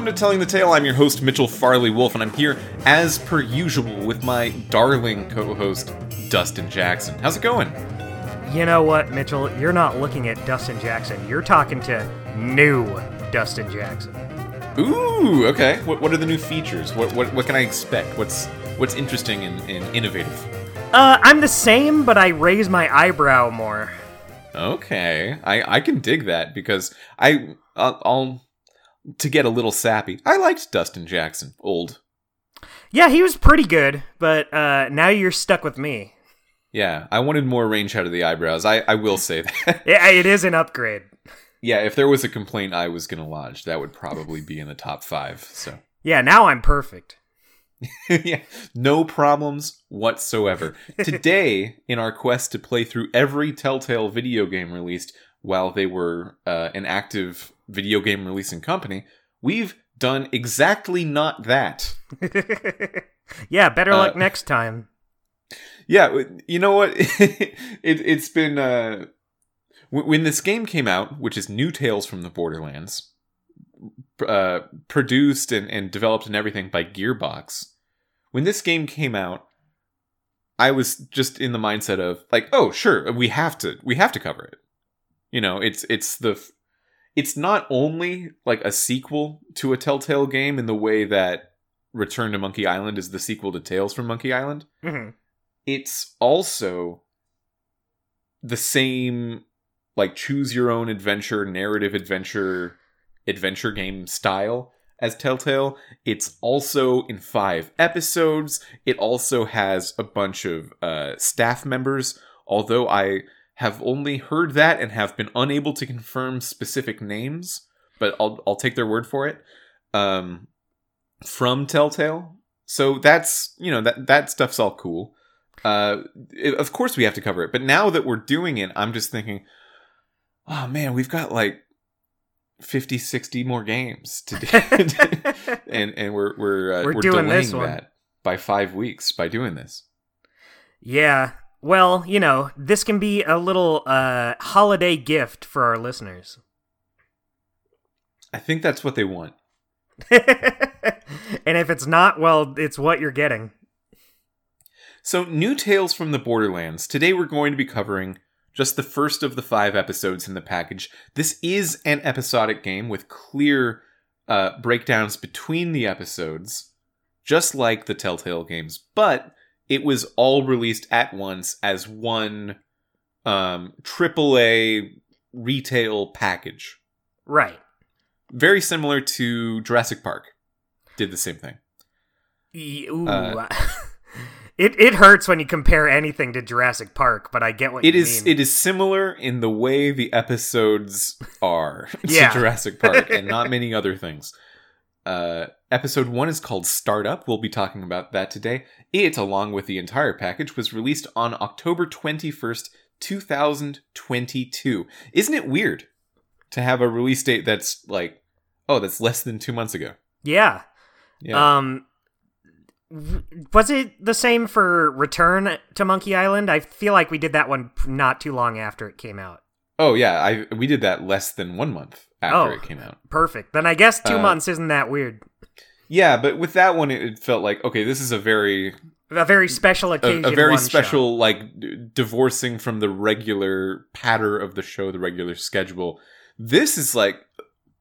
welcome to Telling the Tale. I'm your host, Mitchell Farley Wolf, and I'm here, as per usual, with my darling co host, Dustin Jackson. How's it going? You know what, Mitchell? You're not looking at Dustin Jackson. You're talking to new Dustin Jackson. Ooh, okay. What, what are the new features? What, what, what can I expect? What's what's interesting and, and innovative? Uh, I'm the same, but I raise my eyebrow more. Okay, I I can dig that because I I'll, I'll to get a little sappy. I liked Dustin Jackson, old. Yeah, he was pretty good, but uh, now you're stuck with me. Yeah, I wanted more range out of the eyebrows. I, I will say that. Yeah, it is an upgrade. yeah, if there was a complaint I was going to lodge, that would probably be in the top five. So, Yeah, now I'm perfect. yeah, no problems whatsoever. Today, in our quest to play through every Telltale video game released while they were uh, an active video game releasing company, we've done exactly not that. yeah, better luck Uh, next time. Yeah, you know what? it it's been uh w- when this game came out, which is New Tales from the Borderlands, uh produced and, and developed and everything by Gearbox. When this game came out, I was just in the mindset of like, oh, sure, we have to we have to cover it. You know, it's it's the it's not only like a sequel to a Telltale game in the way that Return to Monkey Island is the sequel to Tales from Monkey Island Mhm. it's also the same like choose your own adventure narrative adventure adventure game style as Telltale. It's also in 5 episodes. It also has a bunch of uh staff members, although I have only heard that and have been unable to confirm specific names, but I'll I'll take their word for it. Um from Telltale. So that's, you know, that that stuff's all cool uh it- of course we have to cover it but now that we're doing it i'm just thinking oh man we've got like 50 60 more games to do and and we're we're uh, We're we're, doing delaying that by 5 weeks by doing this Yeah. Well, you know, this can be a little uh, holiday gift for our listeners. i think that's what they want and if it's not, well, it's what you're getting. So, new tales from the Borderlands. Today we're going to be covering just the first of the five episodes in the package. This is an episodic game with clear uh, breakdowns between the episodes, just like the Telltale games, but it was all released at once as one um, AAA retail package. Right. Very similar to Jurassic Park. Did the same thing. Ooh. Uh, it it hurts when you compare anything to Jurassic Park, but I get what It you is mean. it is similar in the way the episodes are Yeah. to Jurassic Park and not many other things. Uh, episode one is called Startup. We'll be talking about that today. It, along with the entire package, was released on October twenty first, two thousand twenty two. Isn't it weird to have a release date that's like, oh, that's less than two months ago? yeah. Yeah. Um was it the same for Return to Monkey Island? I feel like we did that one not too long after it came out. Oh yeah, I we did that less than one month after Oh. it came out. Perfect. Then I guess 2 Uh, months isn't that weird. Yeah, but with that one, it, felt like okay, this is a very A very special occasion. a very one shot. special like d- divorcing from the regular patter of the show the regular schedule this is like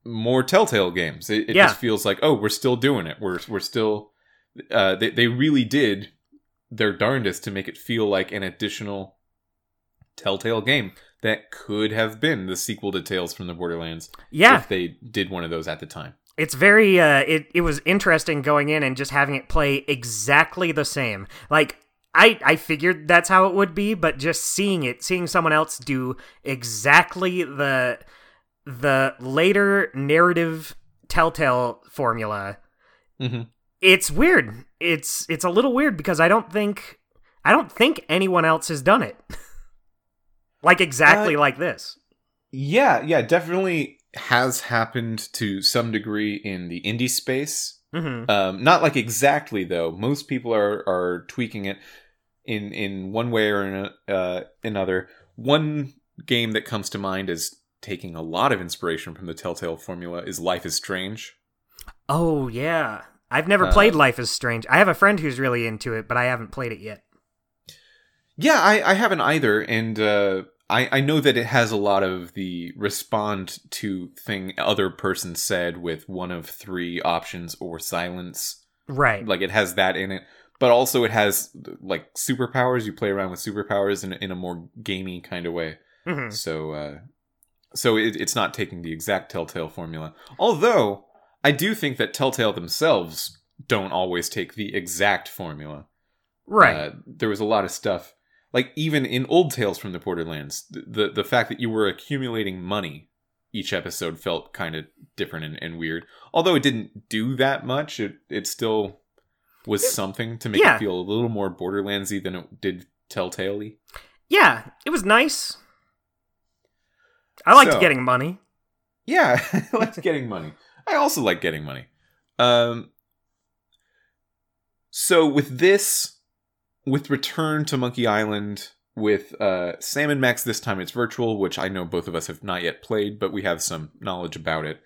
more telltale games it, it Yeah. just feels like oh we're still doing it we're we're still uh they, they really did their darndest to make it feel like an additional telltale game that could have been the sequel to tales from the borderlands Yeah, if they did one of those at the time it's very uh it it was interesting going in and just having it play exactly the same. Like I I figured that's how it would be, but just seeing it, seeing someone else do exactly the the later narrative telltale formula, hmm it's weird. It's it's a little weird because I don't think I don't think anyone else has done it. like exactly Uh, like this. Yeah, yeah, definitely has happened to some degree in the indie space. hmm Um, not like exactly though. Most people are are tweaking it in in one way or in uh, another. One game that comes to mind as taking a lot of inspiration from the Telltale formula is Life is Strange. Oh yeah, I've never Uh, played Life is Strange. I have a friend who's really into it, but I haven't played it yet. Yeah, I, I haven't either, and uh, I I know that it has a lot of the respond to thing other person said with one of three options or silence. Right. Like it has that in it, but also it has like superpowers. You play around with superpowers in in a more gamey kind of way. hmm So uh, so it, it's not taking the exact Telltale formula. Although I do think that Telltale themselves don't always take the exact formula. Right. Uh, there was a lot of stuff, like even in old Tales from the Borderlands, the the, fact that you were accumulating money each episode felt kind of different and, and weird. Although it didn't do that much, it it still was something to make Yeah. it feel a little more Borderlandsy than it did Telltale-y. yeah, it was nice. I liked So- getting money. Yeah, I liked getting money. I also like getting money. Um, so with this, with Return to Monkey Island, with uh, Sam and Max, this time it's virtual, which I know both of us have not yet played, but we have some knowledge about it.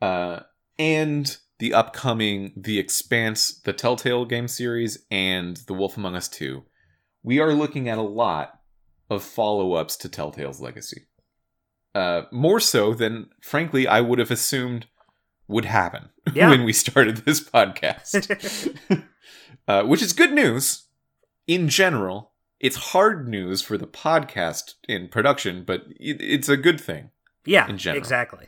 Uh, and the upcoming The Expanse, the Telltale game series, and The Wolf Among Us 2, we are looking at a lot of follow ups to Telltale's legacy uh, more so than, frankly, I would have assumed would happen Yeah. when we started this podcast. uh, which is good news in general. It's hard news for the podcast in production, but it, it's a good thing. yeah, in general. exactly.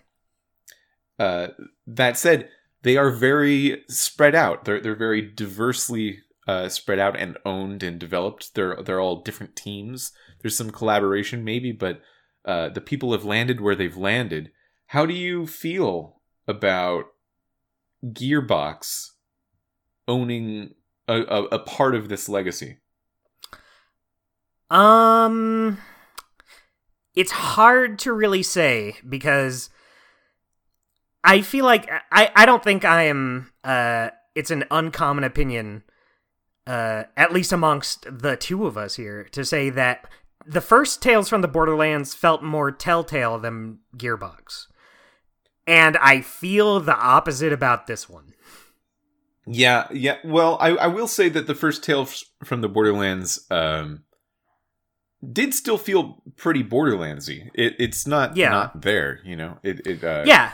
Uh, that said, they are very spread out. They're they're very diversely uh, spread out and owned and developed. They're they're all different teams. There's some collaboration maybe, but uh, the people have landed where they've landed. How do you feel about Gearbox owning a, a, a part of this legacy? Um it's hard to really say because I feel like I I don't think I am uh it's an uncommon opinion uh at least amongst the two of us here to say that the first Tales from the Borderlands felt more Telltale than Gearbox. And I feel the opposite about this one. Yeah, yeah. Well, I, I will say that the first Tales from the Borderlands um, did still feel pretty Borderlandsy. It, it's not Yeah. not there, you know. It, it uh, Yeah,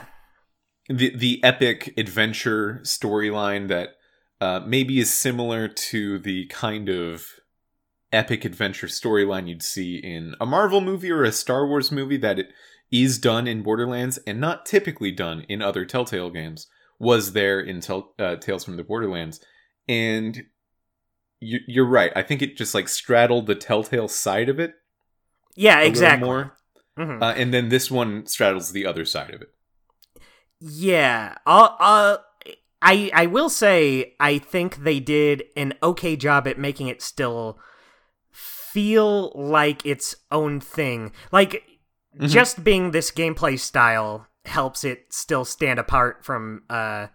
the the epic adventure storyline that uh, maybe is similar to the kind of epic adventure storyline you'd see in a Marvel movie or a Star Wars movie that it is done in Borderlands and not typically done in other Telltale games was there in Tel- uh, Tales from the Borderlands and you're right I think it just like straddled the Telltale side of it yeah, a exactly. more Mhm. uh, and then this one straddles the other side of it Yeah, uh, uh, I I will say I think they did an okay job at making it still feel like its own thing. Like Mhm. just being this gameplay style helps it still stand apart from uh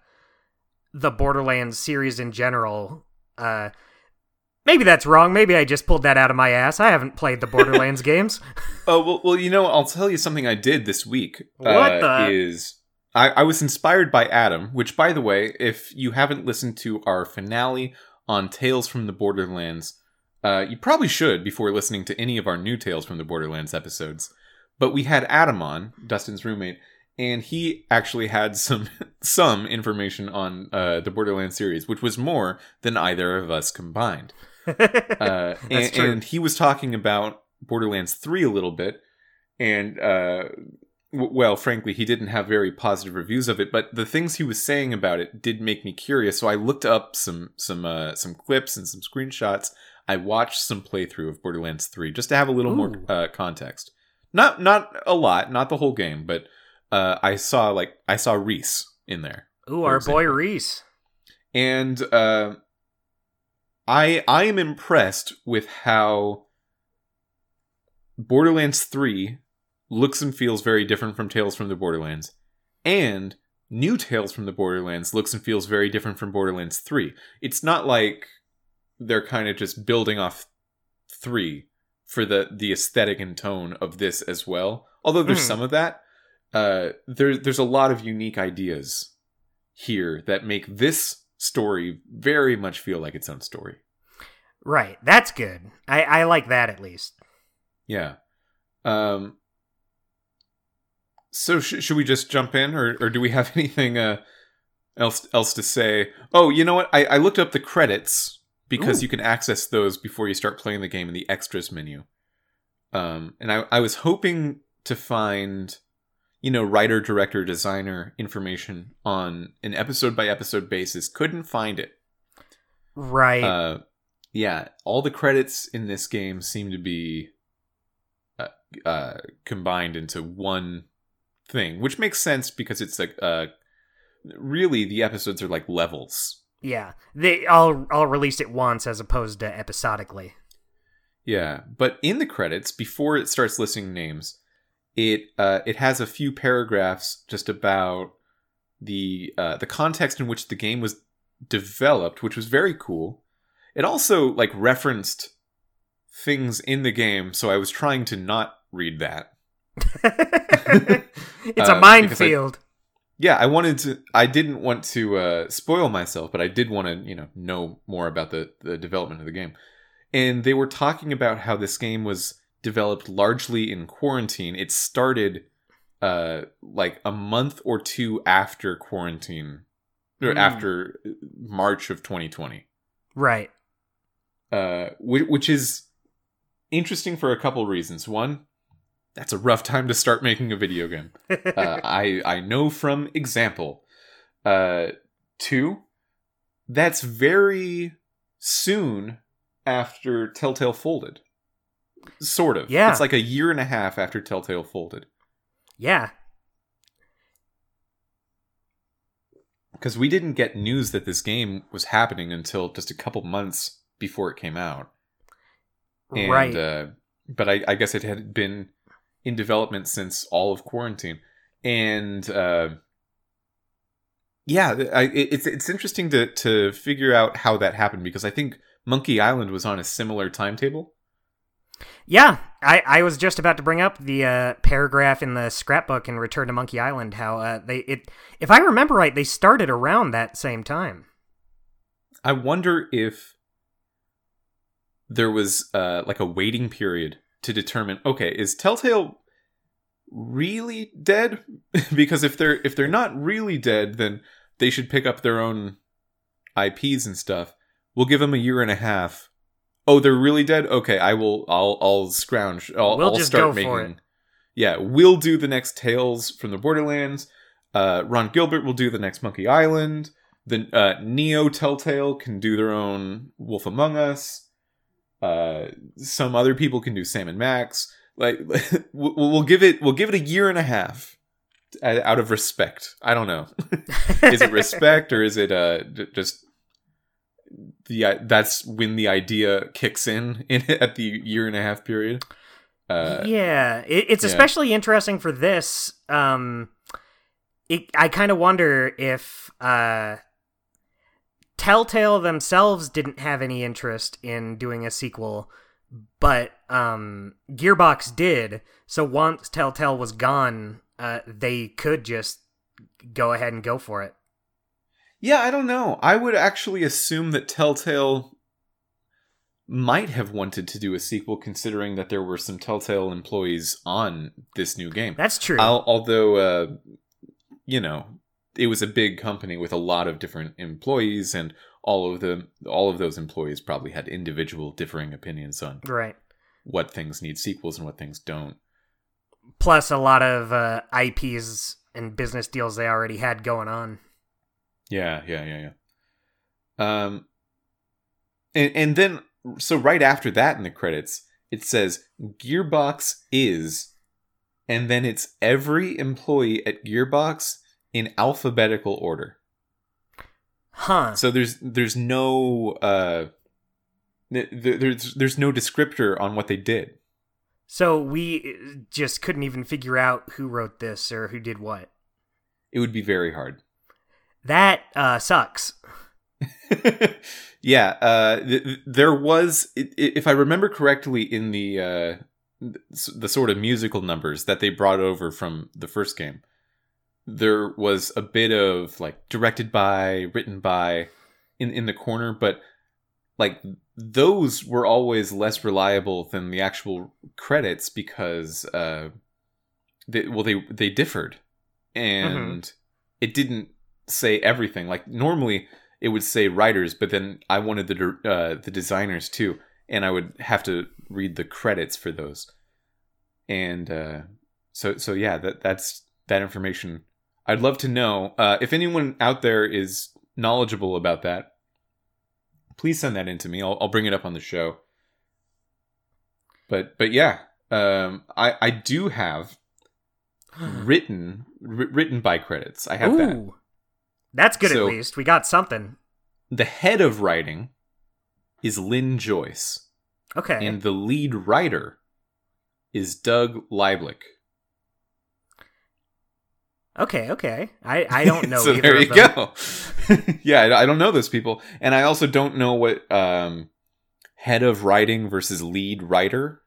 the Borderlands series in general. Uh maybe that's wrong. Maybe I just pulled that out of my ass. I haven't played the Borderlands games. Oh well, well, you know, I'll tell you something I did this week. What uh, the- is I, I was inspired by Adam, which, by the way, if you haven't listened to our finale on Tales from the Borderlands, uh, you probably should before listening to any of our new Tales from the Borderlands episodes. But we had Adam on, Dustin's roommate, and he actually had some some information on uh, the Borderlands series, which was more than either of us combined uh, and, true. and he was talking about Borderlands 3 a little bit, and uh, w- well, frankly, he didn't have very positive reviews of it. But the things he was saying about it did make me curious. So I looked up some some uh, some clips and some screenshots. I watched some playthrough of Borderlands 3 just to have a little more Ooh. uh, context. Not not a lot, not the whole game, but uh, I saw like I saw Rhys in there Ooh, for our boy. Rhys. and uh, I I am impressed with how Borderlands Three looks and feels very different from Tales from the Borderlands, and New Tales from the Borderlands looks and feels very different from Borderlands Three. It's not like they're kind of just building off three for the the aesthetic and tone of this as well. Although there's Mhm. some of that, uh, there there's a lot of unique ideas here that make this story very much feel like its own story. Right. That's good. I, I like that at least. Yeah. Um. So sh- should we just jump in, or or do we have anything uh else else to say? Oh, you know what? I I looked up the credits because Ooh. you can access those before you start playing the game in the extras menu. Um, and I I was hoping to find, you know, writer, director, designer information on an episode by episode basis. Couldn't find it. Right. Uh, yeah, all the credits in this game seem to be uh, uh, combined into one thing, which makes sense because it's like uh, really the episodes are like levels. yeah. They all all released at once as opposed to episodically. Yeah, but in the credits, before it starts listing names, it uh, it has a few paragraphs just about the uh, the context in which the game was developed, which was very cool. It also like referenced things in the game, so I was trying to not read that. it's Uh, a minefield. Yeah, I wanted to. I didn't want to uh, spoil myself, but I did want to, you know, know more about the the development of the game. And they were talking about how this game was developed largely in quarantine. It started uh, like a month or two after quarantine, or Hmm. after March of 2020, Right. uh, which, which is interesting for a couple reasons. One, that's a rough time to start making a video game uh, I I know from example. Uh, two, that's very soon after Telltale folded. Sort of. Yeah. It's like a year and a half after Telltale folded. yeah. Because we didn't get news that this game was happening until just a couple months before it came out. And, right. Uh, but I, I guess it had been in development since all of quarantine, and uh, yeah, I, it- it's it's interesting to to figure out how that happened because I think Monkey Island was on a similar timetable. Yeah, I, I was just about to bring up the uh, paragraph in the scrapbook in Return to Monkey Island. How uh, they it, if I remember right, they started around that same time. I wonder if there was uh, like a waiting period to determine okay is Telltale really dead because if they're if they're not really dead then they should pick up their own IPs and stuff we'll give them a year and a half oh they're really dead okay I will I'll I'll scrounge I'll, We'll I'll just start go making yeah we'll do the next Tales from the Borderlands uh, Ron Gilbert will do the next Monkey Island the uh, Neo Telltale can do their own Wolf Among Us. Uh, some other people can do Sam and Max. Like we'll, give it we'll give it a year and a half out of respect. I don't know. is it respect or is it uh just the that's when the idea kicks in in at the year and a half period. Uh, yeah, it, it's yeah. especially interesting for this. Um, it, I kind of wonder if uh, Telltale themselves didn't have any interest in doing a sequel, but um, Gearbox did. So once Telltale was gone, uh, they could just go ahead and go for it. Yeah, I don't know. I would actually assume that Telltale might have wanted to do a sequel, considering that there were some Telltale employees on this new game. That's true. Al- although, uh, you know, it was a big company with a lot of different employees, and all of the all of those employees probably had individual differing opinions on right. what things need sequels and what things don't. Plus, a lot of uh, IPs and business deals they already had going on. Yeah, yeah, yeah, yeah. Um, and and then so right after that in the credits, it says Gearbox is, and then it's every employee at Gearbox in alphabetical order. Huh. So there's there's no uh, th- th- there's there's no descriptor on what they did. So we uh, just couldn't even figure out who wrote this or who did what. It would be very hard. That uh, sucks. yeah, uh, th- th- there was, if I remember correctly, in the uh, the sort of musical numbers that they brought over from the first game, there was a bit of like directed by, written by in in the corner, but like those were always less reliable than the actual credits because uh they well they they differed and it didn't say everything. Like normally it would say writers but then i wanted the uh, the designers too and i would have to read the credits for those. And uh so so yeah that that's that information. I'd love to know uh if anyone out there is knowledgeable about that please send that in to me. I'll, I'll bring it up on the show. But but yeah um i i do have written wr- written by credits. I have that. Ooh. That's good So- at least. We got something. the head of writing is lynn joyce Okay. and the lead writer is doug lieblich okay, okay. I, I don't know so either there you go yeah I, I don't know those people and i also don't know what um head of writing versus lead writer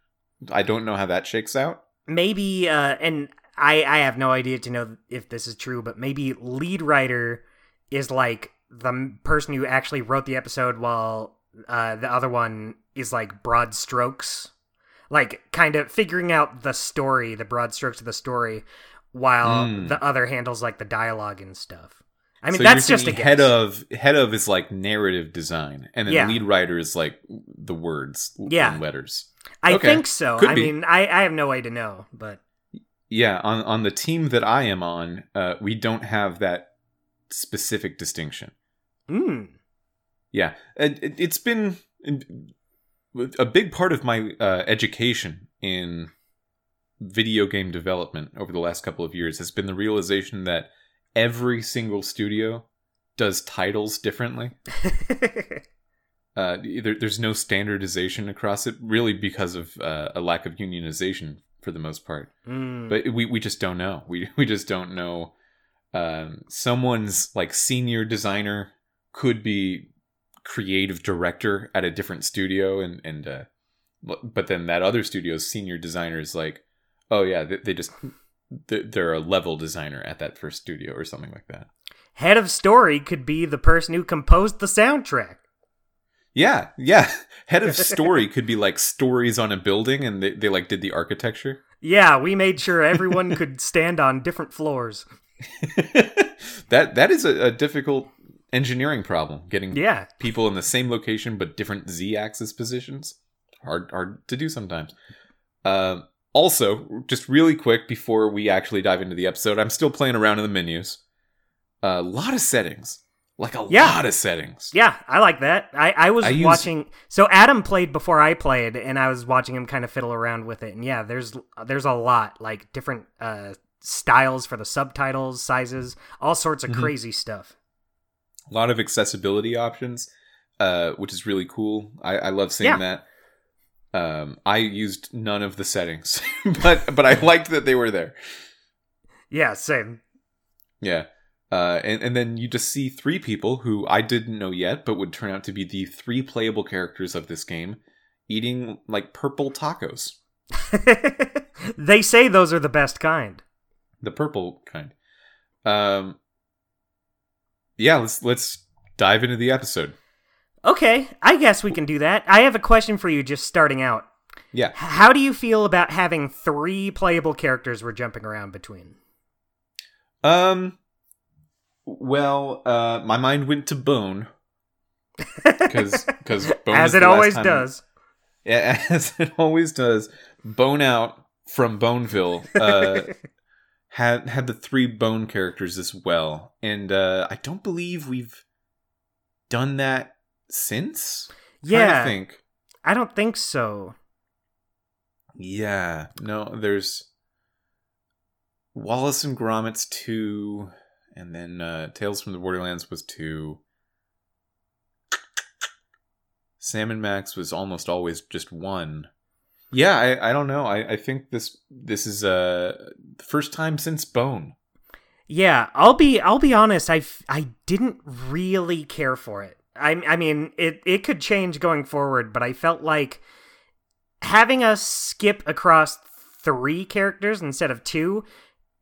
i don't know how that shakes out maybe uh and i i have no idea to know if this is true but maybe lead writer is like the person who actually wrote the episode while uh the other one is like broad strokes like kind of figuring out the story the broad strokes of the story while Mm. the other handles like the dialogue and stuff i mean So that's just a guess. head of head of is like narrative design and then Yeah. lead writer is like the words Yeah. and letters i okay. think so Could i be. mean i i have no way to know but yeah on on the team that i am on uh we don't have that specific distinction. Mm, yeah it, it's been a big part of my uh, education in video game development over the last couple of years has been the realization that every single studio does titles differently. Uh, there, there's no standardization across it really because of uh, a lack of unionization for the most part. Mm. but we, we just don't know. We, we just don't know um, someone's like senior designer could be creative director at a different studio and and uh, but- then that other studio's senior designer is like oh yeah they, they just they- they're a level designer at that first studio or something like that. Head of story could be the person who composed the soundtrack. Yeah yeah. Head of story could be like stories on a building and they, they like did the architecture. Yeah, we made sure everyone could stand on different floors. that that is a, a difficult engineering problem getting Yeah. people in the same location but different z-axis positions hard hard to do sometimes um, also just really quick before we actually dive into the episode i'm still playing around in the menus a lot of settings like a Yeah. lot of settings Yeah, I like that. I, I was I use- watching so Adam played before I played and I was watching him kind of fiddle around with it. And yeah, there's there's a lot, like different uh styles for the subtitles, sizes, all sorts of Mhm. crazy stuff. a lot of accessibility options uh, which is really cool i, I love seeing that um, i used none of the settings but but i liked that they were there Yeah, same. Yeah. Uh, and, and then you just see three people who I didn't know yet, but would turn out to be the three playable characters of this game eating like purple tacos. they say those are the best kind. The purple kind. Um, yeah, let's let's dive into the episode. Okay, I guess we can do that. I have a question for you just starting out. Yeah. How do you feel about having three playable characters we're jumping around between? Um. Well, uh, my mind went to Bone because because Bone As it always does. Yeah, as it always does. Bone out from Boneville. Uh, had had the three bone characters as well and uh i don't believe we've done that since? Yeah, think. I don't think so. yeah no there's wallace and gromit's two and then uh tales from the borderlands was two. Sam and max was almost always just one yeah i i don't know i i think this this is uh the first time since bone Yeah, I'll be I'll be honest. I I didn't really care for it. I I mean it it could change going forward, but I felt like having us skip across three characters instead of two,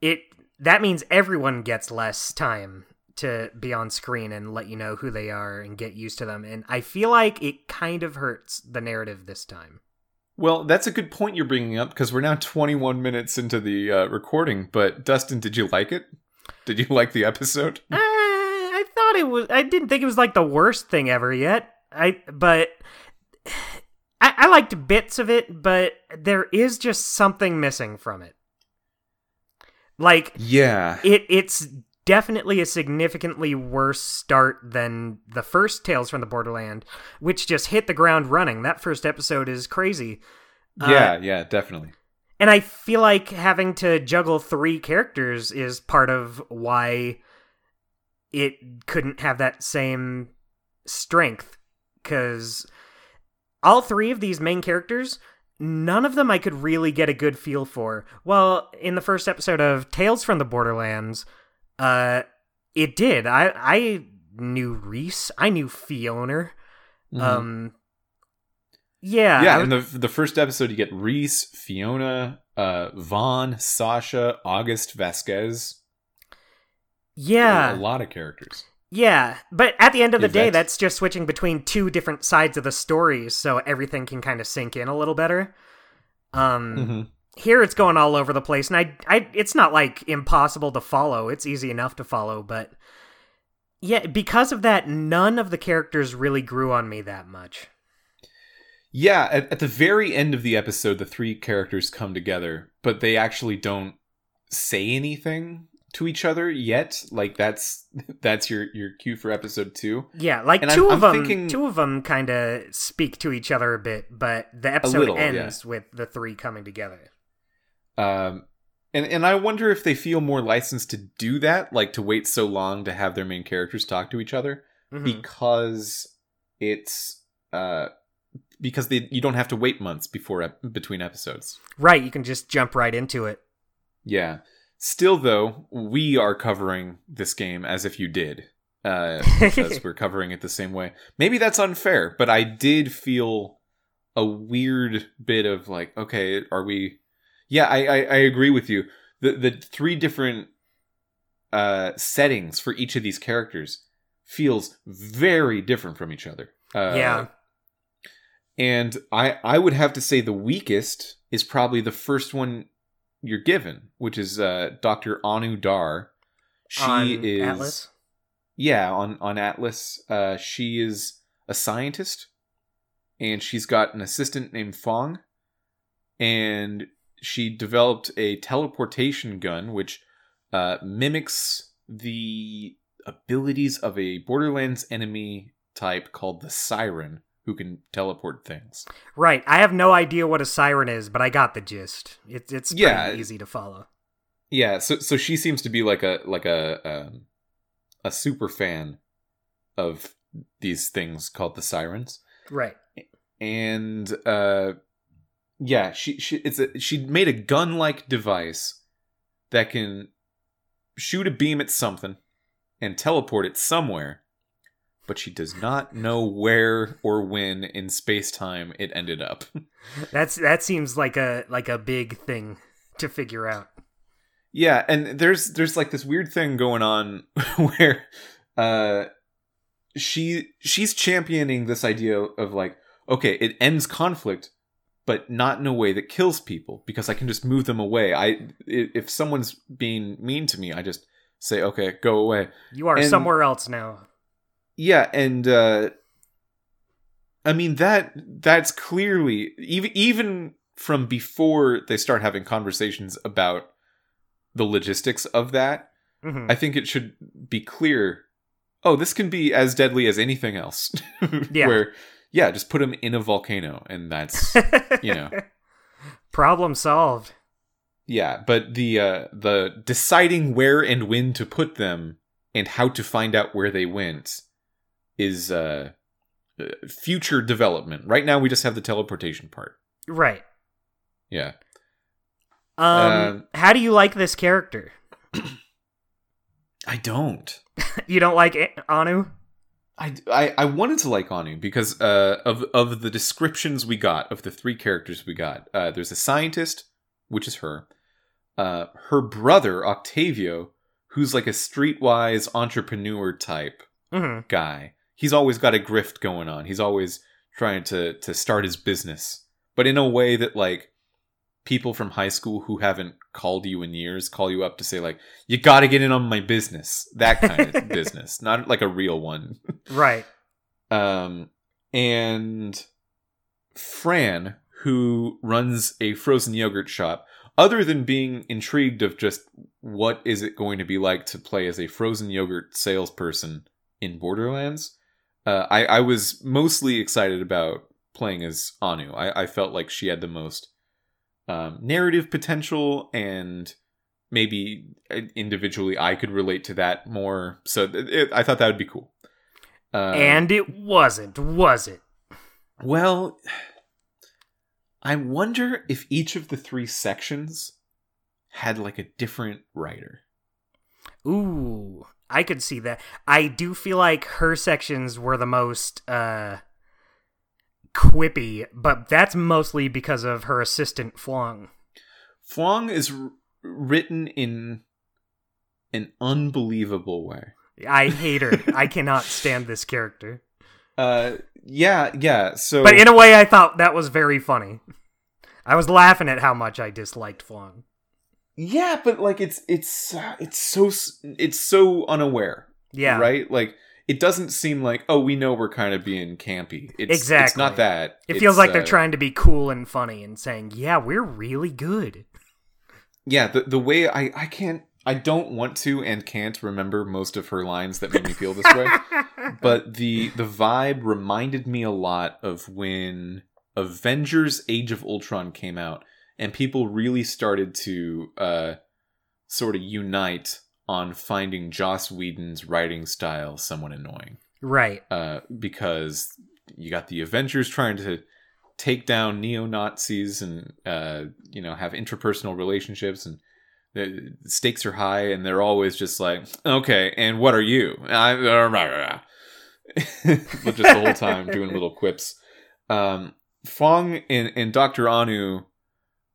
it that means everyone gets less time to be on screen and let you know who they are and get used to them. And I feel like it kind of hurts the narrative this time. Well, that's a good point you're bringing up because we're now 21 minutes into the uh, recording. But Dustin, did you like it? Did you like the episode? Uh, I thought it was. I didn't think it was like the worst thing ever yet. I but I, I liked bits of it, but there is just something missing from it. Like Yeah. it, it's definitely a significantly worse start than the first Tales from the Borderland, which just hit the ground running. That first episode is crazy. Uh, Yeah, yeah, definitely. And I feel like having to juggle three characters is part of why it couldn't have that same strength. Because all three of these main characters, none of them I could really get a good feel for. Well, in the first episode of Tales from the Borderlands, uh, it did. I I knew Rhys. I knew Fiona. Mhm. Um, yeah, yeah, in the the first episode, you get Rhys, Fiona, uh, Vaughn, Sasha, August, Vasquez. yeah. a lot of characters. Yeah, but at the end of the day, that's just switching between two different sides of the story, so everything can kind of sink in a little better. Um, hmm here it's going all over the place, and I, I, it's not like impossible to follow. It's easy enough to follow, but yeah, because of that, none of the characters really grew on me that much. Yeah, at, at the very end of the episode, the three characters come together, but they actually don't say anything to each other yet. Like that's that's your your cue for episode two. Yeah, like And 2 I'm- of I'm them, thinking- two of them kind of speak to each other a bit, but the episode little, yeah. ends with the three coming together. Um, and and I wonder if they feel more licensed to do that, like to wait so long to have their main characters talk to each other, Mhm. because it's uh because they you don't have to wait months before between episodes. Right, you can just jump right into it. Yeah. Still, though, we are covering this game as if you did, uh, because we're covering it the same way. Maybe that's unfair, but I did feel a weird bit of like, okay, are we? Yeah, I I, I agree with you. The the three different uh, settings for each of these characters feels very different from each other. Uh, Yeah. and I I would have to say the weakest is probably the first one you're given, which is uh, Dr. Anu Dar. She on is Atlas. yeah on on Atlas. Uh, she is a scientist, and she's got an assistant named Fong, and she developed a teleportation gun which uh, mimics the abilities of a Borderlands enemy type called the Siren, who can teleport things. Right. I have no idea what a siren is, but I got the gist. It's it's pretty Yeah. easy to follow. Yeah, so so she seems to be like a like a um, a super fan of these things called the sirens, Right. and uh, yeah, she she it's a she made a gun like device that can shoot a beam at something and teleport it somewhere, but she does not know where or when in space time it ended up. That's that seems like a like a big thing to figure out. Yeah, and there's there's like this weird thing going on where uh she she's championing this idea of like okay, it ends conflict but not in a way that kills people because I can just move them away. I if someone's being mean to me, I just say okay, go away. You are And- somewhere else now. Yeah, and uh I mean that that's clearly even even from before they start having conversations about the logistics of that, Mhm. I think it should be clear. Oh, this can be as deadly as anything else. Yeah. Where, yeah, just put them in a volcano, and that's you know. Problem solved. yeah. But the uh, the deciding where and when to put them and how to find out where they went is uh, uh, future development. Right now, we just have the teleportation part. Right. Yeah. Um, Um, how do you like this character? I don't. You don't like Anu? I, I, I wanted to like Anu because uh, of of the descriptions we got of the three characters we got. Uh, there's a scientist, which is her. uh, her brother Octavio, who's like a streetwise entrepreneur type hmm guy. He's always got a grift going on. He's always trying to to start his business, but in a way that like people from high school who haven't called you in years call you up to say like you got to get in on my business. That kind of business, not like a real one. Right. Um and Fran who runs a frozen yogurt shop other than being intrigued of just what is it going to be like to play as a frozen yogurt salesperson in Borderlands, uh, I, I was mostly excited about playing as Anu. I, I felt like she had the most um, narrative potential, and maybe uh, individually I could relate to that more. So it, it, I thought that would be cool. Um, and it wasn't, was it? well, I wonder if each of the three sections had like a different writer. Ooh, I could see that. I do feel like her sections were the most uh quippy, but that's mostly because of her assistant Flong. Flong is r- written in an unbelievable way. I hate her. I cannot stand this character. Uh, yeah, yeah. So, But in a way I thought that was very funny. I was laughing at how much I disliked Flong. yeah, but like it's it's uh, it's so it's so unaware, Yeah. right? Like it doesn't seem like oh we know we're kind of being campy. It's, It's Exactly. not that. It It's, feels like they're uh, trying to be cool and funny and saying, "Yeah, we're really good." Yeah, the the way I I can't I don't want to and can't remember most of her lines that made me feel this way. but the the vibe reminded me a lot of when Avengers Age of Ultron came out and people really started to uh sort of unite on finding Joss Whedon's writing style somewhat annoying. right. Uh because you got the Avengers trying to take down neo-Nazis and uh you know have interpersonal relationships and the stakes are high and they're always just like okay and what are you I, but just the whole time doing little quips um fong and, and dr anu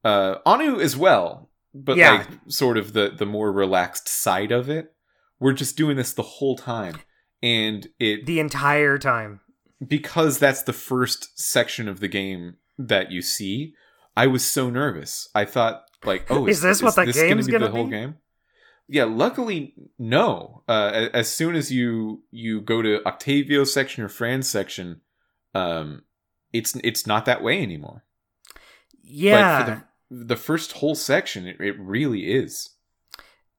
uh anu as well but Yeah. like sort of the the more relaxed side of it we're just doing this the whole time and it The entire time. because that's the first section of the game that you see, I was so nervous. I thought like, oh, Is this what the gonna game's be gonna the whole be? game? Yeah, luckily, no. Uh, as soon as you you go to Octavio's section or Fran's section, um, it's it's not that way anymore. Yeah. The first whole section, it, it really is.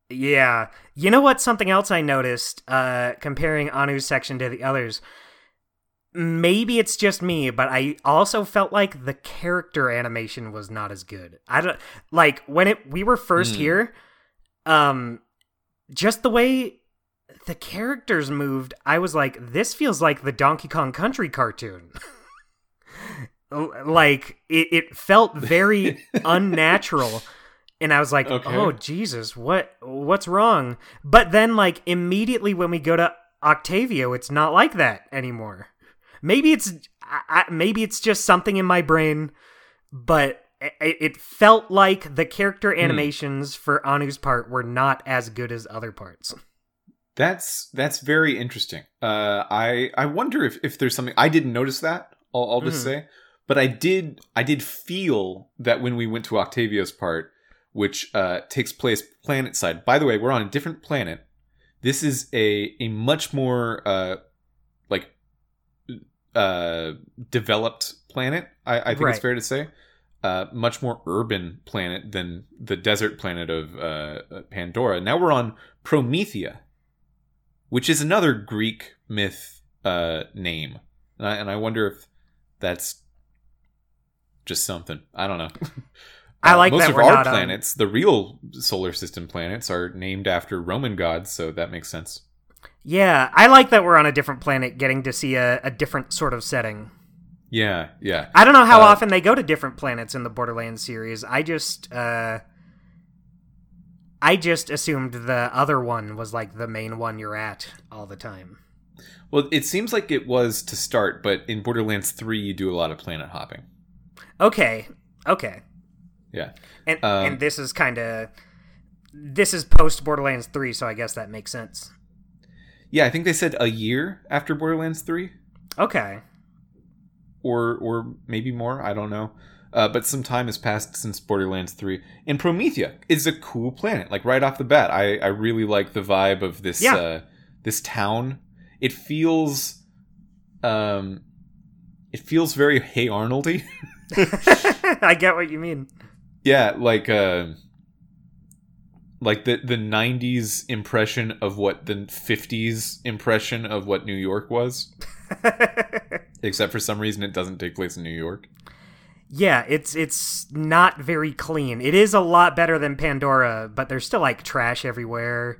Yeah. You know what? Something else I noticed uh, comparing Anu's section to the others. Maybe it's just me, but I also felt like the character animation was not as good. I don't like when it we were first Hmm. here. Um, just the way the characters moved, I was like, this feels like the Donkey Kong Country cartoon. Like it, it felt very unnatural and i was like Okay. oh jesus what what's wrong but then like immediately when we go to octavio it's not like that anymore maybe it's I, maybe it's just something in my brain but it, it felt like the character animations for anu's part were not as good as other parts That's that's very interesting. Uh, I I wonder if, if there's something I didn't notice that. I'll, I'll just Mhm. say, but I did I did feel that when we went to Octavio's part, which uh, takes place planet side. By the way, we're on a different planet. This is a a much more uh, like uh, developed planet. I, I think Right. it's fair to say. Uh, much more urban planet than the desert planet of uh, Pandora. Now we're on Promethea, which is another Greek myth uh, name, and I, and I wonder if that's just something. I don't know. I Uh, like most of our planets, the real solar system planets, are named after Roman gods, so that makes sense. yeah i like that we're on a different planet getting to see a, a different sort of setting Yeah, yeah. I don't know how Uh, often they go to different planets in the Borderlands series. I just uh I just assumed the other one was like the main one you're at all the time. Well, it seems like it was to start, but in Borderlands 3, you do a lot of planet hopping. Okay. Okay. Yeah. And Um, and this is kind of this is post Borderlands 3, so I guess that makes sense. Yeah, I think they said a year after Borderlands 3 Okay. or or maybe more, I don't know. Uh, but some time has passed since Borderlands 3. And Promethea is a cool planet. Like right off the bat, I, I really like the vibe of this Yeah. uh, this town. It feels um it feels very Hey Arnoldy. I get what you mean. Yeah, like uh like the the 90s impression of what the 50s impression of what New York was, except for some reason it doesn't take place in New York. yeah, it's it's not very clean. It is a lot better than Pandora, but there's still like trash everywhere.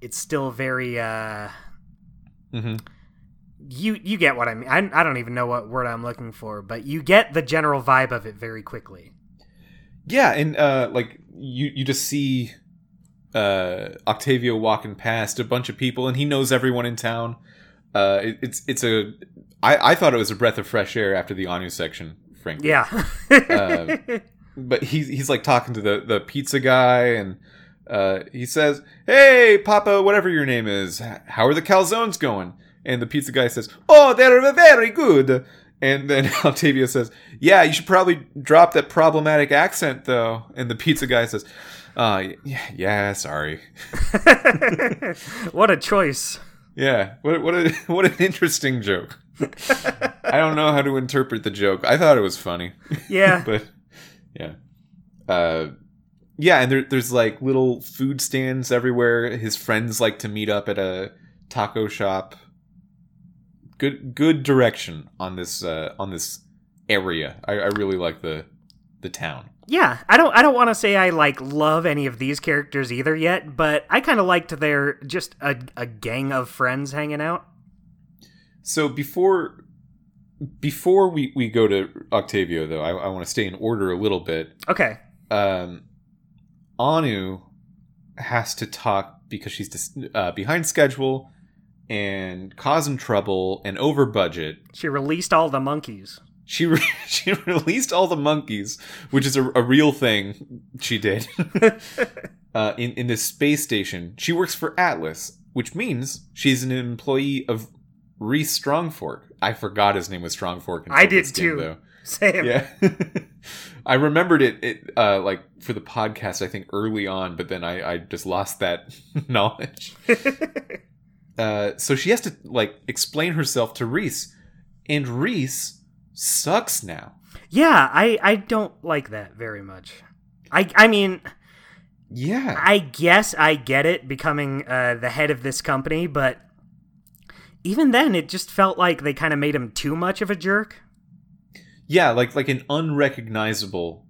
It's still very uh Mhm. You you get what I mean. I, I don't even know what word I'm looking for, but you get the general vibe of it very quickly. Yeah, and uh like you you just see uh Octavio walking past a bunch of people and he knows everyone in town. Uh it, it's it's a I I thought it was a breath of fresh air after the Anu section, frankly. Yeah. Uh, but he's he's like talking to the the pizza guy and uh, he says, "Hey, Papa, whatever your name is, how are the calzones going?" And the pizza guy says, "Oh, they're very good." And then Octavio says, "Yeah, you should probably drop that problematic accent, though." And the pizza guy says, "Uh, yeah, yeah, sorry. what a choice. Yeah, what what a what an interesting joke." I don't know how to interpret the joke. I thought it was funny. Yeah. but yeah uh yeah and there, there's like little food stands everywhere his friends like to meet up at a taco shop good good direction on this uh on this area i, I really like the the town Yeah, I don't I don't want to say I like love any of these characters either yet, but I kind of liked their just a, a gang of friends hanging out. so before before we we go to octavio though i, I want to stay in order a little bit Okay. um, Anu has to talk because she's dis- uh, behind schedule and causing trouble and over budget. She released all the monkeys. She re- she released all the monkeys, which is a, a real thing she did. uh, in in this space station, she works for Atlas, which means she's an employee of Rhys Strongfork. I forgot his name was Strongfork. I did game, too. though. Same. Yeah. I remembered it, it uh, like for the podcast, I think early on, but then I, I just lost that knowledge. Uh, so she has to like explain herself to Rhys, and Rhys sucks now. Yeah, I I don't like that very much. I I mean, Yeah. I guess I get it becoming uh, the head of this company, but even then, it just felt like they kind of made him too much of a jerk. Yeah, like like an unrecognizable,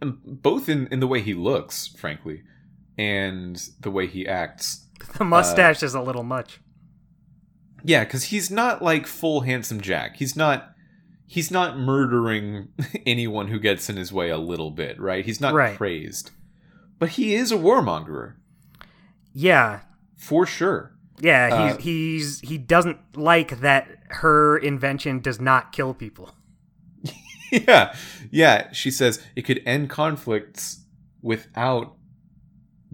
um, both in in the way he looks, frankly, and the way he acts. The mustache is a little much. Yeah, because he's not like full handsome Jack. He's not. He's not murdering anyone who gets in his way a little bit, right? He's not Right. crazed, but he is a warmongerer Yeah, for sure. yeah. Uh, He's he's he doesn't like that her invention does not kill people. yeah, yeah. She says it could end conflicts without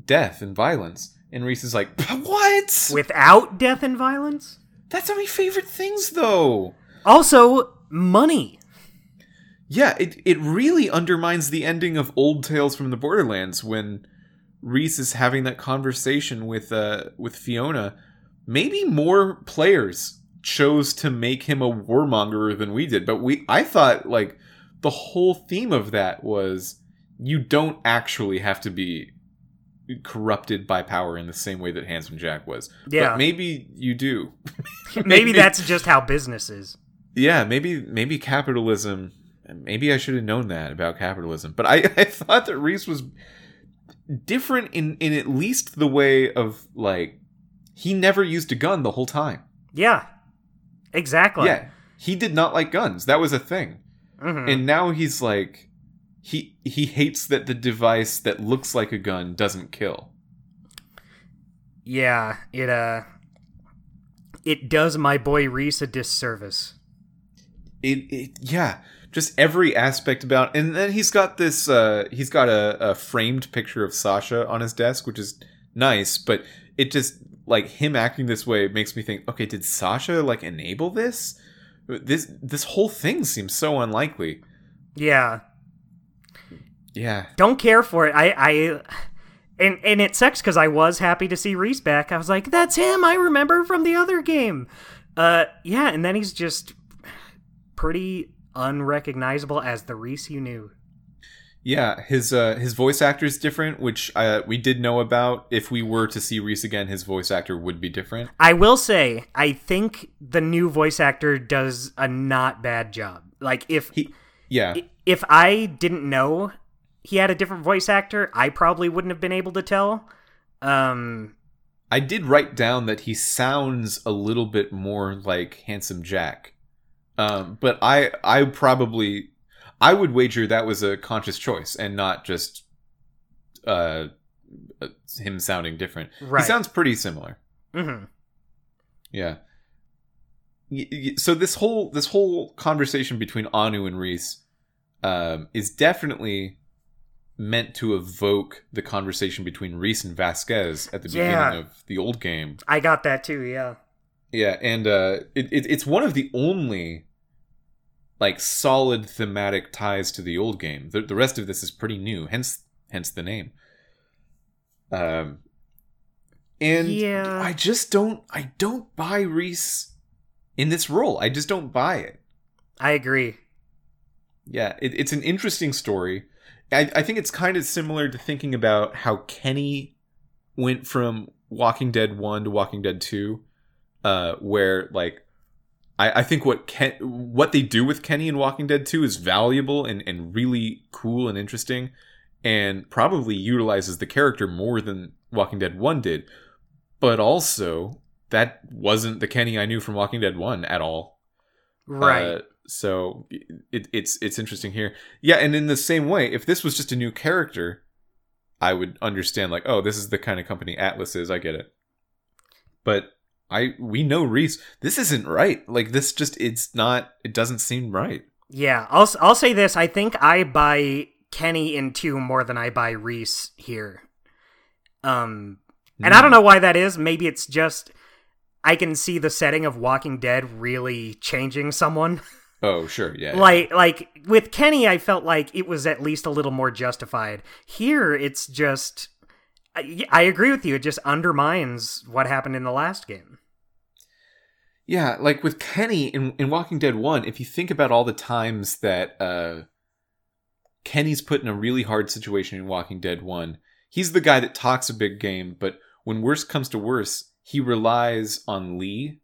death and violence, and Rhys is like, "What? Without death and violence. That's not my favorite things, though." Also, money. Yeah, it it really undermines the ending of Old Tales from the Borderlands when Rhys is having that conversation with uh with Fiona. Maybe more players chose to make him a warmongerer than we did, but we I thought like the whole theme of that was you don't actually have to be corrupted by power in the same way that Handsome Jack was. Yeah. But maybe you do. Maybe that's just how business is. yeah maybe maybe capitalism maybe i should have known that about capitalism but i i thought that Rhys was different in in at least the way of like he never used a gun the whole time Yeah, exactly. yeah he did not like guns that was a thing Mhm. and now he's like he he hates that the device that looks like a gun doesn't kill yeah. It uh, it does my boy Rhys a disservice. it, it yeah just every aspect about and then he's got this uh he's got a, a framed picture of Sasha on his desk which is nice but it just like him acting this way makes me think okay did Sasha like enable this this this whole thing seems so unlikely Yeah. Yeah Don't care for it. I I and and it sucks because I was happy to see Rhys back. I was like, that's him. I remember from the other game. Uh, yeah, and then he's just pretty unrecognizable as the Rhys you knew. yeah his uh his voice actor is different which uh we did know about if we were to see Rhys again his voice actor would be different I will say, I think the new voice actor does a not bad job. Like if he yeah if I didn't know he had a different voice actor, I probably wouldn't have been able to tell. Um, I did write down that he sounds a little bit more like Handsome Jack. Um, but I I probably I would wager that was a conscious choice and not just uh him sounding different. Right. He sounds pretty similar. mhm. Yeah. So this whole this whole conversation between Anu and Rhys um, is definitely meant to evoke the conversation between Rhys and Vasquez at the Yeah. beginning of the old game. I got that too. Yeah. Yeah, and uh, it, it, it's one of the only like solid thematic ties to the old game. The, the rest of this is pretty new, hence hence the name. Um, and Yeah. I just don't I don't buy Rhys in this role. I just don't buy it. I agree. Yeah, it, it's an interesting story. I, I think it's kind of similar to thinking about how Kenny went from Walking Dead 1 to Walking Dead 2, uh, where, like, I, I think what Ken, what they do with Kenny in Walking Dead 2 is valuable and, and really cool and interesting, and probably utilizes the character more than Walking Dead 1 did. But also, that wasn't the Kenny I knew from Walking Dead 1 at all. Right. Uh, so it, it's it's interesting here. Yeah, and in the same way, if this was just a new character, I would understand like, oh, this is the kind of company Atlas is. I get it. But I we know Rhys. This isn't right. Like this just it's not. It doesn't seem right. Yeah, I'll I'll say this. I think I buy Kenny in two more than I buy Rhys here. Um, and I don't know why that is. Maybe it's just I can see the setting of Walking Dead really changing someone. Oh sure, yeah. yeah. like like with Kenny, I felt like it was at least a little more justified. Here, it's just. I, I agree with you. It just undermines what happened in the last game. Yeah, like with Kenny in, in Walking Dead 1, if you think about all the times that uh, Kenny's put in a really hard situation in Walking Dead 1, he's the guy that talks a big game, but when worse comes to worse, he relies on Lee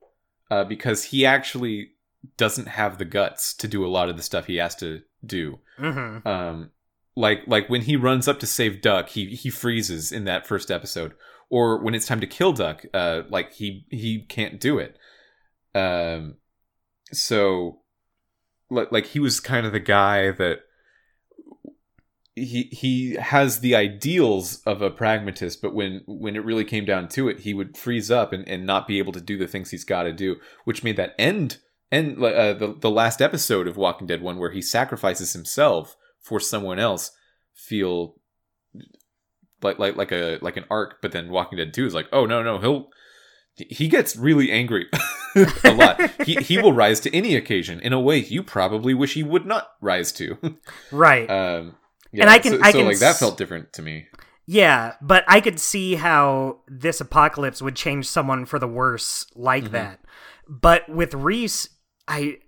uh, because he actually doesn't have the guts to do a lot of the stuff he has to do. hmm Um, like like when he runs up to save Duck, he he freezes in that first episode. Or when it's time to kill Duck, uh, like he he can't do it. Um, so like like he was kind of the guy that he he has the ideals of a pragmatist, but when when it really came down to it, he would freeze up and, and not be able to do the things he's got to do, which made that end and uh, the the last episode of Walking Dead one where he sacrifices himself for someone else feel like like like a like an arc, but then Walking Dead two is like, oh no no he'll he gets really angry a lot. he he will rise to any occasion in a way you probably wish he would not rise to. Right. um, yeah, And I can- so, I so can like that felt different to me. Yeah, but I could see how this apocalypse would change someone for the worse like Mhm. that. But with Rhys, I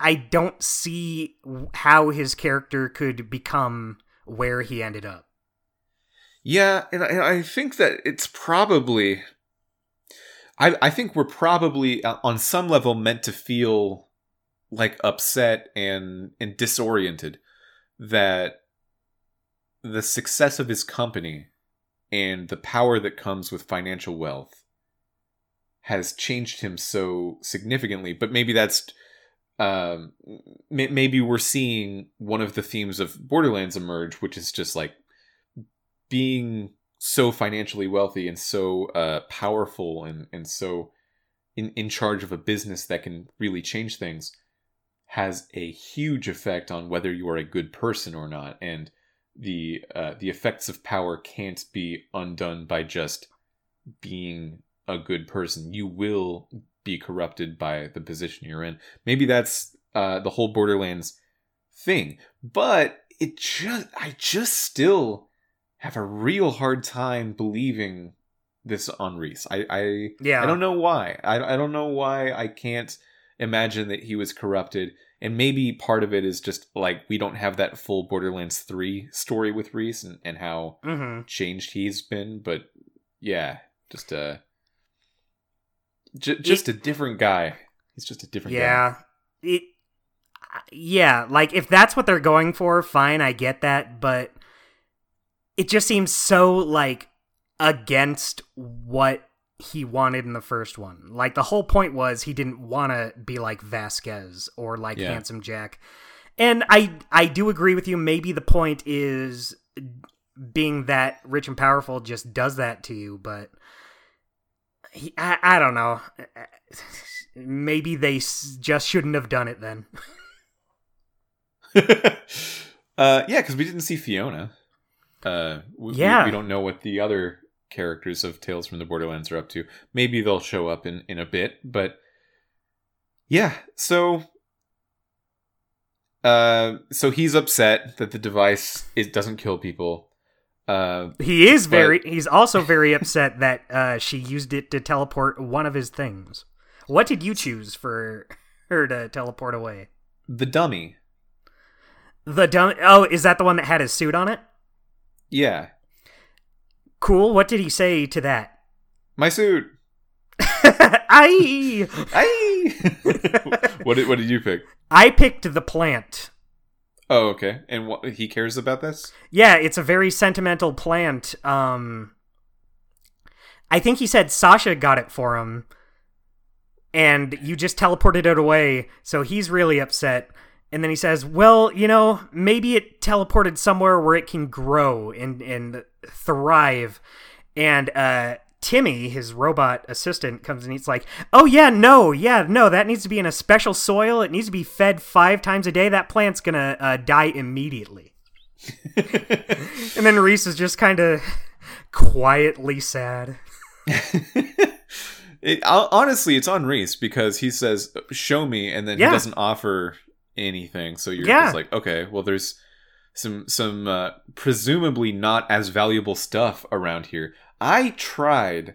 I don't see how his character could become where he ended up. Yeah, and I, and I think that it's probably. I I think we're probably uh, on some level meant to feel like upset and and disoriented that the success of his company and the power that comes with financial wealth has changed him so significantly but maybe that's um may- maybe we're seeing one of the themes of borderlands emerge which is just like being so financially wealthy and so uh powerful and and so in in charge of a business that can really change things has a huge effect on whether you are a good person or not, and the uh, the effects of power can't be undone by just being a good person. You will be corrupted by the position you're in. Maybe that's uh, the whole Borderlands thing, but it just I just still have a real hard time believing this on Rhys. I I Yeah. I don't know why. I I don't know why I can't imagine that he was corrupted. And maybe part of it is just like we don't have that full Borderlands 3 story with Rhys and, and how Mm-hmm. changed he's been, but yeah, just a j- just a different guy. He's just a different guy. Yeah. It yeah, like if that's what they're going for, fine, I get that, but it just seems so like against what he wanted in the first one. Like the whole point was he didn't want to be like Vasquez or like Yeah. Handsome Jack. And I I do agree with you. Maybe the point is being that rich and powerful just does that to you, but he, I, I don't know. Maybe they s- just shouldn't have done it then. uh, yeah, because we didn't see Fiona. Uh, we, we- Yeah. we, don't know what the other characters of Tales from the Borderlands are up to. Maybe they'll show up in in a bit, but yeah. So, uh, so he's upset that the device it doesn't kill people. Uh, He is But- very. He's also very upset that uh, she used it to teleport one of his things. What did you choose for her to teleport away? the dummy. The dummy. Oh, is that the one that had his suit on it? Yeah, Cool. What did he say to that? my suit. I Aye! what did what did you pick? I picked the plant. Oh, okay. And what he cares about this? Yeah, it's a very sentimental plant. Um I think he said Sasha got it for him and you just teleported it away, so he's really upset. And then he says, "Well, you know, maybe it teleported somewhere where it can grow and and thrive." And uh Timmy, his robot assistant, comes and he's like, "Oh yeah, no, yeah, no, that needs to be in a special soil. It needs to be fed five times a day. That plant's gonna uh, die immediately." And then Rhys is just kind of quietly sad. it, honestly, it's on Rhys because he says, "Show me," and then Yeah. he doesn't offer anything. So you're Yeah. just like, okay, well, there's some some uh, presumably not as valuable stuff around here. I tried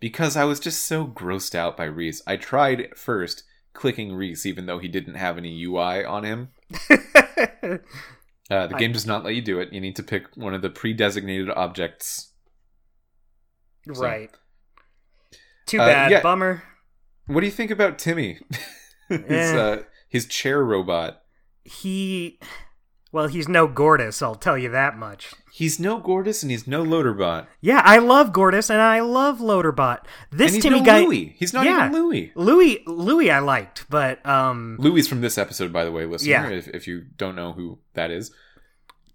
because I was just so grossed out by Rhys. I tried first clicking Rhys, even though he didn't have any UI on him. Uh, the I- game does not let you do it. You need to pick one of the pre-designated objects. So- right. Too Uh, bad. yeah. Bummer. What do you think about Timmy? his Eh. uh, his chair robot. He. Well, he's no Gortys, I'll tell you that much. He's no Gortys and he's no Loaderbot. Yeah, I love Gortys and I love Loaderbot. This and he's Timmy no guy. Louis. He's not Yeah. even Louis. Louis, Louis, I liked, but um, Louis from this episode, by the way, listener. Yeah. If, if you don't know who that is,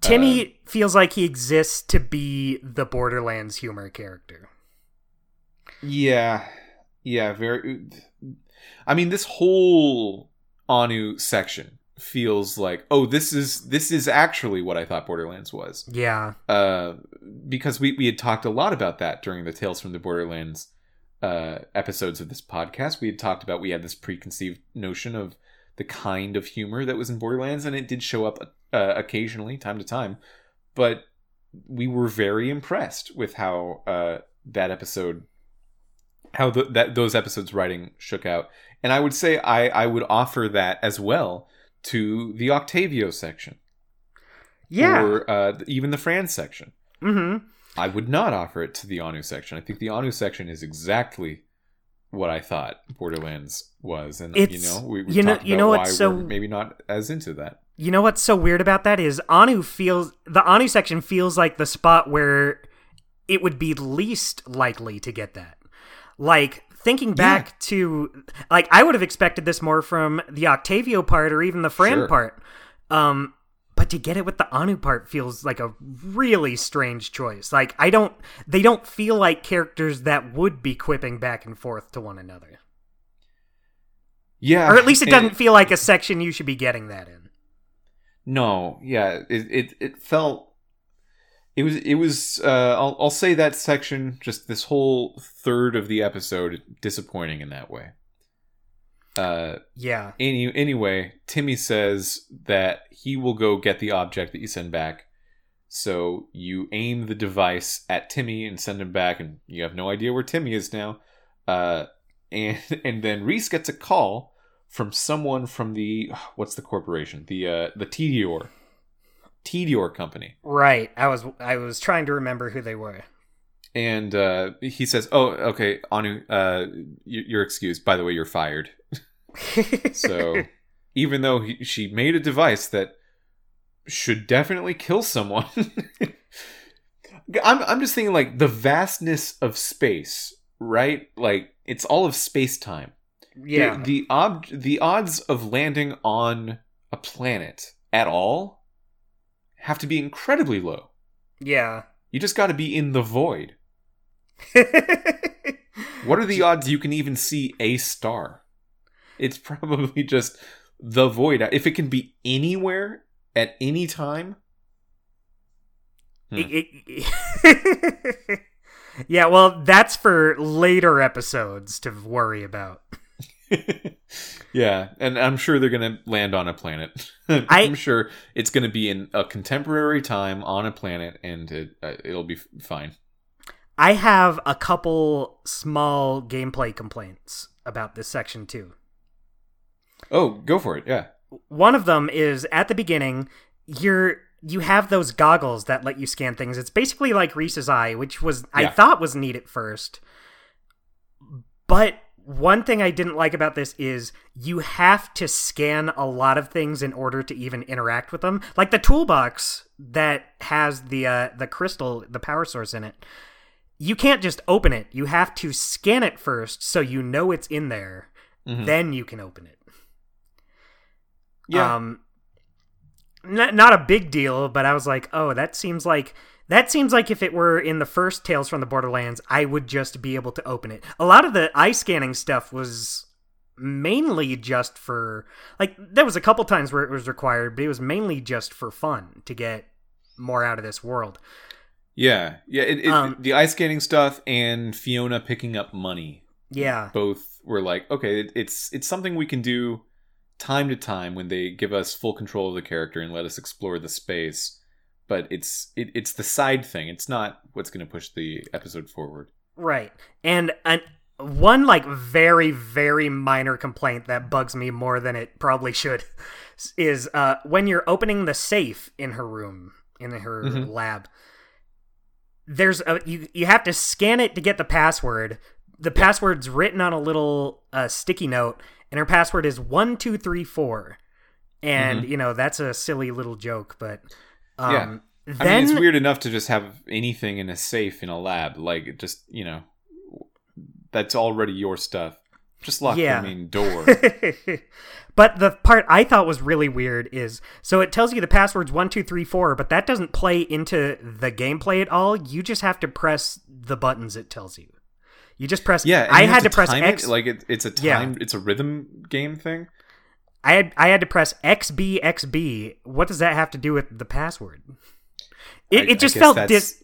Timmy feels like he exists to be the Borderlands humor character. yeah, yeah, very. I mean, this whole Anu section feels like, oh, this is this is actually what I thought Borderlands was. Yeah, uh, because we, we had talked a lot about that during the Tales from the Borderlands uh, episodes of this podcast. We had talked about we had this preconceived notion of the kind of humor that was in Borderlands, and it did show up uh, occasionally, time to time. But we were very impressed with how uh, that episode, how the, that those episodes writing shook out. And I would say I, I would offer that as well to the Octavio section yeah. or uh, even the Fran section. mm-hmm. I would not offer it to the Anu section. I think the Anu section is exactly what I thought Borderlands was, and It's- you know, we, we you know- you know why what's so- we're maybe not as into that. You know what's so weird about that is Anu feels the Anu section feels like the spot where it would be least likely to get that. Like thinking back to like I would have expected this more from the Octavio part or even the Fran Sure. part. Um but to get it with the Anu part feels like a really strange choice. Like I don't they don't feel like characters that would be quipping back and forth to one another. Yeah, or at least it doesn't feel like a section you should be getting that in. No, yeah, it it, it felt it was it was uh I'll I'll say that section just this whole third of the episode disappointing in that way. Uh Yeah. any anyway, Timmy says that he will go get the object that you send back. So you aim the device at Timmy and send him back and you have no idea where Timmy is now. Uh and and then Rhys gets a call from someone from the what's the corporation? The uh the Tediore. Tediore company. Right. I was I was trying to remember who they were. And uh he says, "Oh, okay, Anu, uh you- you're excused. By the way, you're fired." So even though he, she made a device that should definitely kill someone, I'm I'm just thinking like the vastness of space, right? Like it's all of space time. yeah. The the, ob- the odds of landing on a planet at all have to be incredibly low. yeah. You just got to be in the void. What are the odds you can even see a star? It's probably just the void. If it can be anywhere at any time, hmm. It- it- yeah, well, that's for later episodes to worry about. yeah, and I'm sure they're gonna land on a planet. I- I'm sure it's gonna be in a contemporary time on a planet, and it, uh, it'll be fine. I have a couple small gameplay complaints about this section too. Oh, go for it. Yeah. One of them is at the beginning, you're you have those goggles that let you scan things. It's basically like Rhys's Eye, which was I thought was neat at first. But one thing I didn't like about this is you have to scan a lot of things in order to even interact with them. Like the toolbox that has the uh, the crystal, the power source in it. You can't just open it. You have to scan it first so you know it's in there. Mhm. Then you can open it. Yeah. Um, not not a big deal, but I was like, oh, that seems like that seems like if it were in the first Tales from the Borderlands, I would just be able to open it. A lot of the eye scanning stuff was mainly just for like there was a couple times where it was required, but it was mainly just for fun to get more out of this world. yeah. Yeah. It, it, um, the ice scanning stuff and Fiona picking up money Yeah. both were like, okay, it, it's it's something we can do time to time when they give us full control of the character and let us explore the space. But it's it, it's the side thing. It's not what's going to push the episode forward. Right. And an, one like very very minor complaint that bugs me more than it probably should is uh when you're opening the safe in her room in her Mhm. lab there's a you you have to scan it to get the password. The password's written on a little uh, sticky note and her password is 1234. And you know, that's a silly little joke, but um Yeah. then I mean, it's weird enough to just have anything in a safe in a lab. Like, just you know, that's already your stuff. Just lock Yeah. the main door. but the part I thought was really weird is so it tells you the password's one two three four, but that doesn't play into the gameplay at all. You just have to press the buttons it tells you. You just press. Yeah, I had to, press X. It, like it, it's a Yeah. time. It's a rhythm game thing. I had I had to press XBXB. What does that have to do with the password? It, I- it just felt dis.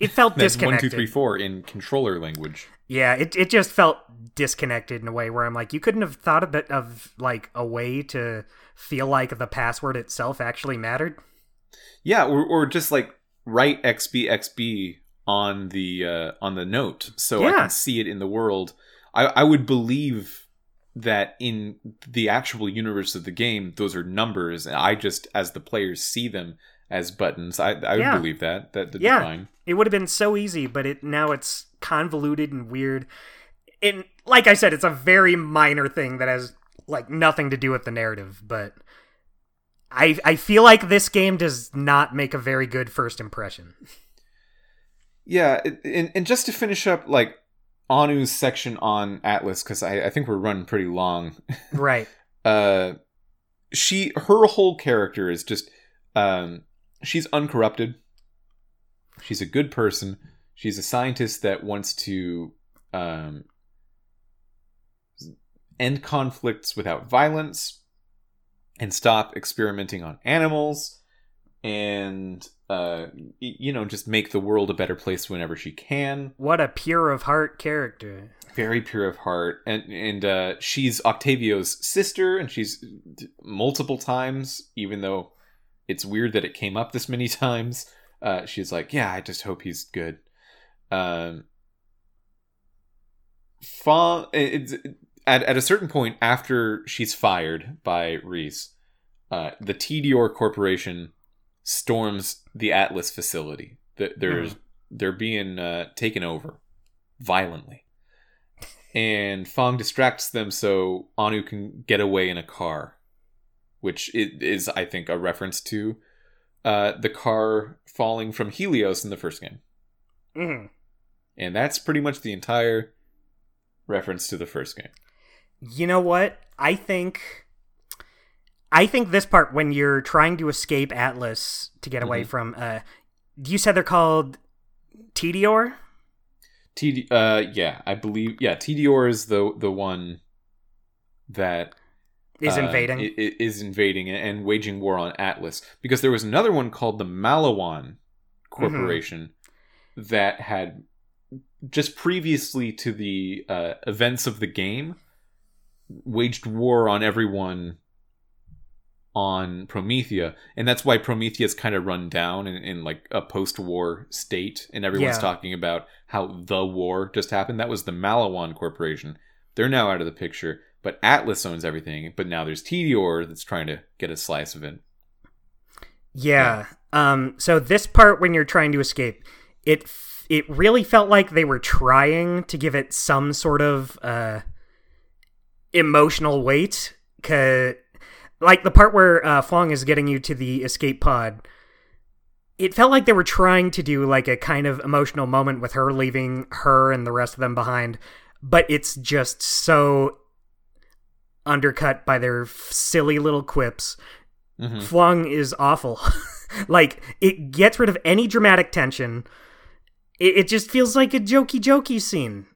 It felt disconnected. two, three, four in controller language. Yeah, it it just felt disconnected in a way where I'm like, you couldn't have thought of it of like a way to feel like the password itself actually mattered. Yeah, or, or just like write XBXB on the uh, on the note so I can see it in the world. I, I would believe that in the actual universe of the game, those are numbers, and I just as the players see them as buttons. I I would Yeah. believe that that that'd Yeah. It would have been so easy, but it now it's convoluted and weird. And like I said, it's a very minor thing that has like nothing to do with the narrative, but I I feel like this game does not make a very good first impression. Yeah, and and just to finish up, like Anu's section on Atlas, because I, I think we're running pretty long. right. uh she her whole character is just um she's uncorrupted she's a good person she's a scientist that wants to um end conflicts without violence and stop experimenting on animals and uh you know just make the world a better place whenever she can. What a pure of heart character. Very pure of heart. And and uh she's octavio's sister and she's multiple times even though it's weird that it came up this many times. Uh she's like yeah i just hope he's good. Um it's, at, at a certain point after she's fired by Rhys, uh, the Tediore Corporation storms the Atlas facility. There's mm. they're being uh, taken over violently, and Fong distracts them so Anu can get away in a car, which is I think a reference to uh, the car falling from Helios in the first game. Mm. And that's pretty much the entire reference to the first game. You know what? I think I think this part when you're trying to escape Atlas to get away mm-hmm. from uh you said they're called Tediore? T uh yeah, I believe yeah, Tediore is the the one that is uh, invading is invading and waging war on Atlas because there was another one called the Maliwan Corporation mm-hmm. that had just previously to the uh, events of the game waged war on everyone on Promethea, and that's why Promethea's kind of run down in, in like a post-war state, and everyone's yeah. talking about how the war just happened. That was the Maliwan Corporation. They're now out of the picture, but Atlas owns everything. But now there's Tediore that's trying to get a slice of it. Yeah. yeah. Um. So this part, when you're trying to escape, it it really felt like they were trying to give it some sort of uh emotional weight. Cause, like the part where uh, Fong is getting you to the escape pod, it felt like they were trying to do like a kind of emotional moment with her leaving her and the rest of them behind, but it's just so undercut by their silly little quips. Mm-hmm. Flung is awful. like it gets rid of any dramatic tension. It, it just feels like a jokey jokey scene.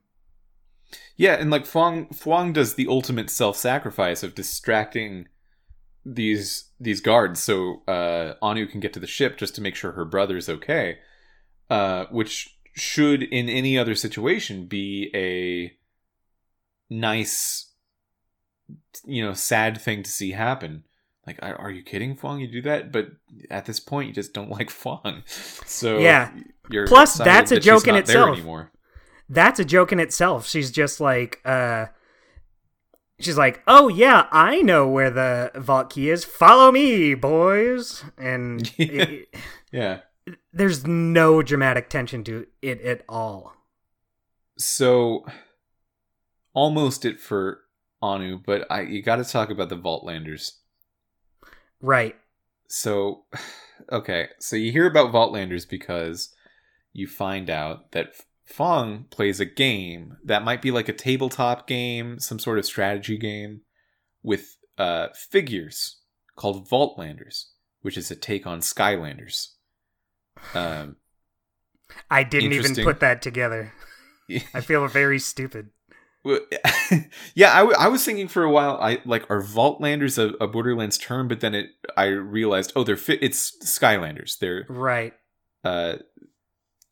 Yeah, and like Fong Fuang does the ultimate self-sacrifice of distracting these these guards so uh, Anu can get to the ship just to make sure her brother's okay. Uh, which should in any other situation be a nice you know sad thing to see happen. Like are you kidding fong you do that? But at this point you just don't like fong so yeah. plus that's a that joke in itself. anymore. That's a joke in itself. She's just like, uh, she's like, oh yeah, I know where the vault key is. Follow me, boys. And yeah. It, yeah. There's no dramatic tension to it at all. So, almost it for Anu, but I you got to talk about the Vaultlanders. Right. So, okay, so you hear about Vaultlanders because you find out that Fong plays a game that might be like a tabletop game, some sort of strategy game with uh, figures called Vaultlanders, which is a take on Skylanders. Um, I didn't even put that together. I feel very stupid. yeah, I, w- I was thinking for a while. I like are Vaultlanders a, a Borderlands term, but then it I realized oh they're fit. It's Skylanders. They're right. Uh,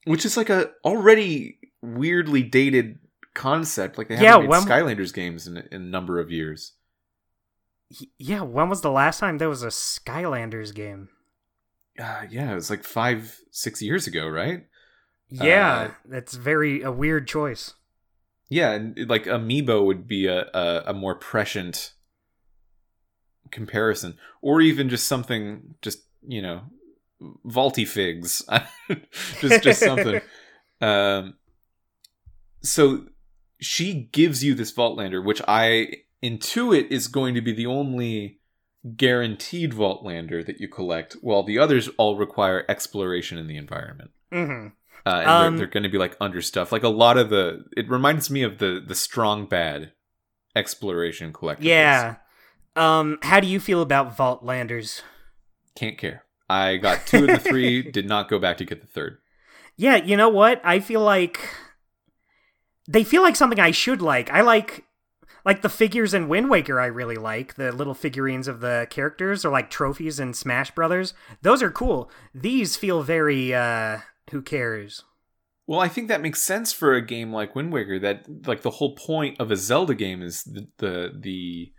which is like a already weirdly dated concept. Like they haven't made when... Skylanders games in, in a number of years. Yeah, when was the last time there was a Skylanders game? Uh, yeah, it was like five, six years ago, right? Yeah, uh, that's very a weird choice. Yeah, and like Amiibo would be a, a, a more prescient comparison, or even just something, just you know, vaulty figs, just just something. um, so she gives you this Vaultlander, which I intuit is going to be the only guaranteed Vaultlander that you collect, while the others all require exploration in the environment. Mm-hmm. Uh, and um, they're, they're going to be like under stuff. Like a lot of the, it reminds me of the the strong bad exploration collectibles. Yeah. Um, how do you feel about Vaultlanders? Can't care. I got two of the three. did not go back to get the third. Yeah, you know what? I feel like they feel like something I should like. I like like the figures in Wind Waker I really like. The little figurines of the characters or like trophies in Smash Brothers. Those are cool. These feel very uh who cares? Well, I think that makes sense for a game like Wind Waker. That like the whole point of a Zelda game is the the the,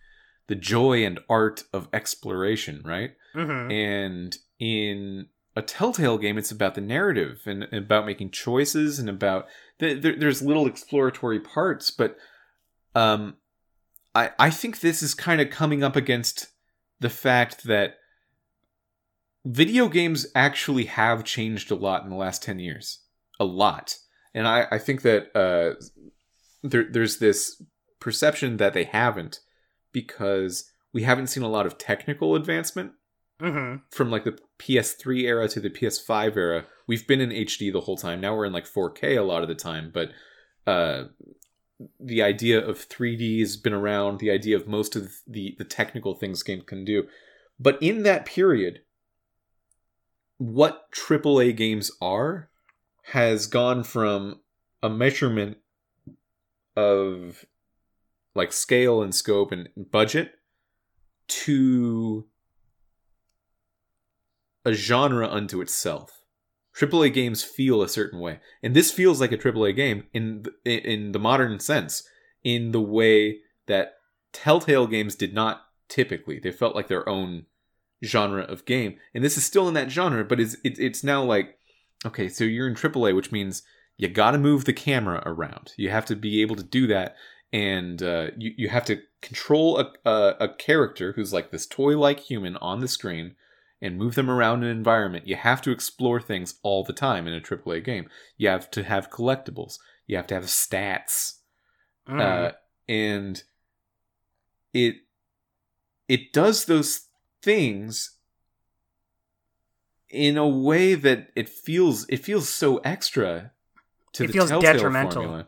the joy and art of exploration, right? Mm-hmm. And in a Telltale game, it's about the narrative and, and about making choices and about the, there, there's little exploratory parts, but um, I I think this is kind of coming up against the fact that video games actually have changed a lot in the last 10 years a lot and i, I think that uh, there, there's this perception that they haven't because we haven't seen a lot of technical advancement Mm-hmm. from like the ps3 era to the ps5 era. We've been in hd the whole time. Now we're in like 4k a lot of the time but uh the idea of 3d has been around the idea of most of the the technical things game can do. But in that period what AAA games are has gone from a measurement of like scale and scope and budget to a genre unto itself. AAA games feel a certain way, and this feels like a AAA game in the, in the modern sense, in the way that Telltale games did not typically. They felt like their own genre of game, and this is still in that genre, but it's it, it's now like okay, so you're in AAA, which means you got to move the camera around. You have to be able to do that, and uh, you you have to control a, a a character who's like this toy like human on the screen and move them around an environment. You have to explore things all the time in a AAA game. You have to have collectibles. You have to have stats, Mm. uh, and it it does those things in a way that it feels it feels so extra to It the feels Telltale detrimental. formula.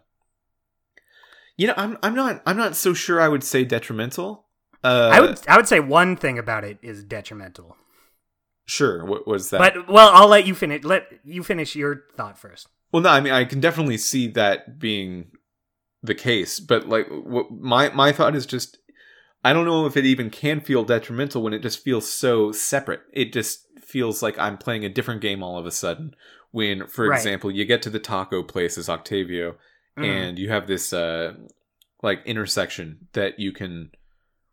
You know, I'm I'm not I'm not so sure I would say detrimental. Uh, I would I would say one thing about it is detrimental. Sure. What was that? But well, I'll let you finish. Let you finish your thought first. Well, no, I mean I can definitely see that being the case, but like what my my thought is just I don't know if it even can feel detrimental when it just feels so separate. It just feels like I'm playing a different game all of a sudden. When, for Right. example, you get to the taco place as Octavio, Mm. and you have this uh like intersection that you can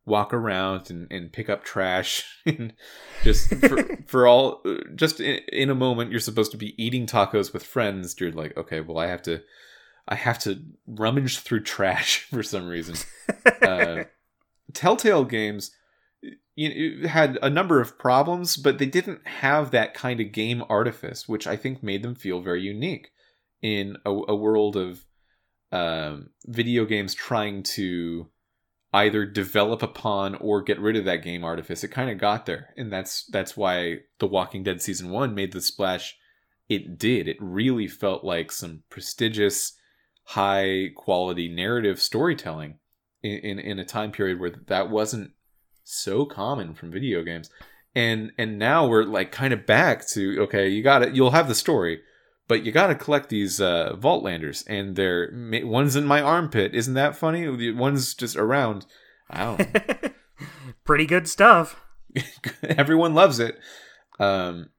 walk around and, and pick up trash and just for, for all just in, in a moment you're supposed to be eating tacos with friends. You're like okay well i have to i have to rummage through trash for some reason. Uh, telltale games you know, had a number of problems but they didn't have that kind of game artifice which i think made them feel very unique in a, a world of um, video games trying to either develop upon or get rid of that game artifice. It kind of got there and that's that's why the walking dead season 1 made the splash it did. It really felt like some prestigious high quality narrative storytelling in, in in a time period where that wasn't so common from video games. And and now we're like kind of back to okay you got it you'll have the story but you got to collect these uh, vault landers and they're one's in my armpit. Isn't that funny? The one's just around. I don't Pretty good stuff. everyone loves it. Um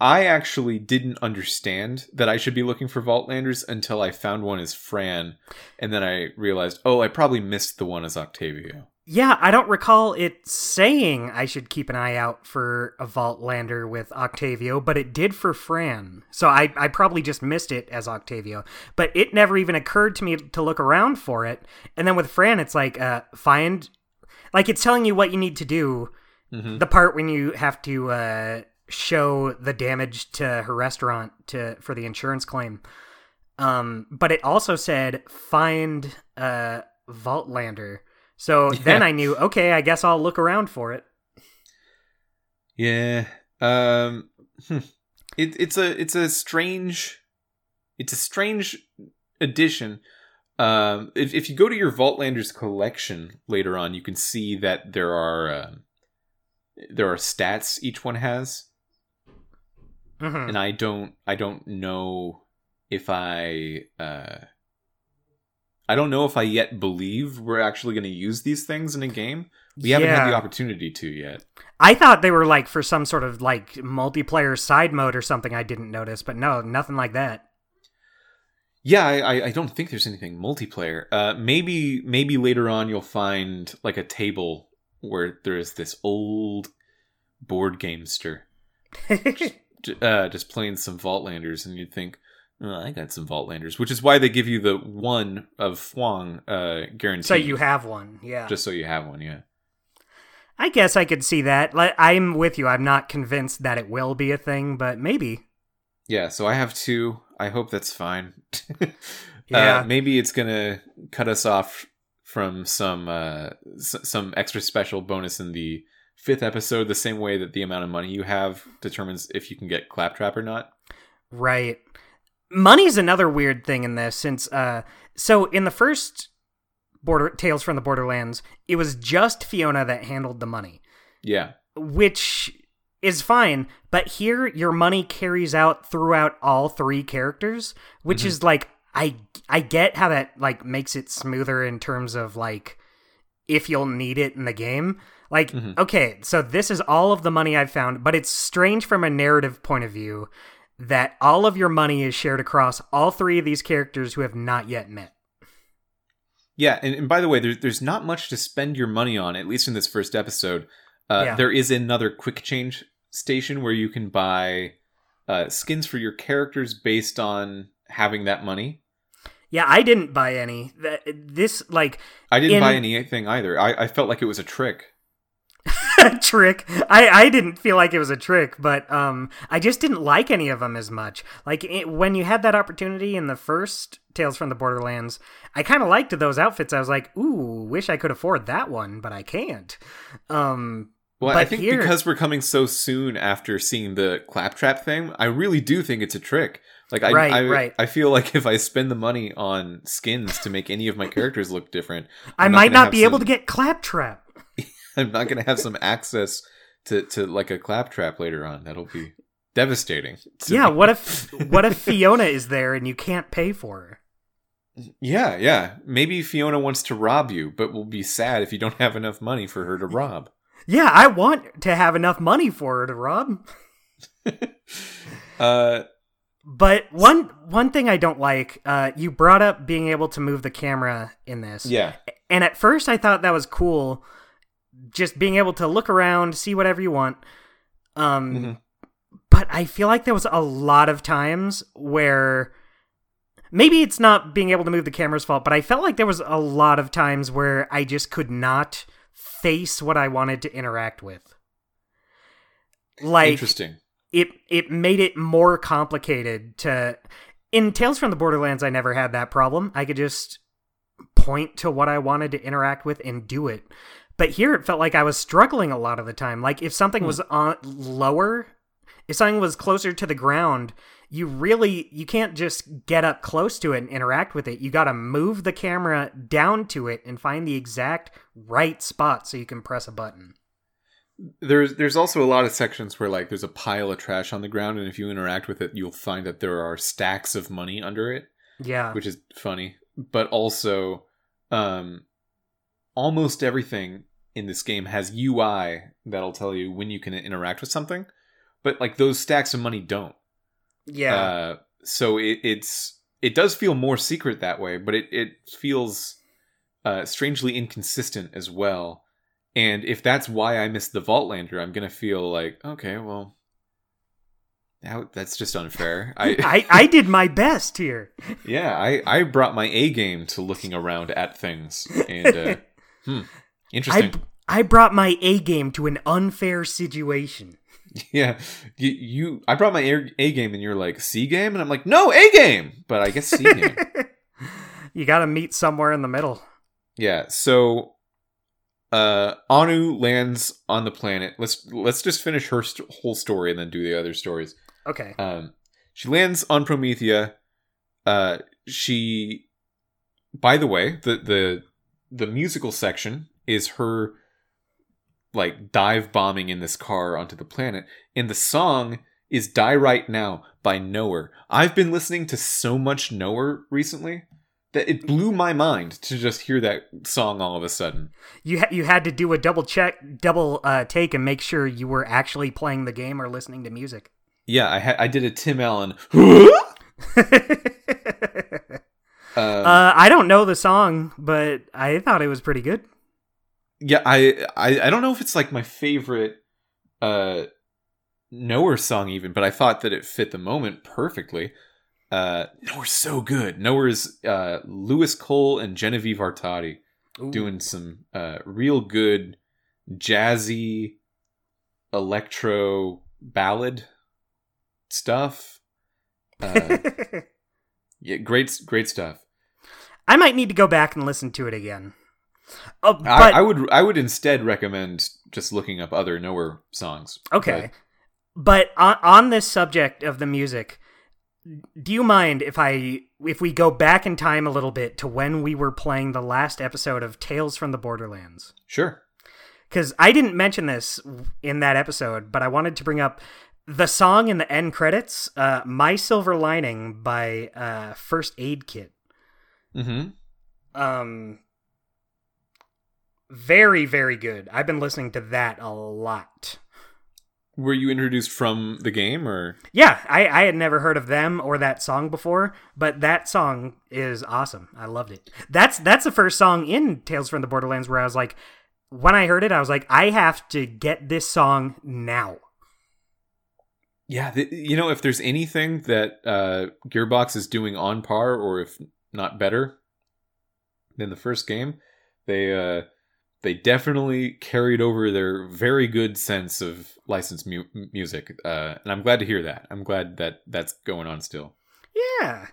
i actually didn't understand that i should be looking for vault landers until i found one as fran and then i realized oh i probably missed the one as octavio Yeah, I don't recall it saying I should keep an eye out for a Vault Lander with Octavio, but it did for Fran. So I, I probably just missed it as Octavio. But it never even occurred to me to look around for it. And then with Fran, it's like, uh, find. Like, it's telling you what you need to do. Mhm. The part when you have to uh, show the damage to her restaurant to for the insurance claim. Um, but it also said find uh, Vault Lander. So then I knew, okay, I guess I'll look around for it. Yeah. Um hmm. it, it's a it's a strange it's a strange addition. Um if if you go to your Vaultlanders collection later on, you can see that there are um there are stats each one has Mhm. and I don't I don't know if I uh I don't know if I yet believe we're actually going to use these things in a game. We haven't had the opportunity to yet. I thought they were like for some sort of like multiplayer side mode or something I didn't notice, but no, nothing like that. Yeah, I, I- don't think there's anything multiplayer. Uh, maybe maybe later on you'll find like a table where there's this old board gamester j- uh, just playing some Vaultlanders, and you'd think, oh, I got some Vaultlanders, which is why they give you the one of Fwang uh, guarantee. so you have one, yeah. just so you have one, yeah. I guess I could see that. I'm with you. I'm not convinced that it will be a thing, but maybe. Yeah, so I have two. I hope that's fine. Yeah. uh, maybe it's gonna cut us off from some uh, s- some extra special bonus in the fifth episode, the same way that the amount of money you have determines if you can get claptrap or not. Right. Money's another weird thing in this since uh so in the first Border Tales from the Borderlands, it was just Fiona that handled the money, Yeah, which is fine, but here your money carries out throughout all three characters, which Mhm. is like I I get how that like makes it smoother in terms of like if you'll need it in the game. Like, Mhm. okay, so this is all of the money I've found, but it's strange from a narrative point of view that all of your money is shared across all three of these characters who have not yet met. yeah. And, and by the way, there's there's not much to spend your money on, at least in this first episode. Uh, Yeah. There is another quick change station where you can buy uh, skins for your characters based on having that money. Yeah, I didn't buy any. This like I didn't In- buy anything either. I, I felt like it was a trick. trick. I I didn't feel like it was a trick, but um I just didn't like any of them as much. Like it, when you had that opportunity in the first Tales from the Borderlands, I kind of liked those outfits. I was like, "Ooh, wish I could afford that one, but I can't." Um Well, I think here- because we're coming so soon after seeing the claptrap thing, I really do think it's a trick. Like I, Right, I, right. I feel like if I spend the money on skins to make any of my characters look different, I I'm might gonna not have be able to get Claptrap. I'm not going to have some access to, to like a claptrap later on. That'll be devastating. Yeah, me. what if what if Fiona is there and you can't pay for her? Yeah, yeah. Maybe Fiona wants to rob you, but will be sad if you don't have enough money for her to rob. Yeah, I want to have enough money for her to rob. Uh, But one one thing I don't like, uh, you brought up being able to move the camera in this. yeah. And at first I thought that was cool, just being able to look around, see whatever you want. Um Mhm. but I feel like there was a lot of times where maybe it's not being able to move the camera's fault, but I felt like there was a lot of times where I just could not face what I wanted to interact with. Like Interesting. it it made it more complicated to in Tales from the Borderlands I never had that problem. I could just point to what I wanted to interact with and do it. But here it felt like I was struggling a lot of the time. Like if something was on lower, if something was closer to the ground, you really you can't just get up close to it and interact with it. You got to move the camera down to it and find the exact right spot so you can press a button. There's there's also a lot of sections where like there's a pile of trash on the ground, and if you interact with it, you'll find that there are stacks of money under it, Yeah. which is funny. But also, um, almost everything in this game has UI that'll tell you when you can interact with something, but like those stacks of money don't. Yeah. Uh, so it, it's it does feel more secret that way, but it it feels uh, strangely inconsistent as well. And if that's why I missed the Vaultlander, I'm gonna feel like okay, well, that, that's just unfair. I, I, I did my best here. yeah, I I brought my A game to looking around at things, and uh, hmm, interesting. I brought my A game to an unfair situation. yeah, you, you I brought my A, A game, and you're like C game, and I'm like no A game, but I guess C game. you got to meet somewhere in the middle. Yeah, so uh Anu lands on the planet. Let's let's just finish her st- whole story and then do the other stories. Okay. Um she lands on Promethea. Uh she by the way, the the the musical section is her like dive bombing in this car onto the planet and the song is Die Right Now by Knower. I've been listening to so much Knower recently. that it blew my mind to just hear that song all of a sudden. You ha- you had to do a double check, double uh, take, and make sure you were actually playing the game or listening to music. Yeah, I ha- I did a Tim Allen. Um, uh, I don't know the song, but I thought it was pretty good. Yeah, I, I I don't know if it's like my favorite uh Knower song even, but I thought that it fit the moment perfectly. Uh Knower's so good. Knower's uh Louis Cole and Genevieve Artadi Ooh. doing some uh real good jazzy electro ballad stuff. Uh yeah, great great stuff. I might need to go back and listen to it again. Oh, but I, I would I would instead recommend just looking up other Knower songs. okay. But on, on this subject of the music, do you mind if I if we go back in time a little bit to when we were playing the last episode of Tales from the Borderlands? Sure. Because I didn't mention this in that episode, but I wanted to bring up the song in the end credits, uh, "My Silver Lining" by uh, First Aid Kit. Mm-hmm. Um, very very good. I've been listening to that a lot. Were you introduced from the game or Yeah, I, I had never heard of them or that song before, but that song is awesome. I loved it. That's that's the first song in Tales from the Borderlands where I was like, when I heard it, I was like, I have to get this song now. Yeah, th- you know, if there's anything that uh, Gearbox is doing on par, or if not better than the first game, they uh, they definitely carried over their very good sense of licensed mu- music, uh, and I'm glad to hear that. I'm glad that that's going on still. Yeah.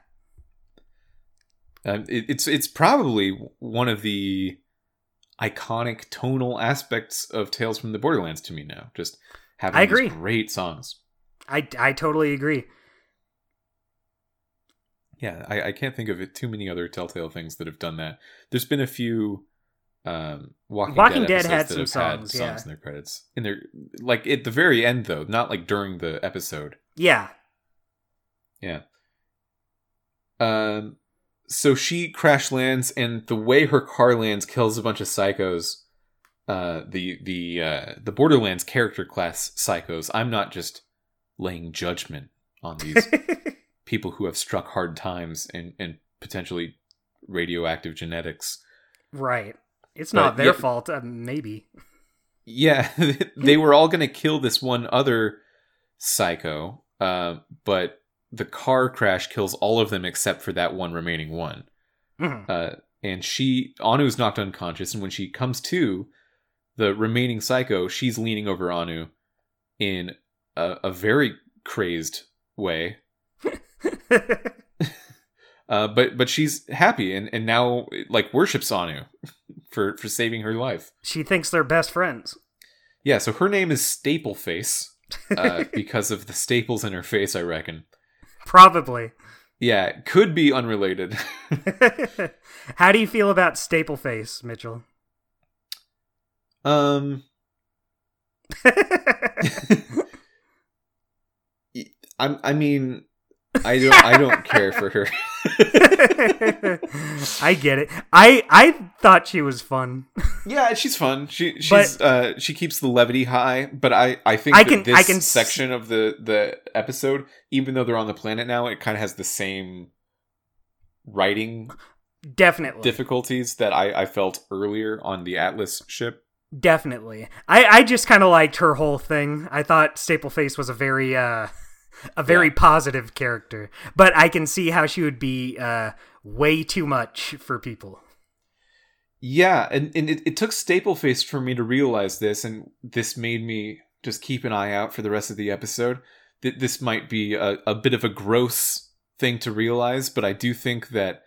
Um, it, it's it's probably one of the iconic tonal aspects of Tales from the Borderlands to me now. Just having I these agree. great songs. I, I totally agree. Yeah, I, I can't think of it too many other Telltale things that have done that. There's been a few um, Walking, Walking Dead, Dead had some songs, had yeah. songs in their credits. In their like at the very end though, not like during the episode. Yeah. Yeah. Um so she crash lands and the way her car lands kills a bunch of psychos. Uh the the uh the Borderlands character class psychos. I'm not just laying judgment on these people who have struck hard times and and potentially radioactive genetics. right. It's But not their yeah- fault, uh, maybe. Yeah, they were all going to kill this one other psycho, uh, but the car crash kills all of them except for that one remaining one. Mhm. Uh, and she, Anu's knocked unconscious, and when she comes to, the remaining psycho, she's leaning over Anu in a, a very crazed way. Uh, but but she's happy and, and now like worships Anu for for saving her life. she thinks they're best friends. Yeah, so her name is Stapleface uh, because of the staples in her face, I reckon. Probably. Yeah, could be unrelated. How do you feel about Stapleface, Mitchell? um, I I mean, I don't I don't care for her. I get it. I I thought she was fun. yeah, she's fun. She she's uh she keeps the levity high, but I I think I can- this I can section of the the episode, even though they're on the planet now, it kind of has the same writing Definitely. difficulties that I, I felt earlier on the Atlas ship. Definitely. I I just kind of liked her whole thing. I thought Stapleface was a very uh a very Yeah. positive character, but I can see how she would be uh way too much for people. Yeah, and, and it, it took Stapleface for me to realize this, and this made me just keep an eye out for the rest of the episode. That this might be a, a bit of a gross thing to realize, but I do think that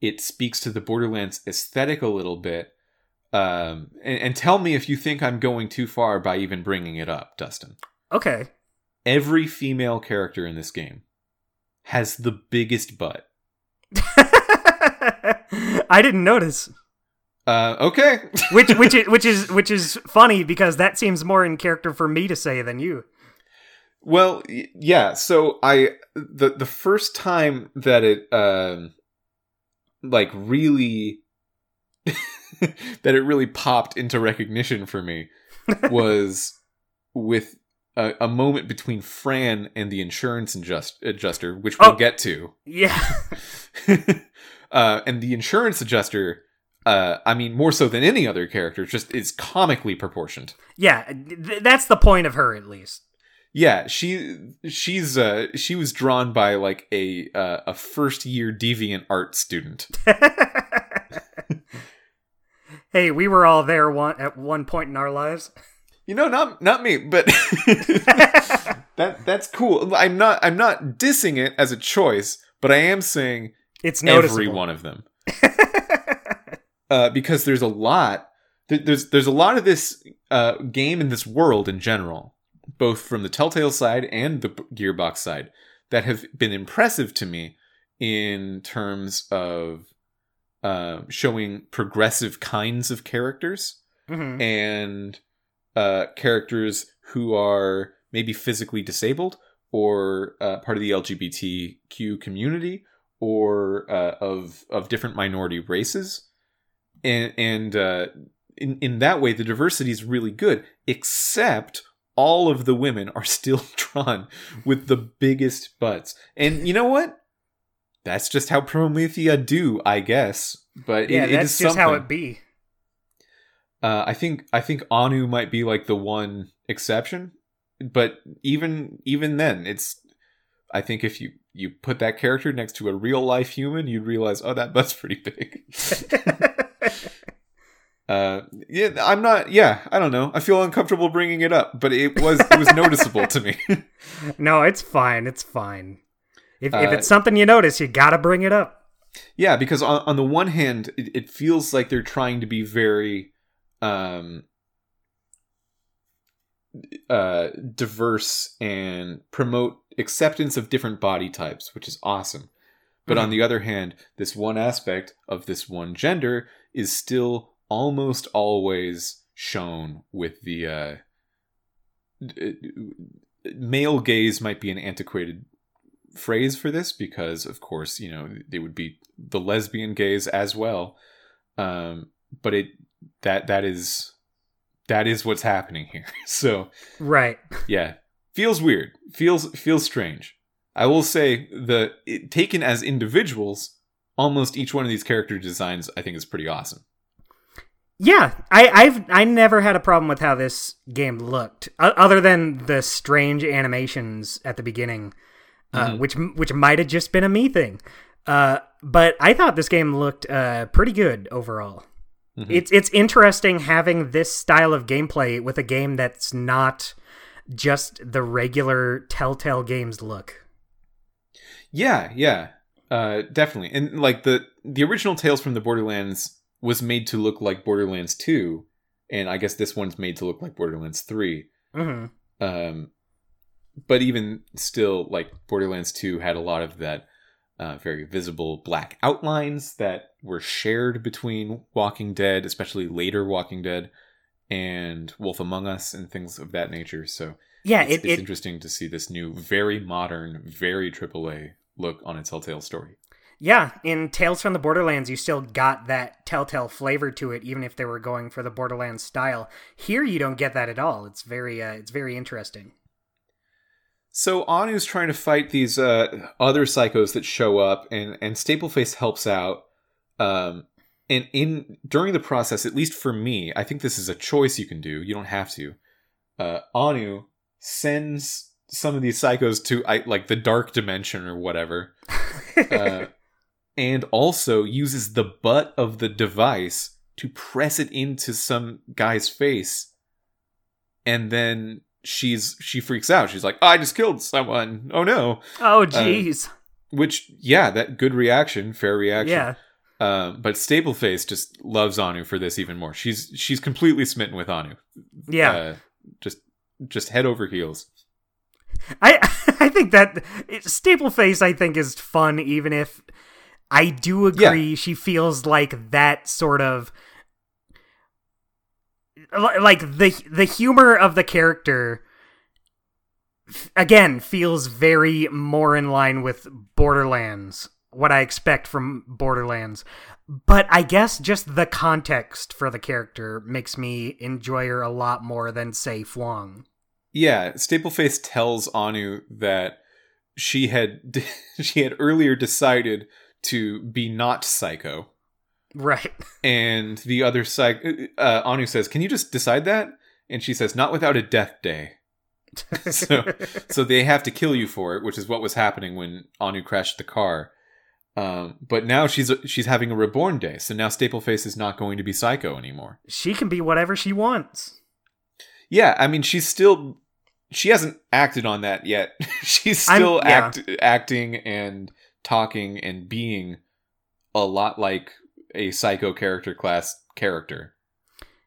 it speaks to the Borderlands aesthetic a little bit. Um, and, and tell me if you think I'm going too far by even bringing it up, Dustin. Okay. Every female character in this game has the biggest butt. I didn't notice. Uh, okay. Which which is which is which is funny because that seems more in character for me to say than you. Well, yeah. So I the the first time that it um like really that it really popped into recognition for me was with a, a moment between Fran and the insurance adjust, adjuster, which we'll Oh. get to. Yeah. uh, and the insurance adjuster, uh, I mean, more so than any other character, just is comically proportioned. Yeah, th- that's the point of her at least. Yeah, she she's uh she was drawn by like a uh, a first year deviant art student. hey, we were all there one at one point in our lives. You know, not not me, but that that's cool. I'm not I'm not dissing it as a choice, but I am saying It's noticeable. every one of them. uh, because there's a lot there's there's a lot of this uh, game in this world in general, both from the Telltale side and the Gearbox side, that have been impressive to me in terms of uh, showing progressive kinds of characters Mhm. and uh, characters who are maybe physically disabled or uh, part of the LGBTQ community or uh, of of different minority races, and and uh, in in that way the diversity is really good. Except all of the women are still drawn with the biggest butts, and you know what? That's just how Promethea do, I guess. But Yeah, it, it that's is just how it be. Uh, I think I think Anu might be like the one exception, but even even then, it's. I think if you you put that character next to a real life human, you'd realize, oh, that butt's pretty big. uh, yeah, I'm not. Yeah, I don't know. I feel uncomfortable bringing it up, but it was it was noticeable to me. no, it's fine. It's fine. If, if Uh, it's something you notice, you gotta bring it up. Yeah, because on, on the one hand, it, it feels like they're trying to be very um, uh, diverse and promote acceptance of different body types, which is awesome. But on the other hand, this one aspect of this one gender is still almost always shown with the uh, d- male gaze might be an antiquated phrase for this because of course you know they would be the lesbian gaze as well um but it that that is that is what's happening here so Right. yeah feels weird feels feels strange i will say the it, taken as individuals almost each one of these character designs i think is pretty awesome Yeah, I, I've I never had a problem with how this game looked, other than the strange animations at the beginning, uh, Mhm. which which might have just been a me thing. Uh, but I thought this game looked uh, pretty good overall. Mhm. It's it's interesting having this style of gameplay with a game that's not just the regular Telltale games look. Yeah, yeah, uh, definitely. And like the the original Tales from the Borderlands was made to look like Borderlands Two, and I guess this one's made to look like Borderlands Three. hmm Um, but even still, like Borderlands Two had a lot of that uh, very visible black outlines that were shared between Walking Dead, especially later Walking Dead, and Wolf Among Us, and things of that nature. So Yeah, it's, it, it's it interesting to see this new, very modern, very AAA look on a Telltale story. Yeah, in Tales from the Borderlands, you still got that Telltale flavor to it, even if they were going for the Borderlands style. Here, you don't get that at all. It's very, uh, it's very interesting. So Anu's trying to fight these uh, other psychos that show up, and and Stapleface helps out. Um, and in during the process, at least for me, I think this is a choice you can do. You don't have to. Uh, Anu sends some of these psychos to I, like the dark dimension or whatever, uh, and also uses the butt of the device to press it into some guy's face, and then she's she freaks out. She's like, "I just killed someone! Oh no!" oh, jeez. Which, yeah, that good reaction, fair reaction. yeah. Um, but Stapleface just loves Anu for this even more. She's she's completely smitten with Anu. Yeah. Uh, just just head over heels. I I think that it, Stapleface I think is fun even if I do agree she feels like that sort of like the the humor of the character again feels very more in line with Borderlands what I expect from Borderlands. But I guess just the context for the character makes me enjoy her a lot more than say Fwong. Yeah, Stapleface tells Anu that she had she had earlier decided to be not psycho. Right. And the other side uh, Anu says, "Can you just decide that?" And she says, "Not without a death day." so so they have to kill you for it, which is what was happening when Anu crashed the car. Um, but now she's she's having a reborn day, so now Stapleface is not going to be psycho anymore. She can be whatever she wants. Yeah, I mean she's still she hasn't acted on that yet. she's still yeah. act, acting and talking and being a lot like a psycho character class character.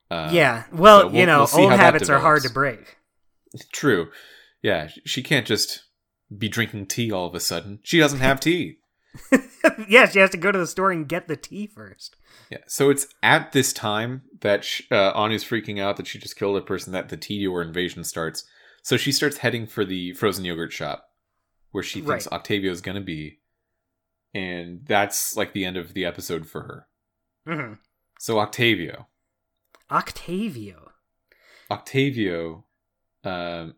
Uh, yeah. Well, so we'll- you know, we'll old habits are hard to break. True. Yeah, she can't just be drinking tea all of a sudden. She doesn't have tea. yeah, she has to go to the store and get the tea first. Yeah. So it's at this time that sh uh, Anu's freaking out that she just killed a person that the Tediore invasion starts. So she starts heading for the frozen yogurt shop where she thinks Right. Octavio's going to be. And that's like the end of the episode for her. Hmm So Octavio. Octavio. Octavio. Um,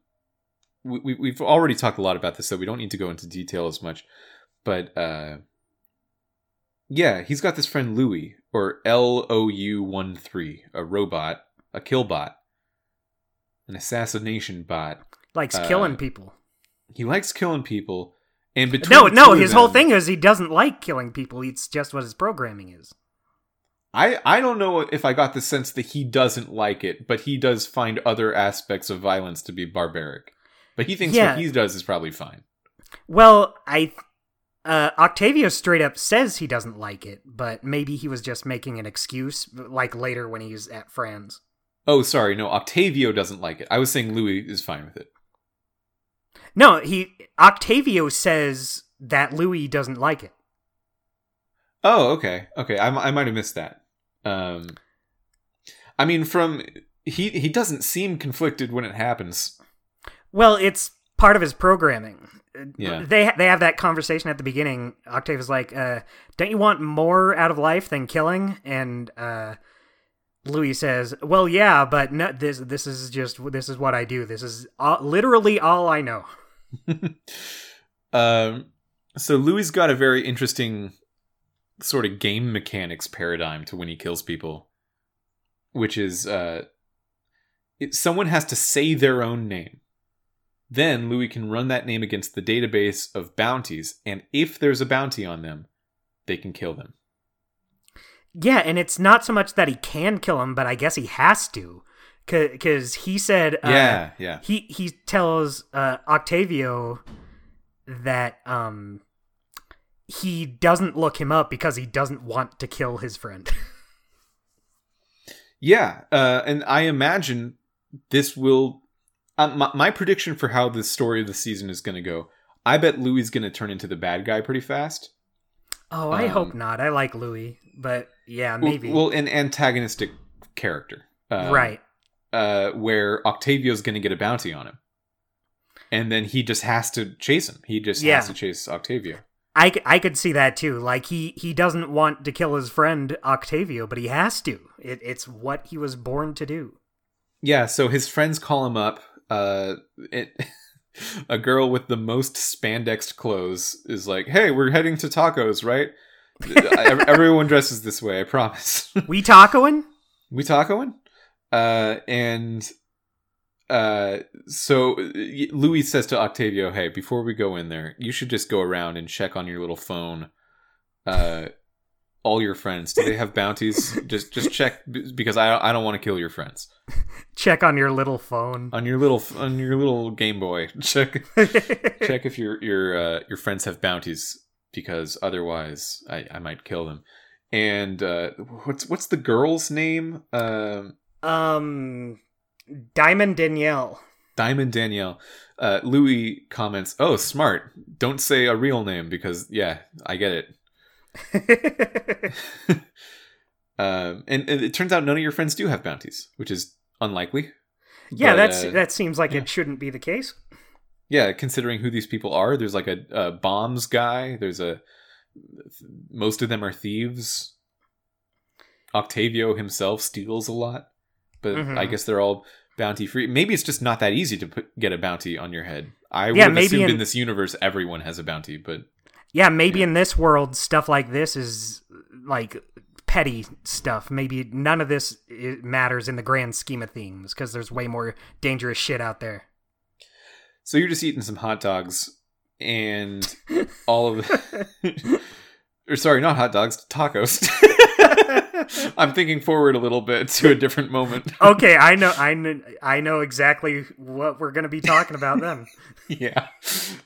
we, we, we've already talked a lot about this, so we don't need to go into detail as much. But uh, yeah, he's got this friend Louis, or L O U 1 3, a robot, a kill bot, an assassination bot. Likes Uh, killing people. He likes killing people. And between No, no, his whole thing is he doesn't like killing people. It's just what his programming is. I, I don't know if I got the sense that he doesn't like it, but he does find other aspects of violence to be barbaric. But he thinks Yeah. what he does is probably fine. Well, I uh Octavio straight up says he doesn't like it, but maybe he was just making an excuse like later when he's at Fran's. Oh, sorry, no, Octavio doesn't like it. I was saying Louis is fine with it. No, he Octavio says that Louis doesn't like it. Oh, okay, okay. I, I might have missed that. Um, I mean, from he he doesn't seem conflicted when it happens. Well, it's part of his programming. Yeah. They they have that conversation at the beginning. Octave is like, uh, "Don't you want more out of life than killing?" And uh, Louis says, "Well, yeah, but no, this this is just this is what I do. This is all, literally all I know." Um, so Louis got a very interesting sort of game mechanics paradigm to when he kills people, which is uh, it, someone has to say their own name. Then Louis can run that name against the database of bounties, and if there's a bounty on them, they can kill them. Yeah, and it's not so much that he can kill him, but I guess he has to, because he said, uh, yeah, yeah. he he tells uh, Octavio that um he doesn't look him up because he doesn't want to kill his friend. Yeah, uh, and I imagine this will. Uh, my, my prediction for how the story of the season is going to go. I bet Louis is going to turn into the bad guy pretty fast. oh, I hope Um, not. I like Louis, but yeah, Well- maybe. Well, an antagonistic character, um, right. Uh, where Octavio's going to get a bounty on him, and then he just has to chase him. He just Yeah. has to chase Octavio. I, I could see that too. Like he he doesn't want to kill his friend Octavio, but he has to. It, it's what he was born to do. Yeah, so his friends call him up. Uh, it, a girl with the most spandexed clothes is like, "Hey, we're heading to tacos, right?" Everyone dresses this way, I promise. We tacoing? we tacoing? Uh, and uh, so Louis says to Octavio, "Hey, before we go in there, you should just go around and check on your little phone. Uh, all your friends, do they have bounties? just just check because I I don't want to kill your friends." Check on your little phone. on your little on your little Game Boy. Check check if your your uh, your friends have bounties because otherwise I, I might kill them. And uh, what's what's the girl's name? Um, um, Diamond Danielle. Diamond Danielle. Uh, Louis comments, "Oh, smart. Don't say a real name because yeah, I get it." Um, and, and it turns out none of your friends do have bounties, which is unlikely. yeah, But, that's uh, that seems like yeah. it shouldn't be the case. yeah considering who these people are there's like a, a bombs guy there's a most of them are thieves. Octavio himself steals a lot, but Mhm. I guess they're all bounty free. Maybe it's just not that easy to put, get a bounty on your head. I would Yeah, have maybe assumed in, in- this universe everyone has a bounty, but Yeah, maybe in this world, stuff like this is like petty stuff. Maybe none of this matters in the grand scheme of things because there's way more dangerous shit out there. so you're just eating some hot dogs and all of the or sorry, not hot dogs, tacos. I'm thinking forward a little bit to a different moment. okay, I know, I know, I know exactly what we're gonna be talking about then. yeah.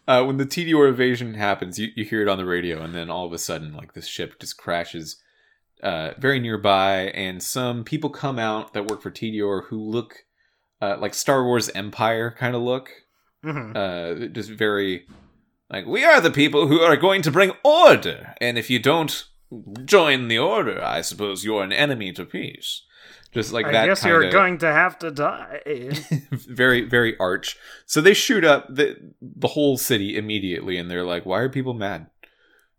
Uh, when the Tediore invasion happens, you, you hear it on the radio, and then all of a sudden, like this ship just crashes uh, very nearby, and some people come out that work for Tediore who look uh, like Star Wars Empire kind of look. hmm Uh, just very like we are the people who are going to bring order, and if you don't join the order, I suppose you're an enemy to peace. Just like I that. guess kinda you're going to have to die. very very arch so they shoot up the the whole city immediately and they're like why are people mad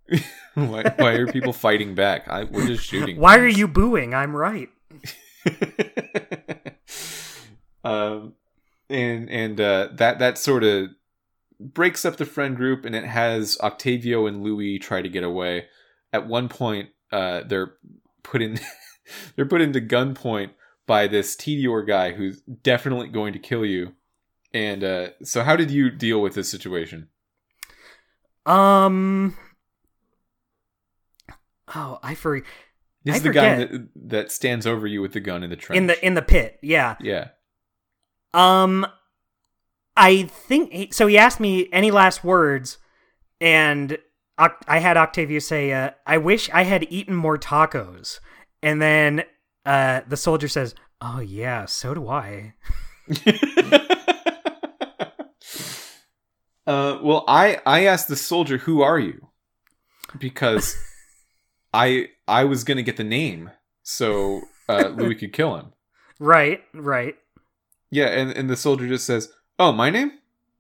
why, why are people fighting back I, we're just shooting Why are you booing? I'm right. um and and uh that that sort of breaks up the friend group and it has octavio and louis try to get away at one point uh they're put in they're put into gunpoint by this tediore guy who's definitely going to kill you and uh so how did you deal with this situation Um. Oh, I for this I is the guy that that stands over you with the gun in the trench in the in the pit. Yeah. yeah Um, I think he, so. He asked me any last words, and I had Octavia say, uh, "I wish I had eaten more tacos." And then uh, the soldier says, "Oh yeah, so do I." uh, well, I I asked the soldier, "Who are you?" Because I I was gonna get the name so uh, Louis could kill him. Right, right. Yeah, and and the soldier just says, "Oh, my name?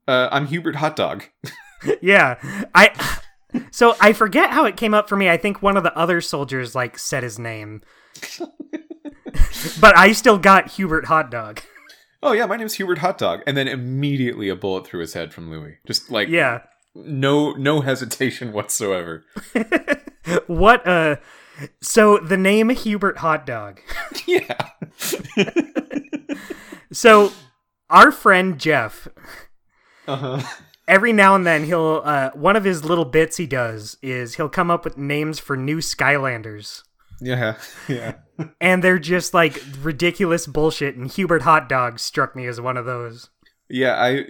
Uh, I'm Hubert Hot Dog." Yeah, I. So I forget how it came up for me. I think one of the other soldiers like said his name, but I still got Hubert Hot Dog. oh yeah, my name's Hubert Hot Dog, and then immediately a bullet through his head from Louis. Just like Yeah. no no hesitation whatsoever. what uh so the name Hubert Hot Dog. yeah. So our friend Jeff, uh huh. Every now and then he'll uh one of his little bits he does is he'll come up with names for new Skylanders. Yeah. Yeah. And they're just like ridiculous bullshit and Hubert Hot Dog struck me as one of those. Yeah, I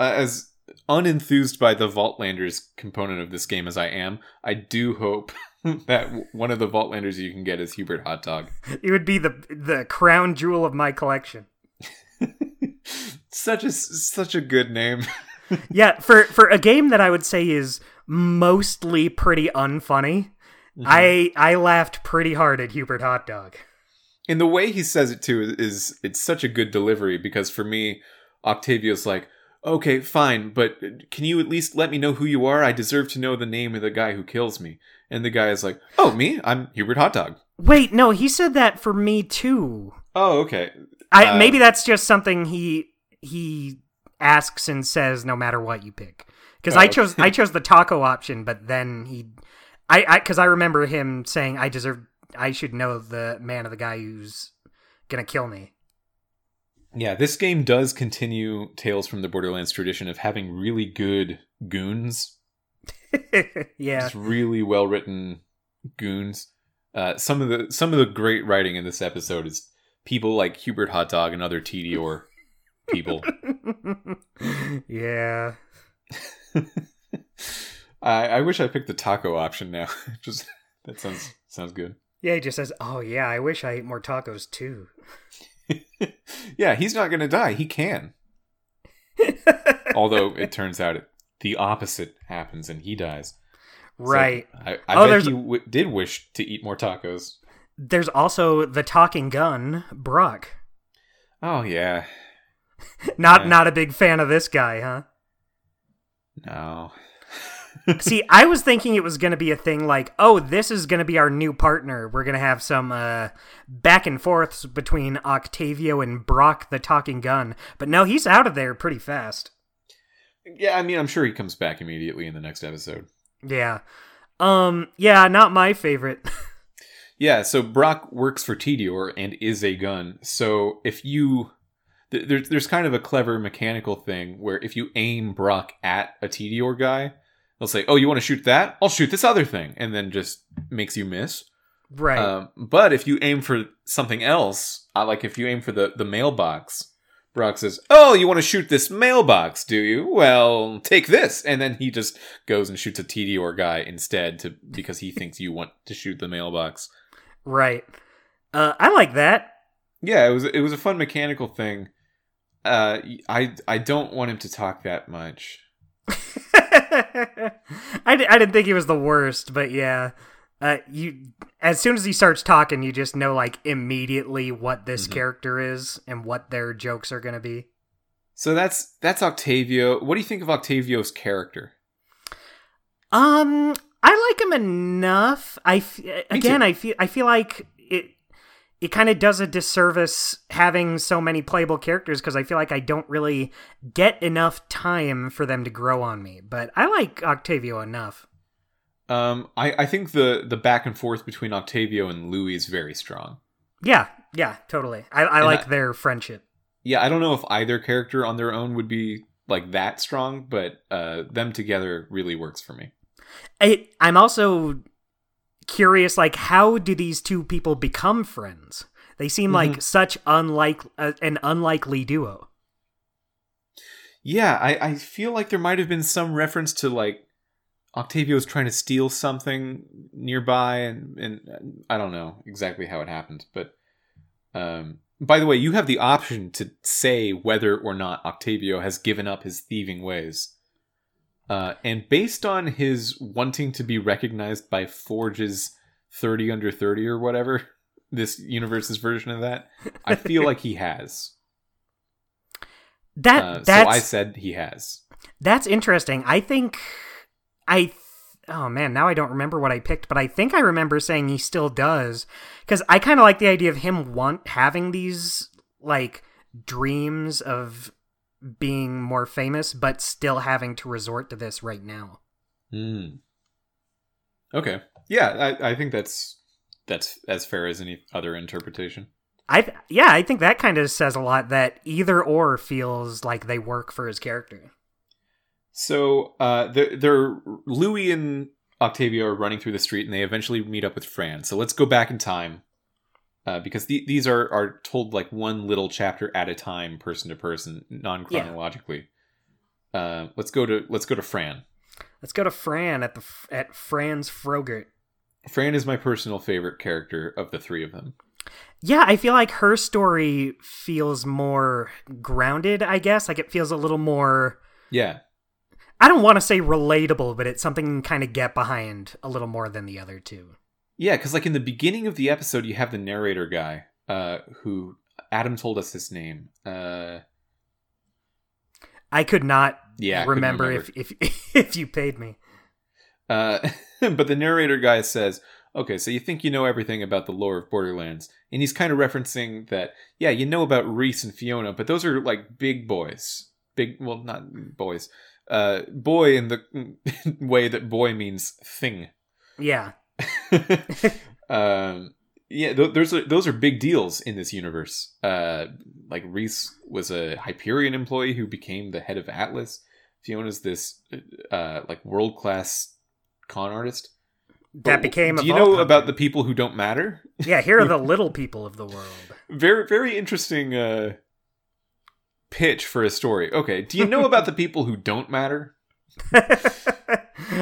uh, as unenthused by the Vaultlanders component of this game as I am, I do hope that one of the Vaultlanders you can get is Hubert Hot Dog. It would be the the crown jewel of my collection. such a such a good name. Yeah, for for a game that I would say is mostly pretty unfunny, I I laughed pretty hard at Hubert Hot Dog. And the way he says it too is, is it's such a good delivery because for me, Octavio's like, okay, fine, but can you at least let me know who you are? I deserve to know the name of the guy who kills me. And the guy is like, oh, me? I'm Hubert Hot Dog. Wait, no, he said that for me too. Oh, okay. I Uh, maybe that's just something he he asks and says no matter what you pick. Because Oh, I chose I chose the taco option, but then he I I because I remember him saying I deserve I should know the man of the guy who's gonna kill me. Yeah, this game does continue Tales from the Borderlands tradition of having really good goons, yeah. just really well written goons. Uh, some of the some of the great writing in this episode is people like Hubert Hot Dog and other Tediore people. yeah. I, I wish I picked the taco option now. just that sounds sounds good. Yeah, he just says, "Oh yeah, I wish I ate more tacos too." yeah, he's not gonna die. He can. Although it turns out it, the opposite happens and he dies. So right. I, I Oh, bet he w- did wish to eat more tacos. There's also the talking gun, Brock. Oh yeah. Not Yeah. not a big fan of this guy, huh? No. See, I was thinking it was going to be a thing like, oh, this is going to be our new partner. We're going to have some uh, back and forths between Octavio and Brock the Talking Gun. But no, he's out of there pretty fast. Yeah, I mean, I'm sure he comes back immediately in the next episode. Yeah. Um, yeah, not my favorite. Yeah, so Brock works for Tediore and is a gun. So if you there's there's kind of a clever mechanical thing where if you aim Brock at a Tediore guy, they'll say, "Oh, you want to shoot that? I'll shoot this other thing," and then just makes you miss. right. Um, but if you aim for something else, uh, like if you aim for the the mailbox, Brock says, "Oh, you want to shoot this mailbox, do you? Well, take this." And then he just goes and shoots a Tediore guy instead to because he thinks you want to shoot the mailbox. right. Uh, I like that. Yeah, it was it was a fun mechanical thing. Uh, I I don't want him to talk that much. I, I didn't think he was the worst, but yeah. Uh, you as soon as he starts talking, you just know like immediately what this Mhm. character is and what their jokes are gonna be. So that's that's Octavio. What do you think of Octavio's character? Um, I like him enough. I f- again, I feel I feel like it. Kind of does a disservice having so many playable characters because I feel like I don't really get enough time for them to grow on me. But I like Octavio enough. Um, I I think the the back and forth between Octavio and Louis is very strong. Yeah, yeah, totally. I, I And like I- their friendship. Yeah, I don't know if either character on their own would be like that strong, but uh, them together really works for me. I, I'm also curious, like, how do these two people become friends? They seem like such unlike uh, an unlikely duo. Yeah, I, I feel like there might have been some reference to like Octavio's trying to steal something nearby, and and uh, I don't know exactly how it happened. But um, by the way, you have the option to say whether or not Octavio has given up his thieving ways. Uh, and based on his wanting to be recognized by Forge's 30 under 30 or whatever, this universe's version of that, I feel like he has. That Uh, so that's I said he has. that's interesting. I think I. th- Oh man, now I don't remember what I picked, but I think I remember saying he still does because I kind of like the idea of him want having these like dreams of being more famous, but still having to resort to this right now. Hmm. Okay. Yeah, I, I think that's that's as fair as any other interpretation. I th- yeah, I think that kind of says a lot that either or feels like they work for his character. So, uh, they're, they're Louis and Octavia are running through the street, and they eventually meet up with Fran. So let's go back in time, uh, because the, these are are told like one little chapter at a time, person to person, non chronologically. Uh, let's go to let's go to Fran. Let's go to Fran at the at Fran's Frogurt. Fran is my personal favorite character of the three of them. Yeah, I feel like her story feels more grounded, I guess. Like it feels a little more Yeah, I don't want to say relatable, but it's something kind of get behind a little more than the other two. Yeah, because like in the beginning of the episode, you have the narrator guy, uh, who Adam told us his name. Uh, I could not yeah, couldn't remember, if if if you paid me. Uh, but the narrator guy says, "Okay, so you think you know everything about the lore of Borderlands," and he's kind of referencing that. Yeah, you know about Rhys and Fiona, but those are like big boys. Big, well, not boys. Uh, boy in the way that boy means thing. Yeah. um, yeah, th- those are those are big deals in this universe. Uh, like Rhys was a Hyperion employee who became the head of Atlas. Fiona's this uh, like world class con artist. That But became a Do you know about the people who don't matter? Yeah, here are the little people of the world. Very very interesting uh, pitch for a story. Okay, do you know about the people who don't matter?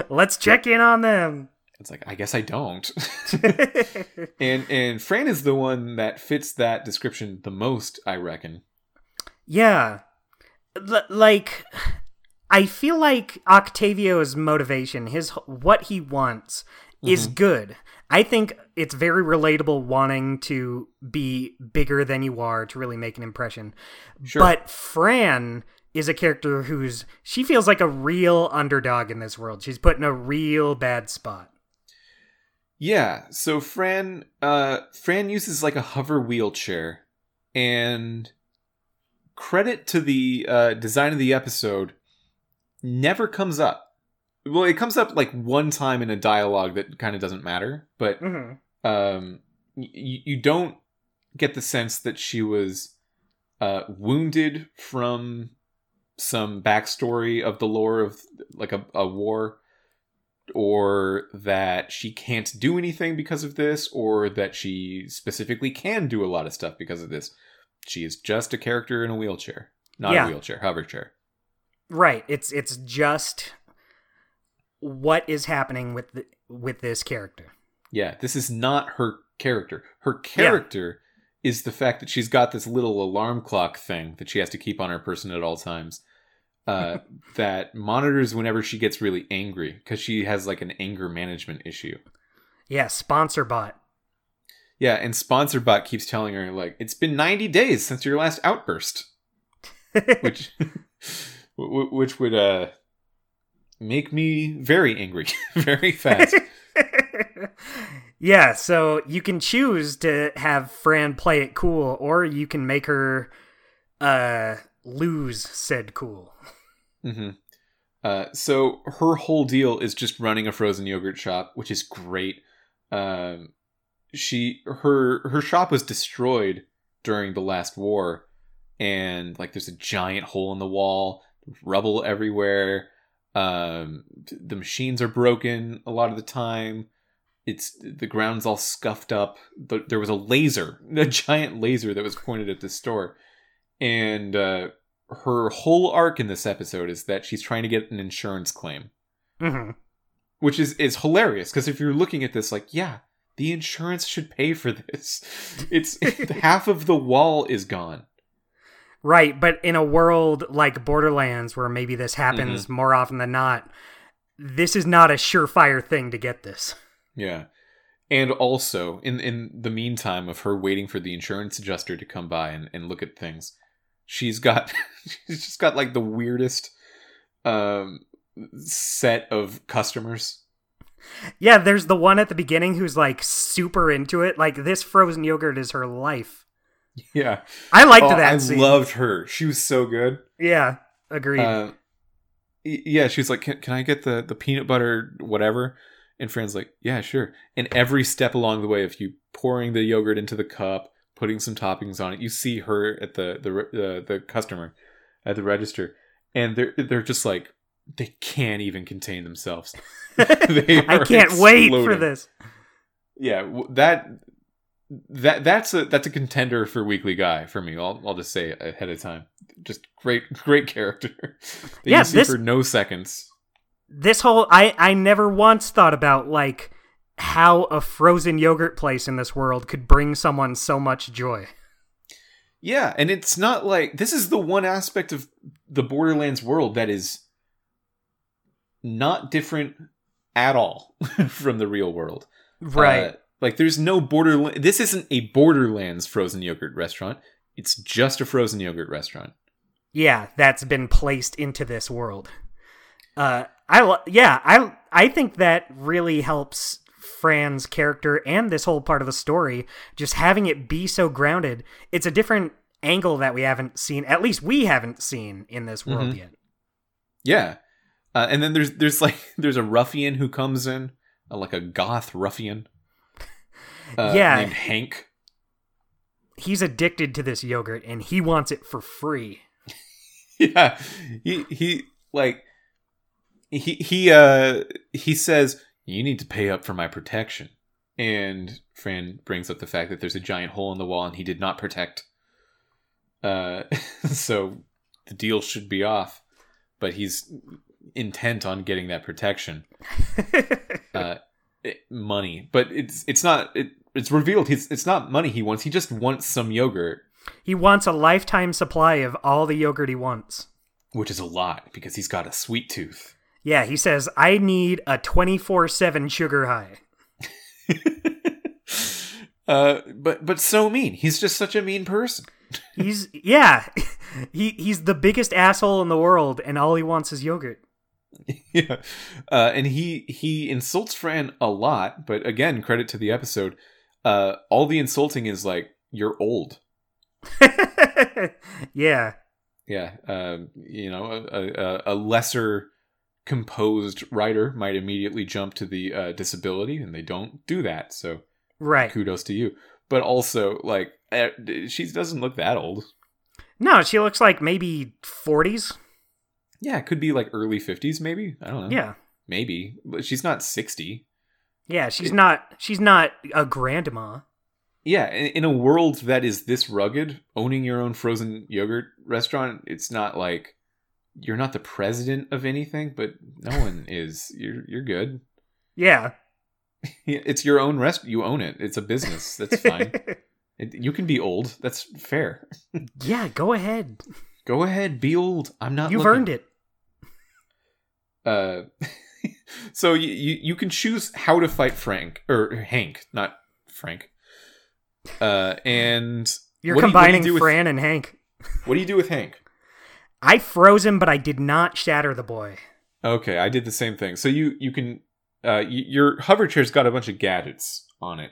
Let's check in on them. It's like I guess I don't. and and Fran is the one that fits that description the most, I reckon. yeah. L- like I feel like Octavio's motivation, his what he wants is Mm-hmm. good. I think it's very relatable wanting to be bigger than you are to really make an impression. Sure. But Fran is a character who's she feels like a real underdog in this world. She's put in a real bad spot. Yeah, so Fran uh Fran uses like a hover wheelchair and credit to the uh design of the episode never comes up. Well, it comes up like one time in a dialogue that kind of doesn't matter, but Mm-hmm. um y- you don't get the sense that she was uh wounded from some backstory of the lore of like a, a war or that she can't do anything because of this or that she specifically can do a lot of stuff because of this she is just a character in a wheelchair not Yeah. a wheelchair hover chair Right. It's it's just what is happening with the, with this character. yeah this is not her character her character is the fact that she's got this little alarm clock thing that she has to keep on her person at all times uh, that monitors whenever she gets really angry because she has like an anger management issue Yeah, sponsor bot. Yeah, and SponsorBot keeps telling her like it's been 90 days since your last outburst, which which would uh make me very angry very fast. yeah, so you can choose to have Fran play it cool, or you can make her uh lose said cool. hmm Uh, so her whole deal is just running a frozen yogurt shop, which is great. Um, she her her shop was destroyed during the last war, and like there's a giant hole in the wall, rubble everywhere. Um, the machines are broken a lot of the time. It's the ground's all scuffed up. The, there was a laser, a giant laser that was pointed at the store, and uh, her whole arc in this episode is that she's trying to get an insurance claim, hmm which is is hilarious because if you're looking at this, like, yeah, the insurance should pay for this. It's half of the wall is gone. Right, but in a world like Borderlands, where maybe this happens Mm-hmm. more often than not, this is not a surefire thing to get this. Yeah. And also, in in the meantime of her waiting for the insurance adjuster to come by and, and look at things, she's got she's just got like the weirdest um set of customers. Yeah, there's the one at the beginning who's like super into it. Like this frozen yogurt is her life. Yeah. I liked Oh, that I scene. loved her. She was so good. yeah, agreed. Uh, yeah, she's like, can, can I get the, the peanut butter, whatever? And Fran's like, yeah, sure. And every step along the way of you pouring the yogurt into the cup, putting some toppings on it, you see her at the the re- the, customer at the register, and they're they're just like, they can't even contain themselves. they I can't wait for this. Yeah, that that that's a that's a contender for weekly guy for me. I'll I'll just say ahead of time. Just great great character. Yeah, this- for no seconds. This whole I I never once thought about like how a frozen yogurt place in this world could bring someone so much joy. Yeah, and it's not like this is the one aspect of the Borderlands world that is not different at all from the real world. Right. Uh, like there's no Borderland. This isn't a Borderlands frozen yogurt restaurant. It's just a frozen yogurt restaurant. yeah, that's been placed into this world. Uh, I yeah, I I think that really helps Fran's character and this whole part of the story. Just having it be so grounded, it's a different angle that we haven't seen. At least we haven't seen in this world Mhm. yet. Yeah, uh, and then there's there's like there's a ruffian who comes in, uh, like a goth ruffian. Uh, Yeah. named Hank. He's addicted to this yogurt and he wants it for free. yeah he he like he he uh he says you need to pay up for my protection. And fran brings up the fact that there's a giant hole in the wall and he did not protect uh so the deal should be off but he's intent on getting that protection uh it- money. But it's it's not it, it's revealed he's it's not money he wants. He just wants some yogurt. He wants a lifetime supply of all the yogurt he wants. which is a lot because he's got a sweet tooth Yeah, he says, I need a 24 7 sugar high. uh, but but so mean. He's just such a mean person. He's, yeah. he he's the biggest asshole in the world, and all he wants is yogurt. yeah, uh, and he he insults Fran a lot, but again, credit to the episode. Uh, all the insulting is like you're old. yeah, Yeah, um, you know, a, a, a lesser composed writer might immediately jump to the uh, disability, and they don't do that. So right. kudos to you. But also, like, eh, she doesn't look that old. No, she looks like maybe forties. Yeah, it could be like early fifties, maybe. I don't know. Yeah, maybe. But she's not sixty. yeah. She's It- not. She's not a grandma. Yeah, in, in a world that is this rugged, owning your own frozen yogurt restaurant, it's not like you're not the president of anything, but no one is. You're you're good. Yeah. It's your own rest. You own it. It's a business. That's fine. It, you can be old. That's fair. yeah. Go ahead. Go ahead, be old. I'm not. You've looking. earned it. Uh, so you, you you can choose how to fight Frank or Hank, not Frank. Uh, and You're what do you- do combining with- Fran and Hank. what do you do with Hank? I froze him, but I did not shatter the boy. Okay, I did the same thing. So you you can uh y- your hover chair's got a bunch of gadgets on it.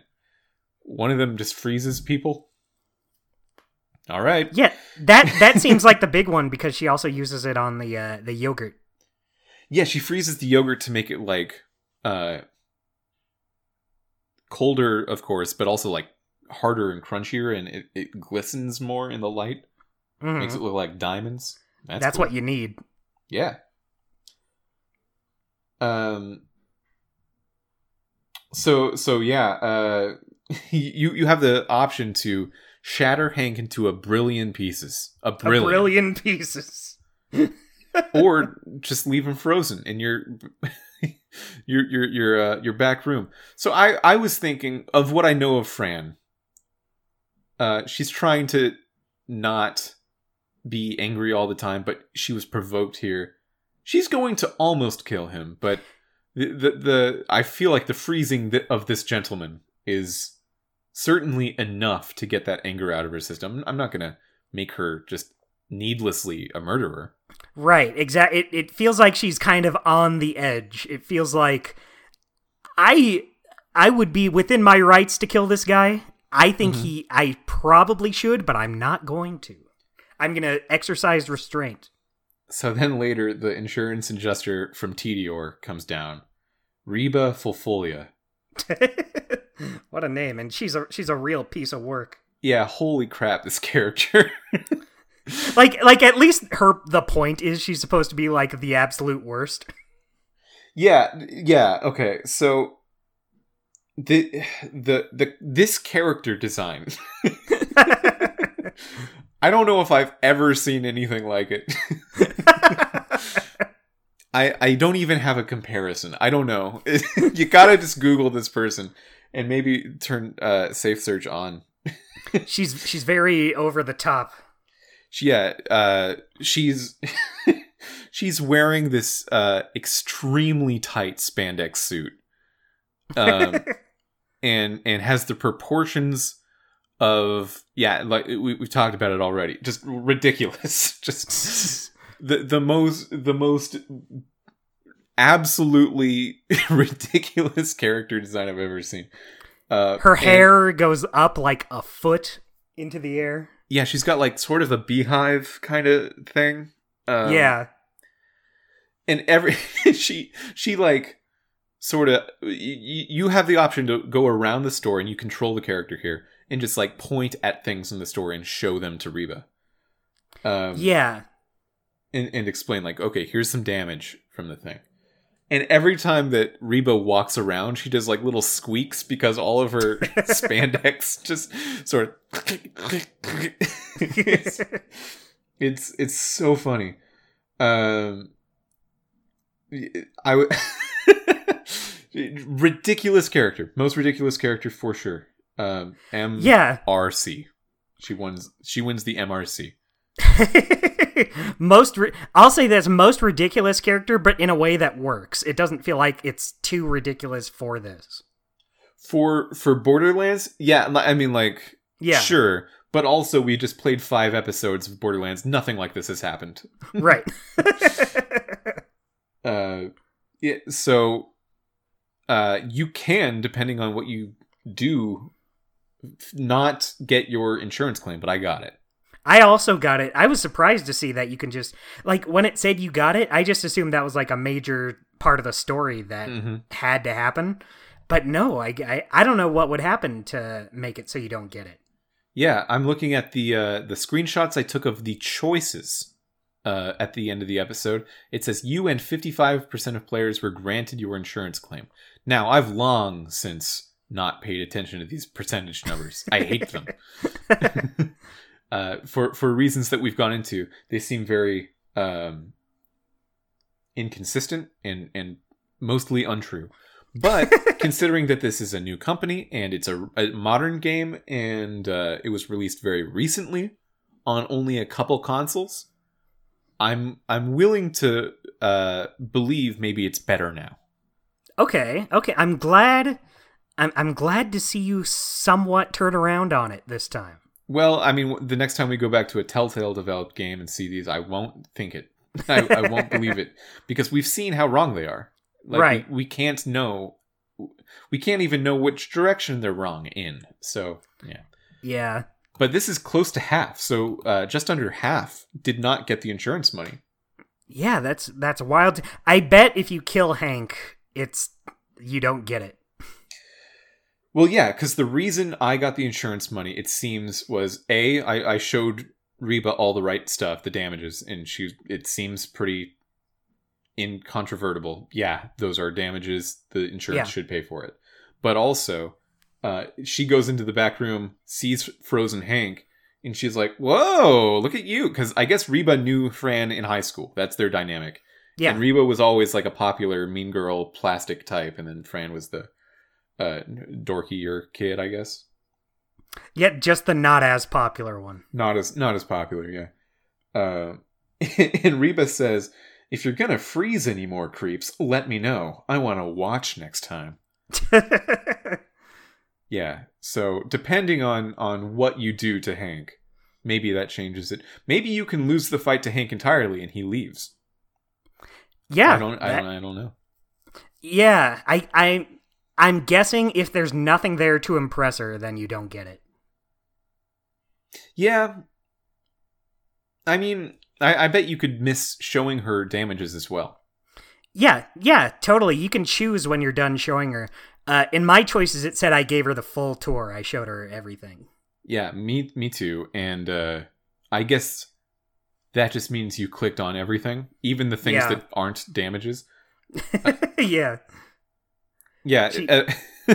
One of them just freezes people. All right. Yeah, that that seems like the big one because she also uses it on the uh, the yogurt. Yeah, she freezes the yogurt to make it like uh colder, of course, but also like harder and crunchier, and it, it glistens more in the light. Mhm. Makes it look like diamonds. That's, That's cool. what you need. Yeah. Um. So so yeah. Uh, you you have the option to shatter Hank into a brillion pieces, a A brillion, brillion pieces. or just leave him frozen in your your your your uh, your back room. So I I was thinking of what I know of Fran. Uh, she's trying to not be angry all the time, but she was provoked here. She's going to almost kill him, but the the, the I feel like the freezing of this gentleman is certainly enough to get that anger out of her system. I'm not gonna make her just needlessly a murderer. Right, exactly. It it feels like she's kind of on the edge. It feels like I I would be within my rights to kill this guy. I think Mhm. he I probably should, but I'm not going to. I'm going to exercise restraint. So then later, the insurance adjuster from Tediore comes down. Reba Fulfolia. what a name and she's a she's a real piece of work. Yeah, holy crap, this character. Like like at least her the point is she's supposed to be like the absolute worst. yeah, yeah, okay. So the the the this character design. I don't know if I've ever seen anything like it. I I don't even have a comparison. I don't know. you gotta just Google this person and maybe turn uh, safe search on. she's she's very over the top. She- Yeah, uh, she's she's wearing this uh, extremely tight spandex suit, um, and and has the proportions of yeah, like we, we've talked about it already. Just ridiculous. Just the the most the most absolutely ridiculous character design I've ever seen. Uh, Her and- hair goes up like a foot into the air. yeah, she's got like sort of a beehive kind of thing. Um, yeah. and every she she like sort of you have the option to go around the store and you control the character here and just like point at things in the store and show them to Reba. Um, Yeah. and, and explain like okay here's some damage from the thing and every time that reba walks around she does like little squeaks because all of her spandex just sort of it's, it's it's so funny um i would ridiculous character most ridiculous character for sure um M. yeah. mrc she wins she wins the mrc most ri- I'll say this most ridiculous character but in a way that works. It doesn't feel like it's too ridiculous for this. for for Borderlands, yeah, I mean like Yeah. sure, but also we just played five episodes of Borderlands. Nothing like this has happened. right. Uh, yeah, so uh, you can, depending on what you do, not get your insurance claim, but I got it. I also got it. I was surprised to see that you can just like when it said you got it, I just assumed that was like a major part of the story that hmm had to happen. But no, I, I I don't know what would happen to make it so you don't get it. Yeah, I'm looking at the uh, the screenshots I took of the choices uh, at the end of the episode. It says you and 55% of players were granted your insurance claim. Now, I've long since not paid attention to these percentage numbers. I hate them. uh, for for reasons that we've gone into, they seem very um, inconsistent and and mostly untrue. But considering that this is a new company and it's a, a modern game and uh, it was released very recently on only a couple consoles, I'm I'm willing to uh, believe maybe it's better now. Okay, okay. I'm glad. I'm I'm glad to see you somewhat turn around on it this time. Well, I mean, the next time we go back to a Telltale developed game and see these, I won't think it. I, I won't believe it because we've seen how wrong they are. Like, Right. We, we can't know. We can't even know which direction they're wrong in. So yeah. Yeah. But this is close to half. So uh, just under half did not get the insurance money. Yeah, that's that's wild. I bet if you kill Hank, it's you don't get it. Well, yeah, because the reason I got the insurance money, it seems, was a I, I showed Reba all the right stuff, the damages, and she it seems pretty incontrovertible. Yeah, those are damages. The insurance Yeah. should pay for it. But also, uh, she goes into the back room, sees frozen Hank, and she's like, "Whoa, look at you!" Because I guess Reba knew Fran in high school. That's their dynamic. Yeah. And Reba was always like a popular mean girl plastic type, and then Fran was the uh, dorkier kid, I guess. Yet just the not as popular one. Not as not as popular, yeah. Uh, and Reba says, "If you're gonna freeze any more creeps, let me know. I want to watch next time." Yeah. So depending on on what you do to Hank, maybe that changes it. Maybe you can lose the fight to Hank entirely, and he leaves. yeah. I don't. I that- don't. I don't know. Yeah, I I I'm guessing if there's nothing there to impress her, then you don't get it. Yeah. I mean, I, I bet you could miss showing her damages as well. Yeah, yeah, totally. You can choose when you're done showing her. Uh, in my choices, it said I gave her the full tour. I showed her everything. Yeah, me me too. And uh I guess that just means you clicked on everything, even the things Yeah. that aren't damages. yeah, Yeah. She- uh,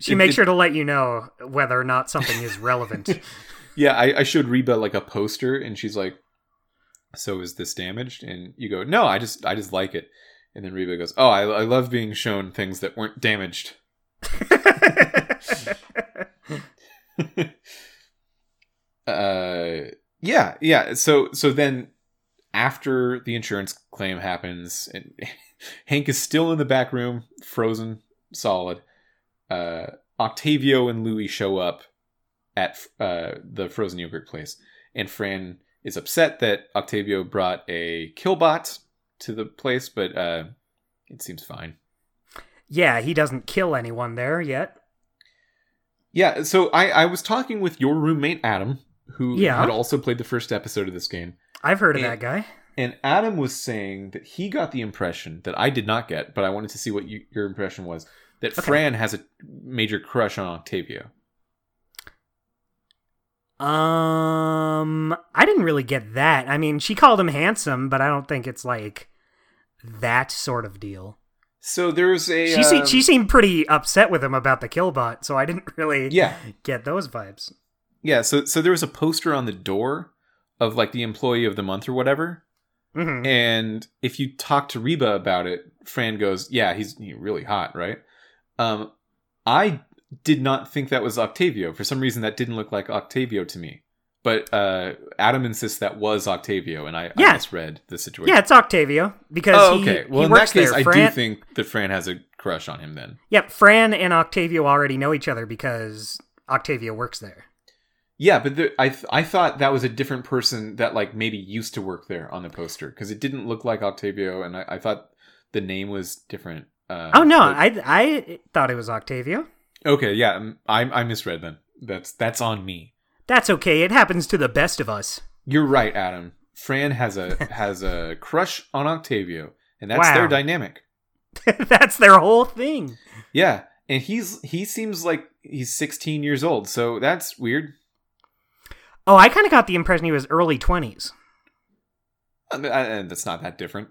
she it- makes it- sure to let you know whether or not something is relevant. Yeah, I, I showed Reba like a poster, and she's like, "So is this damaged?" And you go, "No, I just I just like it." And then Reba goes, "Oh, I, I love being shown things that weren't damaged." uh, yeah, yeah. So so then after the insurance claim happens, and Hank is still in the back room, frozen solid. Uh, Octavio and Louis show up at uh, the frozen yogurt place, and Fran is upset that Octavio brought a killbot to the place, but uh, it seems fine. yeah, he doesn't kill anyone there yet. Yeah, so I, I was talking with your roommate Adam, who Yeah. had also played the first episode of this game, I've heard of And- that guy. and Adam was saying that he got the impression that I did not get, but I wanted to see what you, your impression was that Okay. Fran has a major crush on Octavio. Um, I didn't really get that. I mean, she called him handsome, but I don't think it's like that sort of deal. So there's a She se- um, she seemed pretty upset with him about the killbot, so I didn't really yeah get those vibes. yeah so so there was a poster on the door of like the employee of the month or whatever, hmm and if you talk to Reba about it, Fran goes, "Yeah, he's, he's really hot, right?" Um, I did not think that was Octavio. For some reason, that didn't look like Octavio to me. But uh, Adam insists that was Octavio, and I, Yeah. I misread the situation. Yeah, it's Octavio because Oh, he, okay. Well, he in that case, there. I Fran, do think that Fran has a crush on him. Then, Yep, Fran and Octavio already know each other because Octavio works there. Yeah, but the, I th- I thought that was a different person that like maybe used to work there on the poster because it didn't look like Octavio, and I, I thought the name was different. Uh, oh no, but- I I thought it was Octavia. okay, yeah, um, I I misread then. That's that's on me. That's okay. It happens to the best of us. You're right, Adam. Fran has a has a crush on Octavio, and that's Wow. their dynamic. That's their whole thing. Yeah, and he's he seems like he's 16 years old, so that's weird. Oh, I kind of got the impression he was early 20s. Uh, And that's not that different.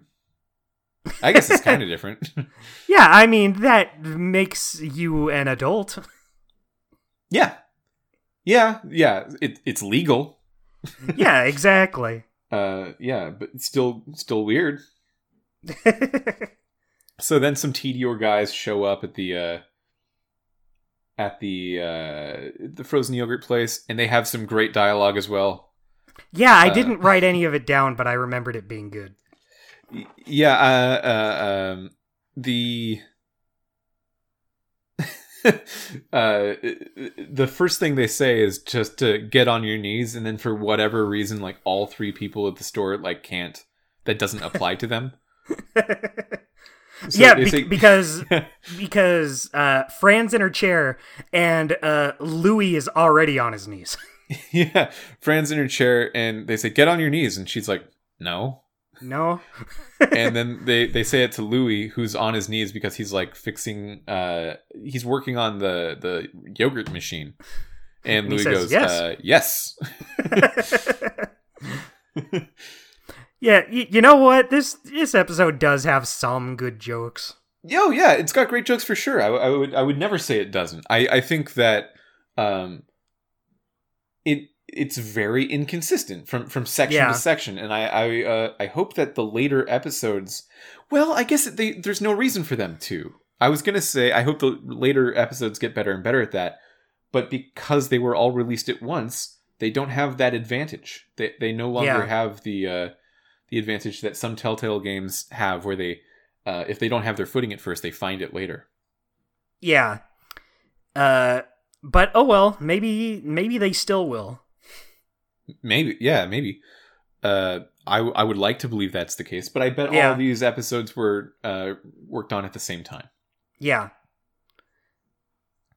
I guess it's kind of different. Yeah, I mean, that makes you an adult. yeah, yeah, yeah. It, it's legal. yeah, exactly. Uh, yeah, but it's still still weird. So then some Tediore guys show up at the uh, at the uh, the frozen yogurt place, and they have some great dialogue as well. yeah, I Uh, didn't write any of it down, but I remembered it being good. Yeah, uh, uh, um, the uh, the first thing they say is just to get on your knees, and then for whatever reason, like all three people at the store like can't. That doesn't apply to them. So yeah, be- say- because because uh, Fran's in her chair and uh, Louis is already on his knees. yeah, Fran's in her chair, and they say, "Get on your knees," and she's like, "No." No, and then they they say it to Louis, who's on his knees because he's like fixing. Uh, he's working on the the yogurt machine, and And Louis says, goes, "Yes." Uh, "Yes." yeah, y- you know what? This this episode does have some good jokes. Yo, yeah, it's got great jokes for sure. I, I would I would never say it doesn't. I I think that um, it it's very inconsistent from from section Yeah. to section, and I I uh, I hope that the later episodes. Well, I guess they there's no reason for them to. I was gonna say I hope the later episodes get better and better at that, but because they were all released at once, they don't have that advantage. They they no longer Yeah. have the uh, the advantage that some Telltale games have, where they uh, if they don't have their footing at first, they find it later. Yeah. Uh, but oh well, maybe maybe they still will. Maybe, yeah, maybe. Uh, I I would like to believe that's the case, but I bet Yeah. all these episodes were uh, worked on at the same time. Yeah.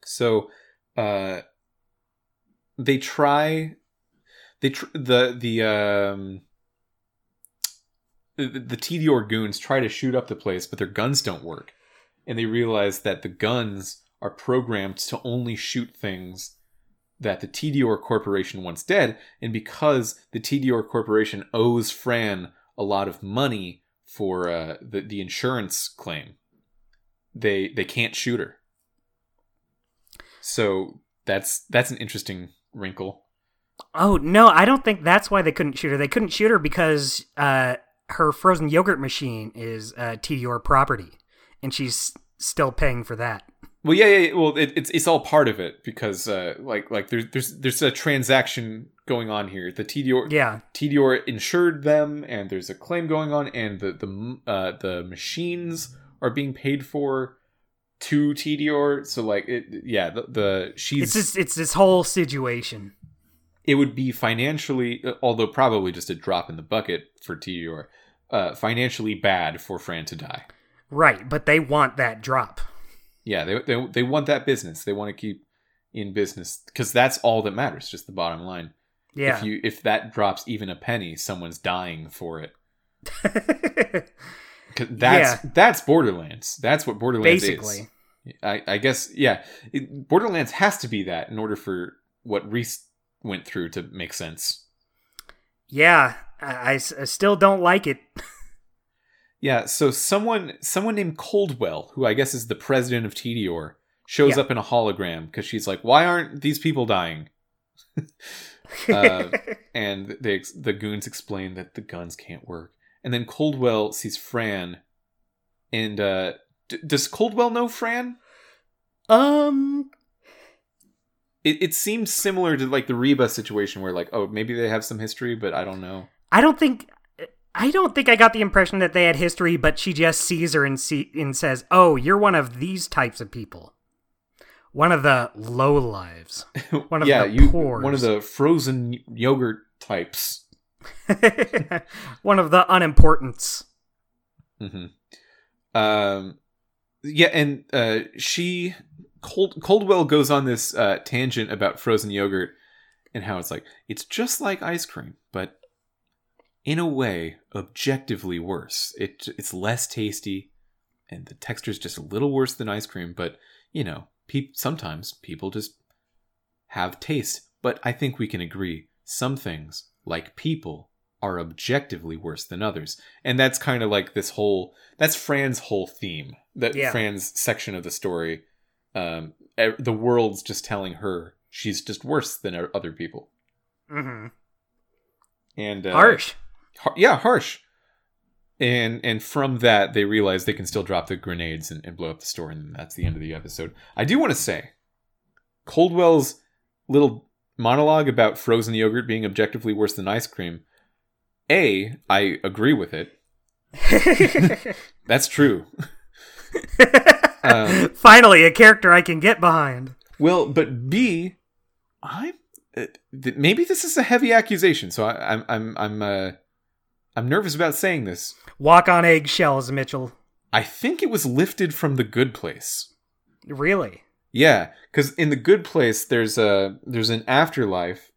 So, uh, they try, they tr- the the um. The, the Tediore goons try to shoot up the place, but their guns don't work. And they realize that the guns are programmed to only shoot things that the Tediore Corporation wants dead. And because the Tediore Corporation owes Fran a lot of money for uh, the, the insurance claim, they they can't shoot her. So that's that's an interesting wrinkle. Oh no, I don't think that's why they couldn't shoot her. They couldn't shoot her because uh, her frozen yogurt machine is uh, Tediore property, and she's still paying for that. Well, yeah, yeah. yeah. Well, it, it's it's all part of it because uh, like like there's there's there's a transaction going on here. The Tediore Yeah, Tediore insured them, and there's a claim going on, and the the uh, the machines are being paid for to Tediore. So like it, yeah, the, the she's it's just it's this whole situation. it would be financially, although probably just a drop in the bucket for Tediore, uh, financially bad for Fran to die. Right, but they want that drop. Yeah, they they they want that business. They want to keep in business because that's all that matters. Just the bottom line. Yeah. If you if that drops even a penny, someone's dying for it. that's that's Borderlands. That's what Borderlands Basically. is. I, I guess yeah. It, Borderlands has to be that in order for what Rhys went through to make sense. Yeah, I still don't like it. Yeah, so someone someone named Coldwell, who I guess is the president of Tediore, shows Yeah. up in a hologram because she's like, "Why aren't these people dying?" Uh, and they the goons explain that the guns can't work. And then Coldwell sees Fran, and uh, d- does Coldwell know Fran? um, It it seems similar to like the Reba situation, where like, oh, maybe they have some history, but I don't know. I don't think I don't think I got the impression that they had history, but she just sees her and see and says, "Oh, you're one of these types of people." one of the low lives. One of yeah, the you poors. one of the frozen yogurt types. one of the unimportants. hmm Um, yeah, and uh, she Cold, Coldwell goes on this uh, tangent about frozen yogurt and how it's like it's just like ice cream, but in a way, objectively worse. It it's less tasty, and the texture is just a little worse than ice cream. But you know, peop- sometimes people just have taste. But I think we can agree some things, like people, are objectively worse than others, and that's kind of like this whole that's Fran's whole theme. That Yeah. Fran's section of the story, um, the world's just telling her she's just worse than other people, hmm and uh, Harsh. Yeah, harsh. And and from that, they realize they can still drop the grenades and, and blow up the store, and that's the end of the episode. I do want to say, Coldwell's little monologue about frozen yogurt being objectively worse than ice cream. A, I agree with it. That's true. Um, Finally, a character I can get behind. Well, but B, I uh, th- maybe this is a heavy accusation, so I, I'm I'm I'm uh, I'm nervous about saying this. Walk on eggshells, Mitchell. I think it was lifted from the Good Place. Really? Yeah, because in the Good Place, there's a there's an afterlife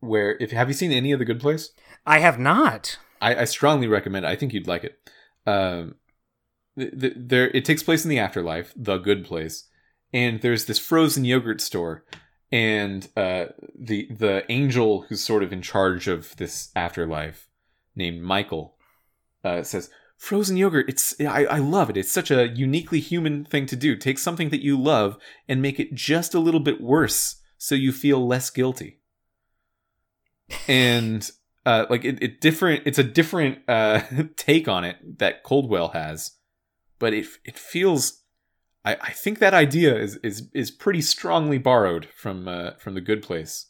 where if have you seen any of the Good Place? I have not. I, I strongly recommend. It. I think you'd like it. Um, th- th- there it takes place in the afterlife, the Good Place, and there's this frozen yogurt store, and uh, the the angel who's sort of in charge of this afterlife, named Michael, uh, says. Frozen yogurt, it's I, I love it. It's such a uniquely human thing to do. Take something that you love and make it just a little bit worse so you feel less guilty. And uh, like it, it different it's a different uh, take on it that Coldwell has, but it it feels I, I think that idea is is is pretty strongly borrowed from uh, from the Good Place.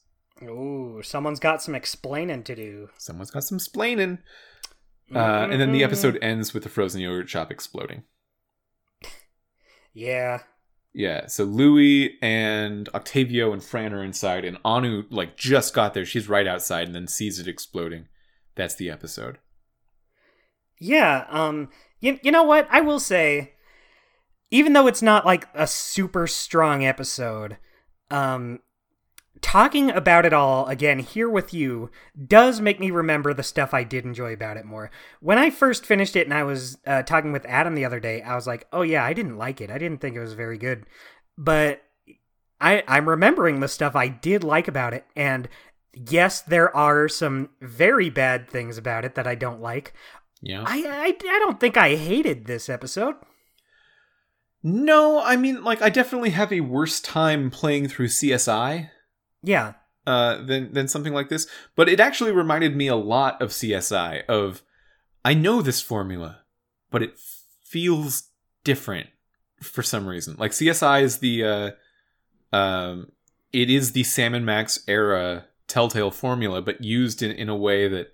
Ooh, someone's got some explaining to do. Someone's got some splaining. Uh, and then the Mhm. episode ends with the frozen yogurt shop exploding. Yeah. Yeah, so Louis and Octavio and Fran are inside, and Anu like just got there. She's right outside, and then sees it exploding. That's the episode. Yeah, um you, you know what? I will say even though it's not like a super strong episode, um talking about it all again here with you does make me remember the stuff I did enjoy about it more. When I first finished it and I was uh, talking with Adam the other day, I was like, "Oh yeah, I didn't like it. I didn't think it was very good." But I I'm remembering the stuff I did like about it and yes, there are some very bad things about it that I don't like. Yeah. I, I I don't think I hated this episode. No, I mean, like, I definitely have a worse time playing through CSI Yeah. uh, than than something like this. But it actually reminded me a lot of CSI. Of I know this formula, but it feels different for some reason. Like CSI is the uh, um, it is the Sam and Max era Telltale formula, but used in in a way that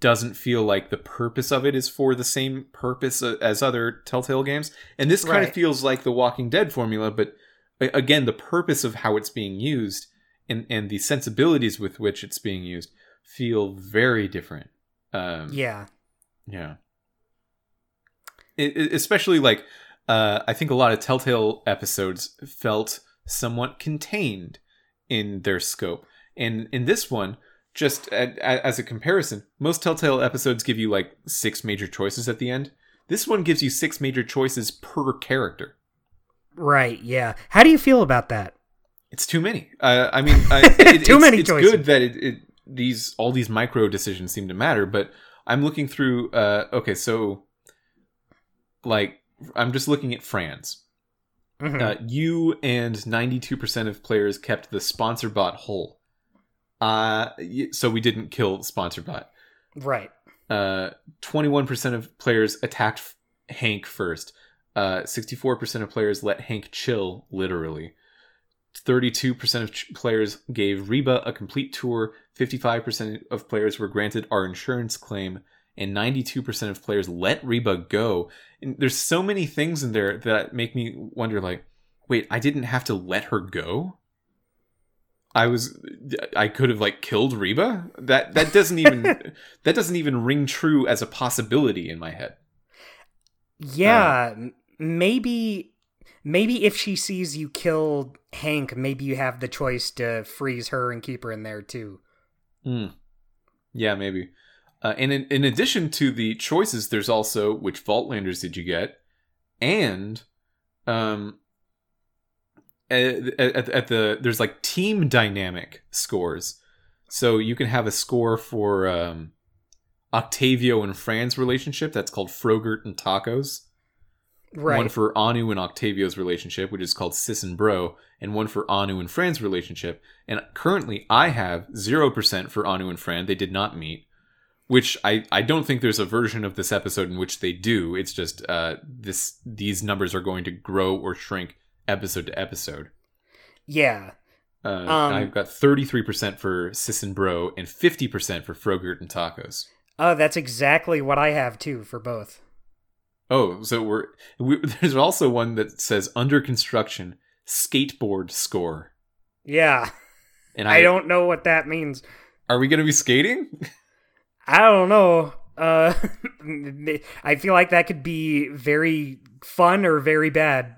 doesn't feel like the purpose of it is for the same purpose uh, as other Telltale games. And this kind of feels like the Walking Dead formula, but again, the purpose of how it's being used and and the sensibilities with which it's being used feel very different. Um, Yeah. yeah. It, it- especially like uh, I think a lot of Telltale episodes felt somewhat contained in their scope, and in this one, just a, a- as a comparison, most Telltale episodes give you like six major choices at the end. This one gives you six major choices per character. Right. Yeah. How do you feel about that? It's too many. Uh, I mean, I, it, Too it's, many it's choices. good that it, it these all these micro decisions seem to matter, but I'm looking through. Uh, okay, so like I'm just looking at Fran's. Mhm. Uh, you and 92% of players kept the sponsor bot whole. Uh, so we didn't kill sponsor bot. right. Uh, 21% of players attacked F- Hank first. Uh, 64% of players let Hank chill, literally. 32% of ch- players gave Reba a complete tour. 55% of players were granted our insurance claim. And 92% of players let Reba go. And there's so many things in there that make me wonder, like, wait, I didn't have to let her go. I was, I could have like killed Reba. That that doesn't even that doesn't even ring true as a possibility in my head. Yeah, uh, maybe maybe if she sees you kill Hank, maybe you have the choice to freeze her and keep her in there too. Hmm. Yeah, maybe. Uh, and in, in addition to the choices, there's also which Vaultlanders did you get, and um, at, at, at, the there's like team dynamic scores, so you can have a score for um, Octavio and Fran's relationship that's called Frogurt and Tacos. Right. One for Anu and Octavio's relationship, which is called Sis and Bro, and one for Anu and Fran's relationship. And currently, I have zero percent for Anu and Fran. They did not meet which I, I don't think there's a version of this episode in which they do. It's just uh, this these numbers are going to grow or shrink episode to episode. Yeah. Uh, um, I've got 33% for Sis and Bro and 50% for Frogurt and Tacos. Oh, that's exactly what I have too for both. Oh, so we're we, there's also one that says under construction skateboard score. Yeah. And I, I don't know what that means. Are we going to be skating? I don't know. Uh, I feel like that could be very fun or very bad.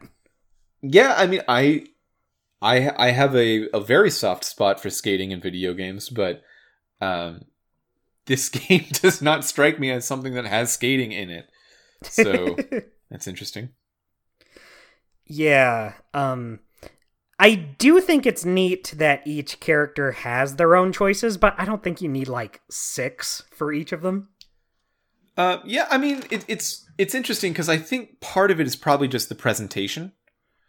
Yeah, I mean, I, I, I have a, a very soft spot for skating in video games, but um, this game does not strike me as something that has skating in it. So that's interesting. Yeah. Um, I do think it's neat that each character has their own choices, but I don't think you need like six for each of them. Uh, yeah, I mean it, it's it's interesting because I think part of it is probably just the presentation,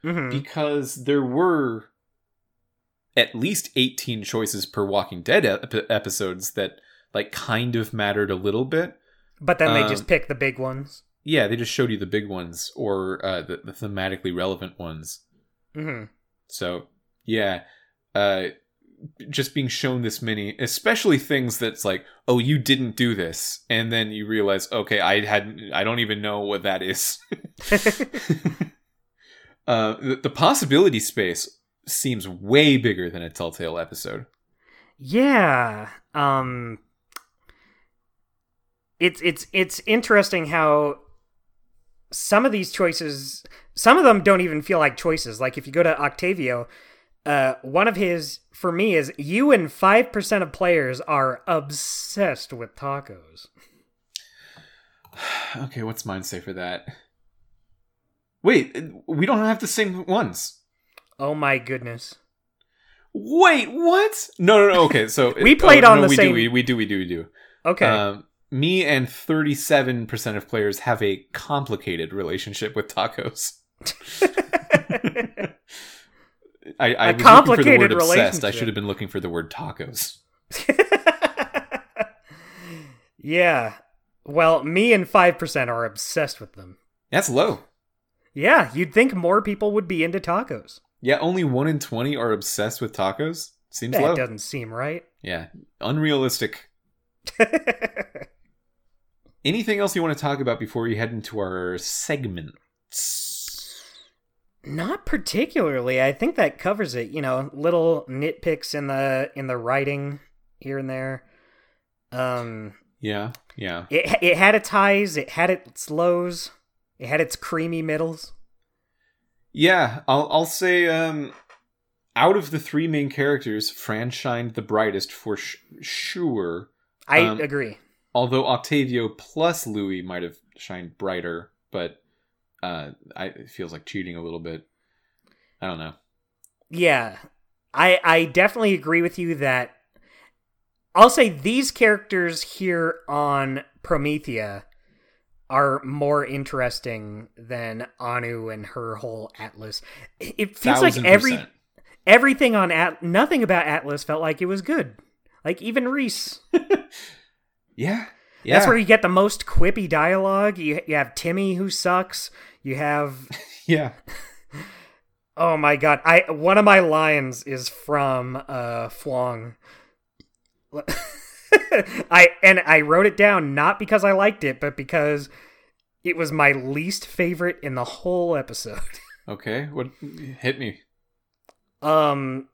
mm-hmm. because there were at least eighteen choices per Walking Dead ep- episodes that like kind of mattered a little bit. But then they um, just pick the big ones. Yeah, they just showed you the big ones or uh, the, the thematically relevant ones. Mm-hmm. So yeah, uh, just being shown this many, especially things that's like, oh, you didn't do this, and then you realize, okay, I hadn't, I don't even know what that is. uh, the, the possibility space seems way bigger than a Telltale episode. Yeah. Um. It's it's it's interesting how some of these choices some of them don't even feel like choices. Like if you go to Octavio, uh, one of his for me is you and five percent of players are obsessed with tacos. okay, what's mine say for that? Wait, we don't have the same ones. Oh my goodness. Wait, what? No, no, no. Okay, so we played oh, on no, the we same. Do, we, we do, we do, we do. Okay. Um, me and 37% of players have a complicated relationship with tacos. I, I was looking for the word obsessed. I should have been looking for the word tacos. yeah. Well, me and 5% are obsessed with them. That's low. Yeah, you'd think more people would be into tacos. Yeah, only 1 in 20 are obsessed with tacos. Seems that low. doesn't seem right. Yeah, unrealistic. Anything else you want to talk about before we head into our segments? Not particularly. I think that covers it. You know, little nitpicks in the in the writing here and there. Um. Yeah. Yeah. It it had its highs. It had its lows. It had its creamy middles. Yeah, I'll I'll say um out of the three main characters, Fran shined the brightest for sh- sure. I um, agree although Octavio plus Louis might have shined brighter, but uh, I, it feels like cheating a little bit. I don't know. Yeah, I I definitely agree with you that I'll say these characters here on Promethea are more interesting than Anu and her whole Atlas. It feels Thousand like every percent. everything on At nothing about Atlas felt like it was good. Like even Rhys. Yeah. Yeah. That's where you get the most quippy dialogue. You you have Timmy who sucks. You have Yeah. oh my god. I one of my lines is from uh Flong. I and I wrote it down not because I liked it, but because it was my least favorite in the whole episode. Okay, what hit me? Um,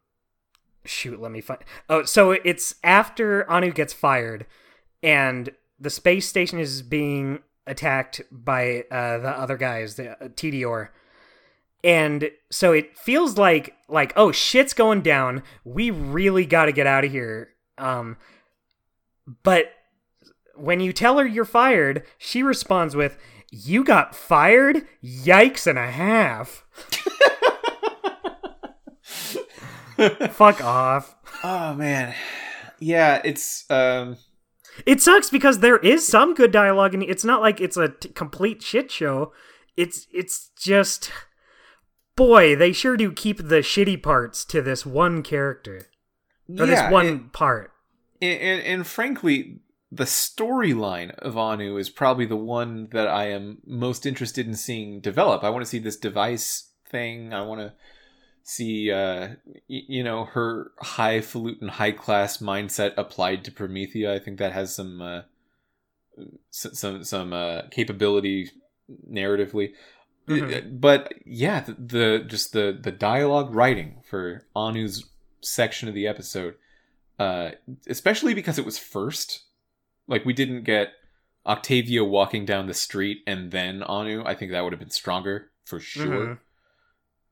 shoot, let me find. Oh, so it's after Anu gets fired, and the space station is being attacked by uh, the other guys, the uh, Tediore. And so it feels like like oh shit's going down. We really got to get out of here. Um, but when you tell her you're fired, she responds with, "You got fired? Yikes and a half." Fuck off. Oh man, yeah, it's um, It sucks because there is some good dialogue, and it's not like it's a t- complete shit show. It's it's just, boy, they sure do keep the shitty parts to this one character or yeah, this one and, part. and, and, and frankly, the storyline of Anu is probably the one that I am most interested in seeing develop. I want to see this device thing. I want to see, uh, y- you know, her highfalutin, high class mindset applied to Promethea. I think that has some, uh, s- some, some uh, capability narratively. Mhm. But yeah, the, the just the the dialogue writing for Anu's section of the episode, uh, especially because it was first. Like we didn't get Octavio walking down the street and then Anu. I think that would have been stronger for sure.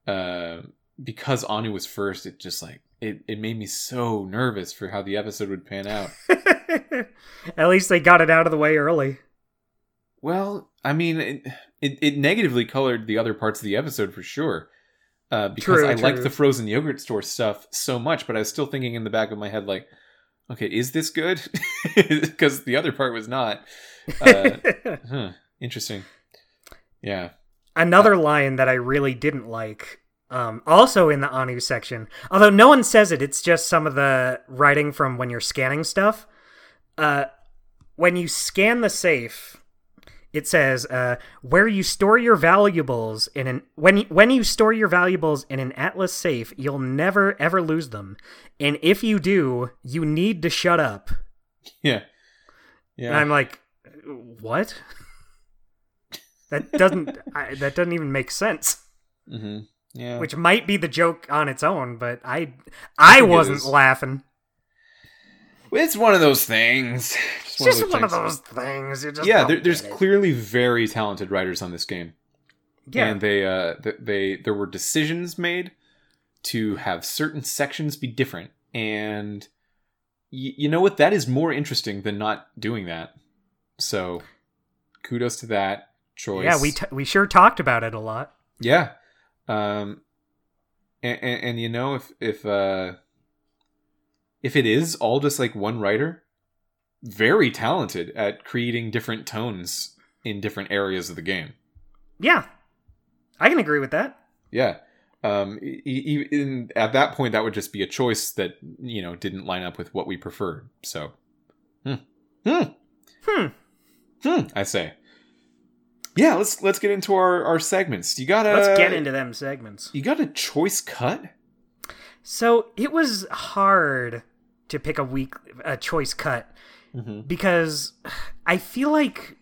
Uh, because Anu was first, it just like it, it made me so nervous for how the episode would pan out. At least they got it out of the way early. Well, I mean, it, it, it negatively colored the other parts of the episode for sure. Uh, because True, I liked the frozen yogurt store stuff so much, but I was still thinking in the back of my head, like, okay, is this good? Because the other part was not. Uh, huh, interesting. Yeah. Another line that I really didn't like, um, also in the Anu section, although no one says it, it's just some of the writing from when you're scanning stuff. Uh, when you scan the safe, it says uh, where you store your valuables in an when you, when you store your valuables in an Atlas safe, you'll never ever lose them, and if you do, you need to shut up. Yeah. And Yeah. I'm like, what? That doesn't I, that doesn't even make sense. hmm Yeah. Which might be the joke on its own, but I I, it wasn't is. laughing. it's one of those things. It's just one of things. those things. You just Yeah, there, there's clearly very talented writers on this game. yeah. and they uh th- they there were decisions made to have certain sections be different and y- you know what that is more interesting than not doing that so kudos to that choice yeah, we t- we sure talked about it a lot. yeah um and, and, and you know if if uh if it is all just like one writer very talented at creating different tones in different areas of the game Yeah, I can agree with that. Yeah. Um, e- e- at that point, that would just be a choice that you know didn't line up with what we preferred. So, hmm, hmm, Hmm. hmm. I say, yeah. Let's let's get into our our segments. You gotta Let's get into them segments. You got a choice cut. So it was hard to pick a week a choice cut Mm-hmm. because I feel like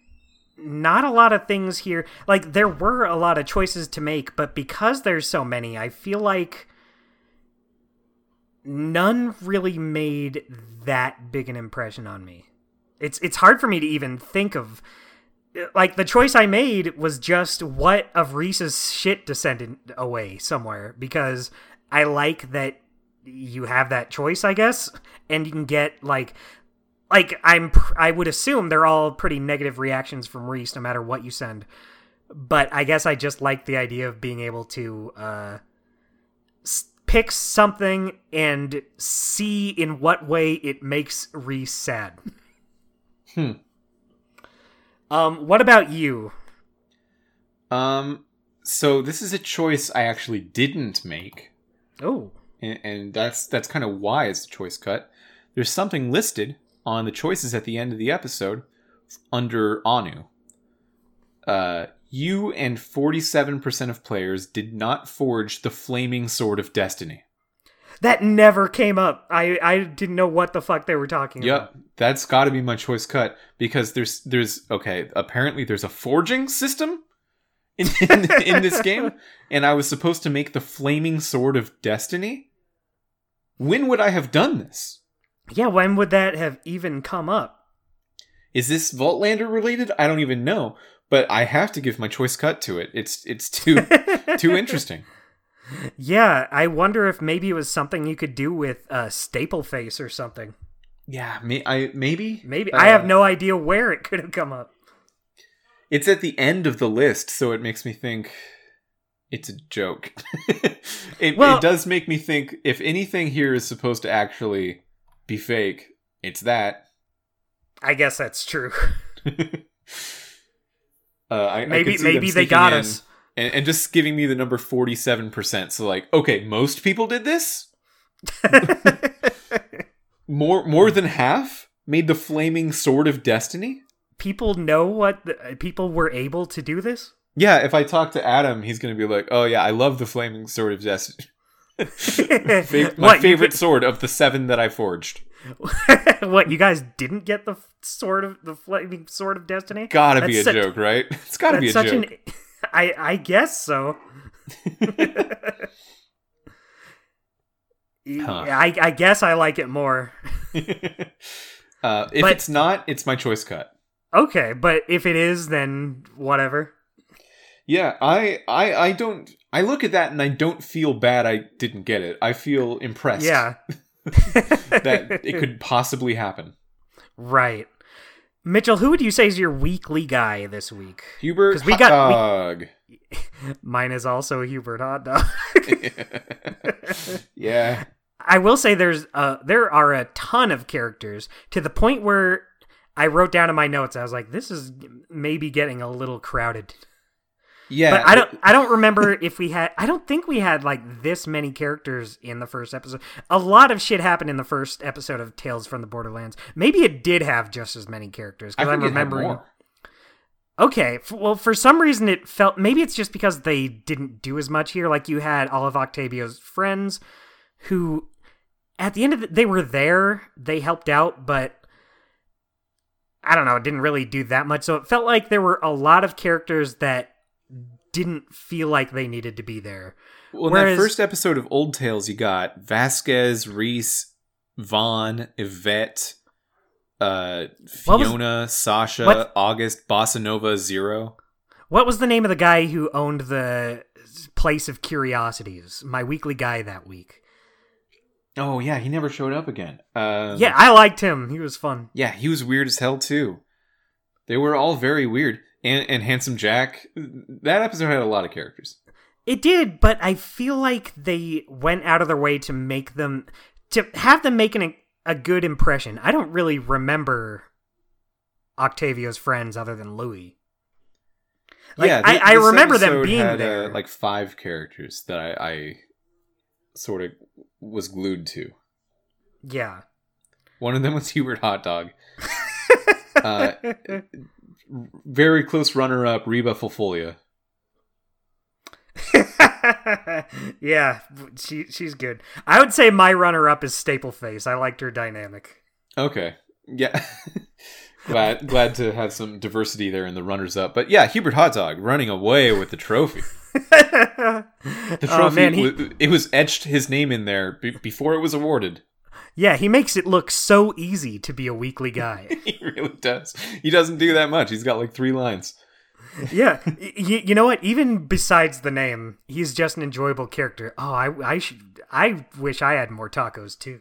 not a lot of things here. Like there were a lot of choices to make, but because there's so many, I feel like none really made that big an impression on me. It's it's hard for me to even think of like the choice I made was just what of Rhys's shit descended away somewhere because I like that you have that choice, I guess, and you can get like like I'm I would assume they're all pretty negative reactions from Rhys no matter what you send. But I guess I just like the idea of being able to uh pick something and see in what way it makes Reese sad. Hmm. Um what about you? Um. So this is a choice I actually didn't make. Oh. and, and that's that's kind of why it's a choice cut. There's something listed on the choices at the end of the episode under Anu. Uh, you and 47% of players did not forge the flaming sword of destiny. That never came up. I I didn't know what the fuck they were talking Yep, about. Yep, that's got to be my choice cut because there's there's okay. Apparently, there's a forging system in, in, in this game, and I was supposed to make the flaming sword of destiny, when would I have done this? Yeah, when would that have even come up? Is this Vaultlander related? I don't even know, but I have to give my choice cut to it. It's it's too too interesting. Yeah, I wonder if maybe it was something you could do with uh, Staple Face or something. Yeah, may, I maybe Maybe Uh, I have no idea where it could have come up. It's at the end of the list, so it makes me think it's a joke. it, Well- it does make me think if anything here is supposed to actually be fake, it's that. I guess that's true. Uh, I, I maybe them maybe they got in us. And, and just giving me the number forty-seven percent. So like, okay, most people did this. More more than half made the flaming sword of destiny. people know what the, uh, people were able to do this. Yeah, if I talk to Adam, he's gonna be like, "Oh yeah, I love the flaming sword of destiny." Fav- my What, favorite could- sword of the seven that I forged. what you guys didn't get the sword of the flaming sword of destiny? Gotta be a such- joke, right? It's gotta be a such joke. an. I I guess so. Huh. I I guess I like it more. uh, if But- it's not, it's my choice cut. Okay, but if it is, then whatever. Yeah, I, I, I don't. I look at that and I don't feel bad. I didn't get it. I feel impressed. Yeah. that it could possibly happen. Right. Mitchell, who would you say is your weekly guy this week? Hubert 'Cause we hot got- we- dog. Mine is also Hubert Hot Dog. yeah, I will say there's uh there are a ton of characters to the point where I wrote down in my notes I was like this is maybe getting a little crowded. Yeah. But I don't I don't remember if we had I don't think we had like this many characters in the first episode. A lot of shit happened in the first episode of Tales from the Borderlands. Maybe it did have just as many characters because I'm think it had remembering. Okay, f- well, for some reason it felt maybe it's just because they didn't do as much here. Like you had all of Octavio's friends, who at the end of the, they were there, they helped out, but I don't know, it didn't really do that much. So it felt like there were a lot of characters that didn't feel like they needed to be there. Well, in Whereas- that first episode of Old Tales, you got Vasquez, Rhys, Vaughn, Yvette, uh, What was- Fiona, Sasha, what- August, Bossa Nova, Zero. What was the name of the guy who owned the place of curiosities? My weekly guy that week. Oh yeah, he never showed up again. Um, Yeah, I liked him. He was fun. yeah, he was weird as hell too. They were all very weird. And and handsome Jack. That episode had a lot of characters. It did, but I feel like they went out of their way to make them to have them making a, a good impression. I don't really remember Octavio's friends other than Louis. Like, yeah, I, I remember them being had, there. Uh, like five characters that I, I sort of was glued to. yeah. One of them was Hubert Hot Dog. Uh, Very close runner up, Reba Fulfolia. yeah, she she's good. I would say my runner up is Staple Face. I liked her dynamic. Okay. Yeah. glad glad to have some diversity there in the runners up. But yeah, Hubert Hot Dog running away with the trophy. The trophy oh man, he, it was etched his name in there be- before it was awarded. Yeah, he makes it look so easy to be a weekly guy. he really does. He doesn't do that much. He's got like 3 lines. yeah, y- y- you know what? Even besides the name, he's just an enjoyable character. Oh, I I should I wish I had more tacos too.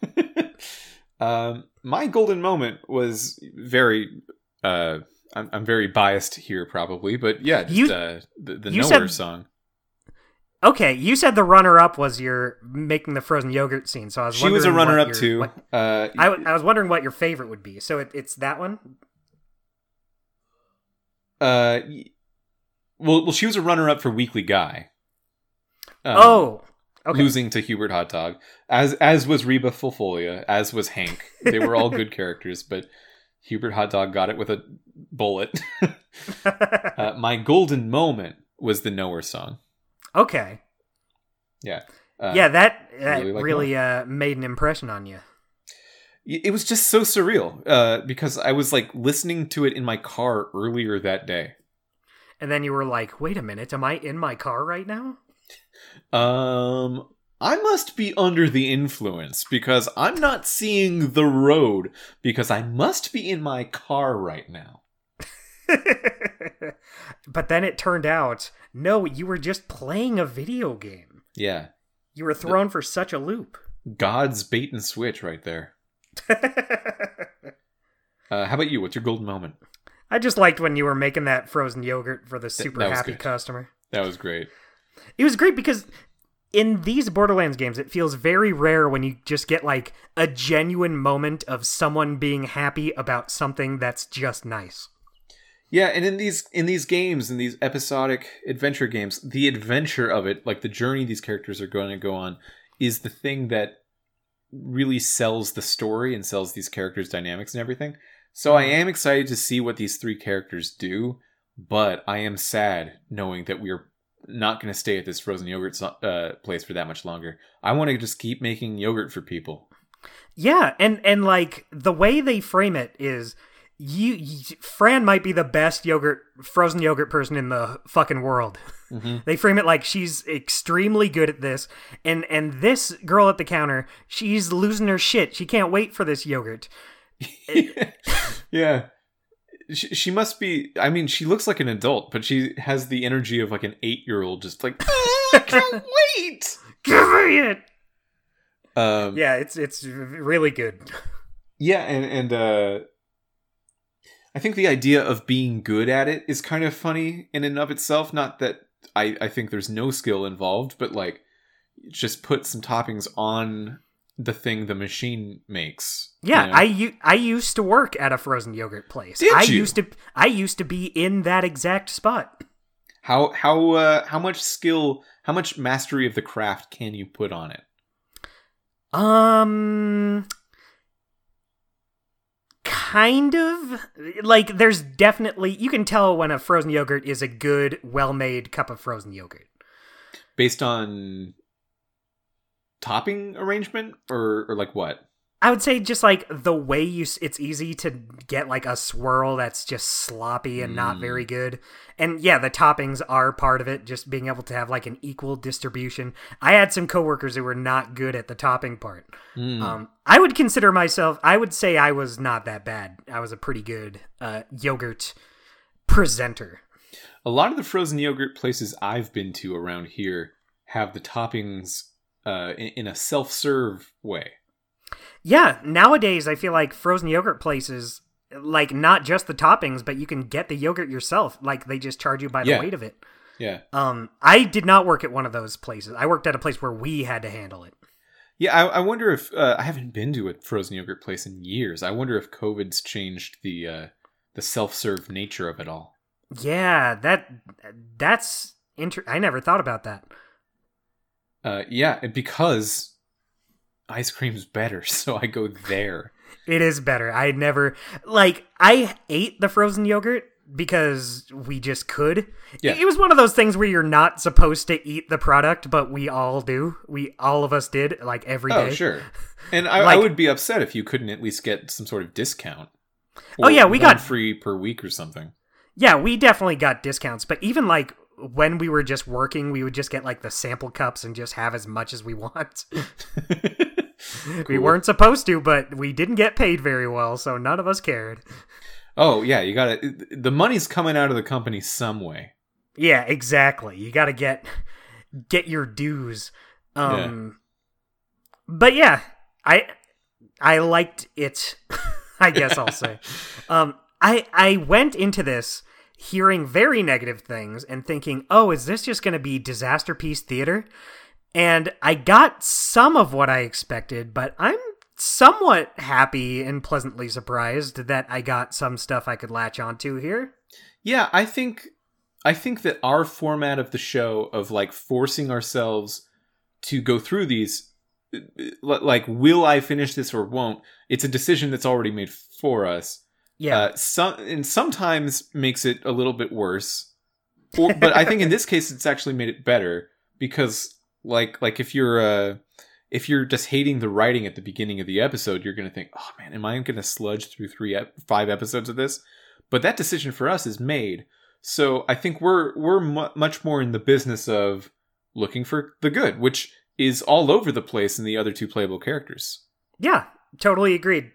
um, my golden moment was very. Uh, I'm, I'm very biased here, probably, but yeah, just, You- uh, the, the you Nowhere said- song. Okay, you said the runner up was your making the frozen yogurt scene, so I was She was a wondering what runner up your- too. what- Uh, I, I was wondering what your favorite would be. So it, it's that one. uh, well, well, she was a runner up for Weekly Guy. Um, oh, okay. losing to Hubert Hot Dog, as as was Reba Fulfolia, as was Hank. They were all good characters, but Hubert Hot Dog got it with a bullet. uh, my golden moment was the Nowhere song. Okay. Yeah, uh, yeah, that, that really really, uh, made an impression on you. It was just so surreal uh, because I was like listening to it in my car earlier that day. and then you were like, "Wait a minute, am I in my car right now?" Um, I must be under the influence because I'm not seeing the road because I must be in my car right now. but then it turned out, no, you were just playing a video game. Yeah. You were thrown for such a loop. God's bait and switch right there. Uh, how about you? What's your golden moment? I just liked when you were making that frozen yogurt for the super that happy good. customer. That was great. It was great because in these Borderlands games, it feels very rare when you just get like a genuine moment of someone being happy about something that's just nice. Yeah, and in these in these games, in these episodic adventure games, the adventure of it, like the journey these characters are going to go on, is the thing that really sells the story and sells these characters' dynamics and everything. So I am excited to see what these three characters do, but I am sad knowing that we are not going to stay at this frozen yogurt uh, place for that much longer. I want to just keep making yogurt for people. Yeah, and and like the way they frame it is you, you Fran might be the best yogurt frozen yogurt person in the fucking world. Mhm. They frame it like she's extremely good at this and and this girl at the counter, she's losing her shit. She can't wait for this yogurt. yeah. She, she must be. I mean, she looks like an adult, but she has the energy of like an eight year old, just like, "Ah, I can't wait. Give me it. Um, Yeah, it's it's really good. Yeah, and and uh I think the idea of being good at it is kind of funny in and of itself. Not that I I think there's no skill involved, but like just put some toppings on the thing the machine makes. Yeah, you know? I u- I used to work at a frozen yogurt place. Did I you? used to I used to be in that exact spot. how how uh how much skill, how much mastery of the craft can you put on it? Um kind of like there's definitely you can tell when a frozen yogurt is a good well-made cup of frozen yogurt. Based on topping arrangement or or like what? I would say just like the way you it's easy to get like a swirl that's just sloppy and not Mm. very good. And yeah, the toppings are part of it, just being able to have like an equal distribution. I had some coworkers who were not good at the topping part. Mm. Um, I would consider myself. I would say I was not that bad. I was a pretty good uh, yogurt presenter. A lot of the frozen yogurt places I've been to around here have the toppings uh, in, in a self-serve way. Yeah, nowadays I feel like frozen yogurt places, like not just the toppings, but you can get the yogurt yourself. Like they just charge you by the Yeah. weight of it. Yeah, Um, I did not work at one of those places. I worked at a place where we had to handle it. yeah. I, I wonder if uh, I haven't been to a frozen yogurt place in years. I wonder if COVID's changed the uh, the self-serve nature of it all. Yeah, that that's inter- I never thought about that. Uh, yeah, because ice cream's better, so I go there. It is better. I never like I ate the frozen yogurt because we just could. Yeah. It was one of those things where you're not supposed to eat the product, but we all do. We all of us did like every oh, day. Oh, sure. And I, I would be upset if you couldn't at least get some sort of discount. Oh, yeah, we got- free per week or something. Yeah, we definitely got discounts, but even like when we were just working, we would just get like the sample cups and just have as much as we want. We weren't supposed to, but we didn't get paid very well, so none of us cared. Oh yeah, you got to The money's coming out of the company some way. Yeah, exactly. You got to get get your dues. Um But yeah, I I liked it. I guess I'll say. Um I I went into this hearing very negative things and thinking, "Oh, is this just going to be disaster piece theater?" And I got some of what I expected, but I'm somewhat happy and pleasantly surprised that I got some stuff I could latch onto here. Yeah, I think I think that our format of the show of like forcing ourselves to go through these like will I finish this or won't? It's a decision that's already made for us. Yeah. Uh, some and sometimes makes it a little bit worse. Or, but I think in this case it's actually made it better because like like if you're uh if you're just hating the writing at the beginning of the episode, you're going to think, "Oh man, am I going to sludge through 3 ep- 5 episodes of this?" But that decision for us is made. So I think we're we're mu- much more in the business of looking for the good, which is all over the place in the other two playable characters. Yeah, totally agreed.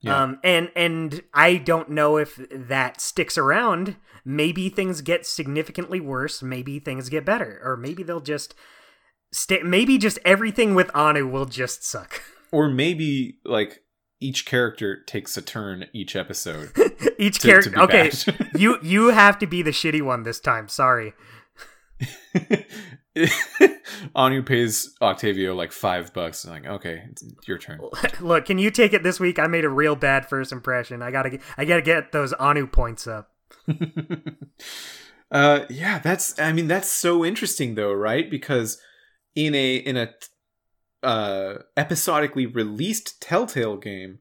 Yeah. Um, and and I don't know if that sticks around. Maybe things get significantly worse. Maybe things get better, or maybe they'll just stay. Maybe just everything with Anu will just suck. Or maybe like each character takes a turn each episode. Each character. Okay, you you have to be the shitty one this time. Sorry. Anu pays Octavio like five bucks. Like, okay, it's your turn. Look, can you take it this week? I made a real bad first impression. I gotta get, I gotta get those Anu points up. uh, yeah, that's. I mean, that's so interesting though, right? Because in a in a uh episodically released Telltale game,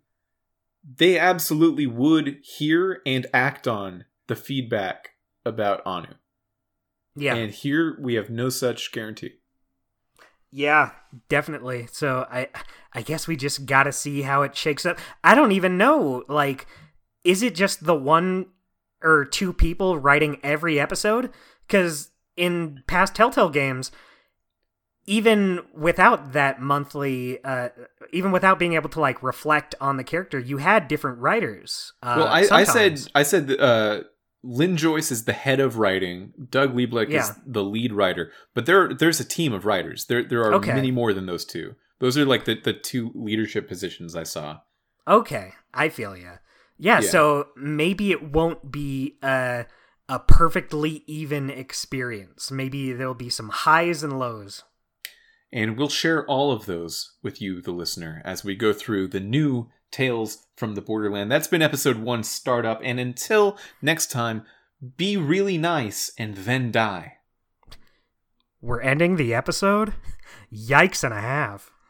they absolutely would hear and act on the feedback about Anu. Yeah, And here we have no such guarantee. yeah, definitely. So I, I guess we just gotta see how it shakes up. I don't even know. Like, is it just the one or two people writing every episode? Because in past Telltale games, even without that monthly, uh, even without being able to like reflect on the character, you had different writers. Uh, well, I, I said. I said uh, Lynn Joyce is the head of writing. Doug Lieblich Yeah. is the lead writer. But there there's a team of writers. There there are Okay. many more than those two. Those are like the, the two leadership positions I saw. Okay, I feel you. Yeah, Yeah. so maybe it won't be a a perfectly even experience. Maybe there'll be some highs and lows. And we'll share all of those with you, the listener, as we go through the new Tales from the Borderland. That's been episode one startup. And until next time, be really nice and then die. We're ending the episode. Yikes and a half.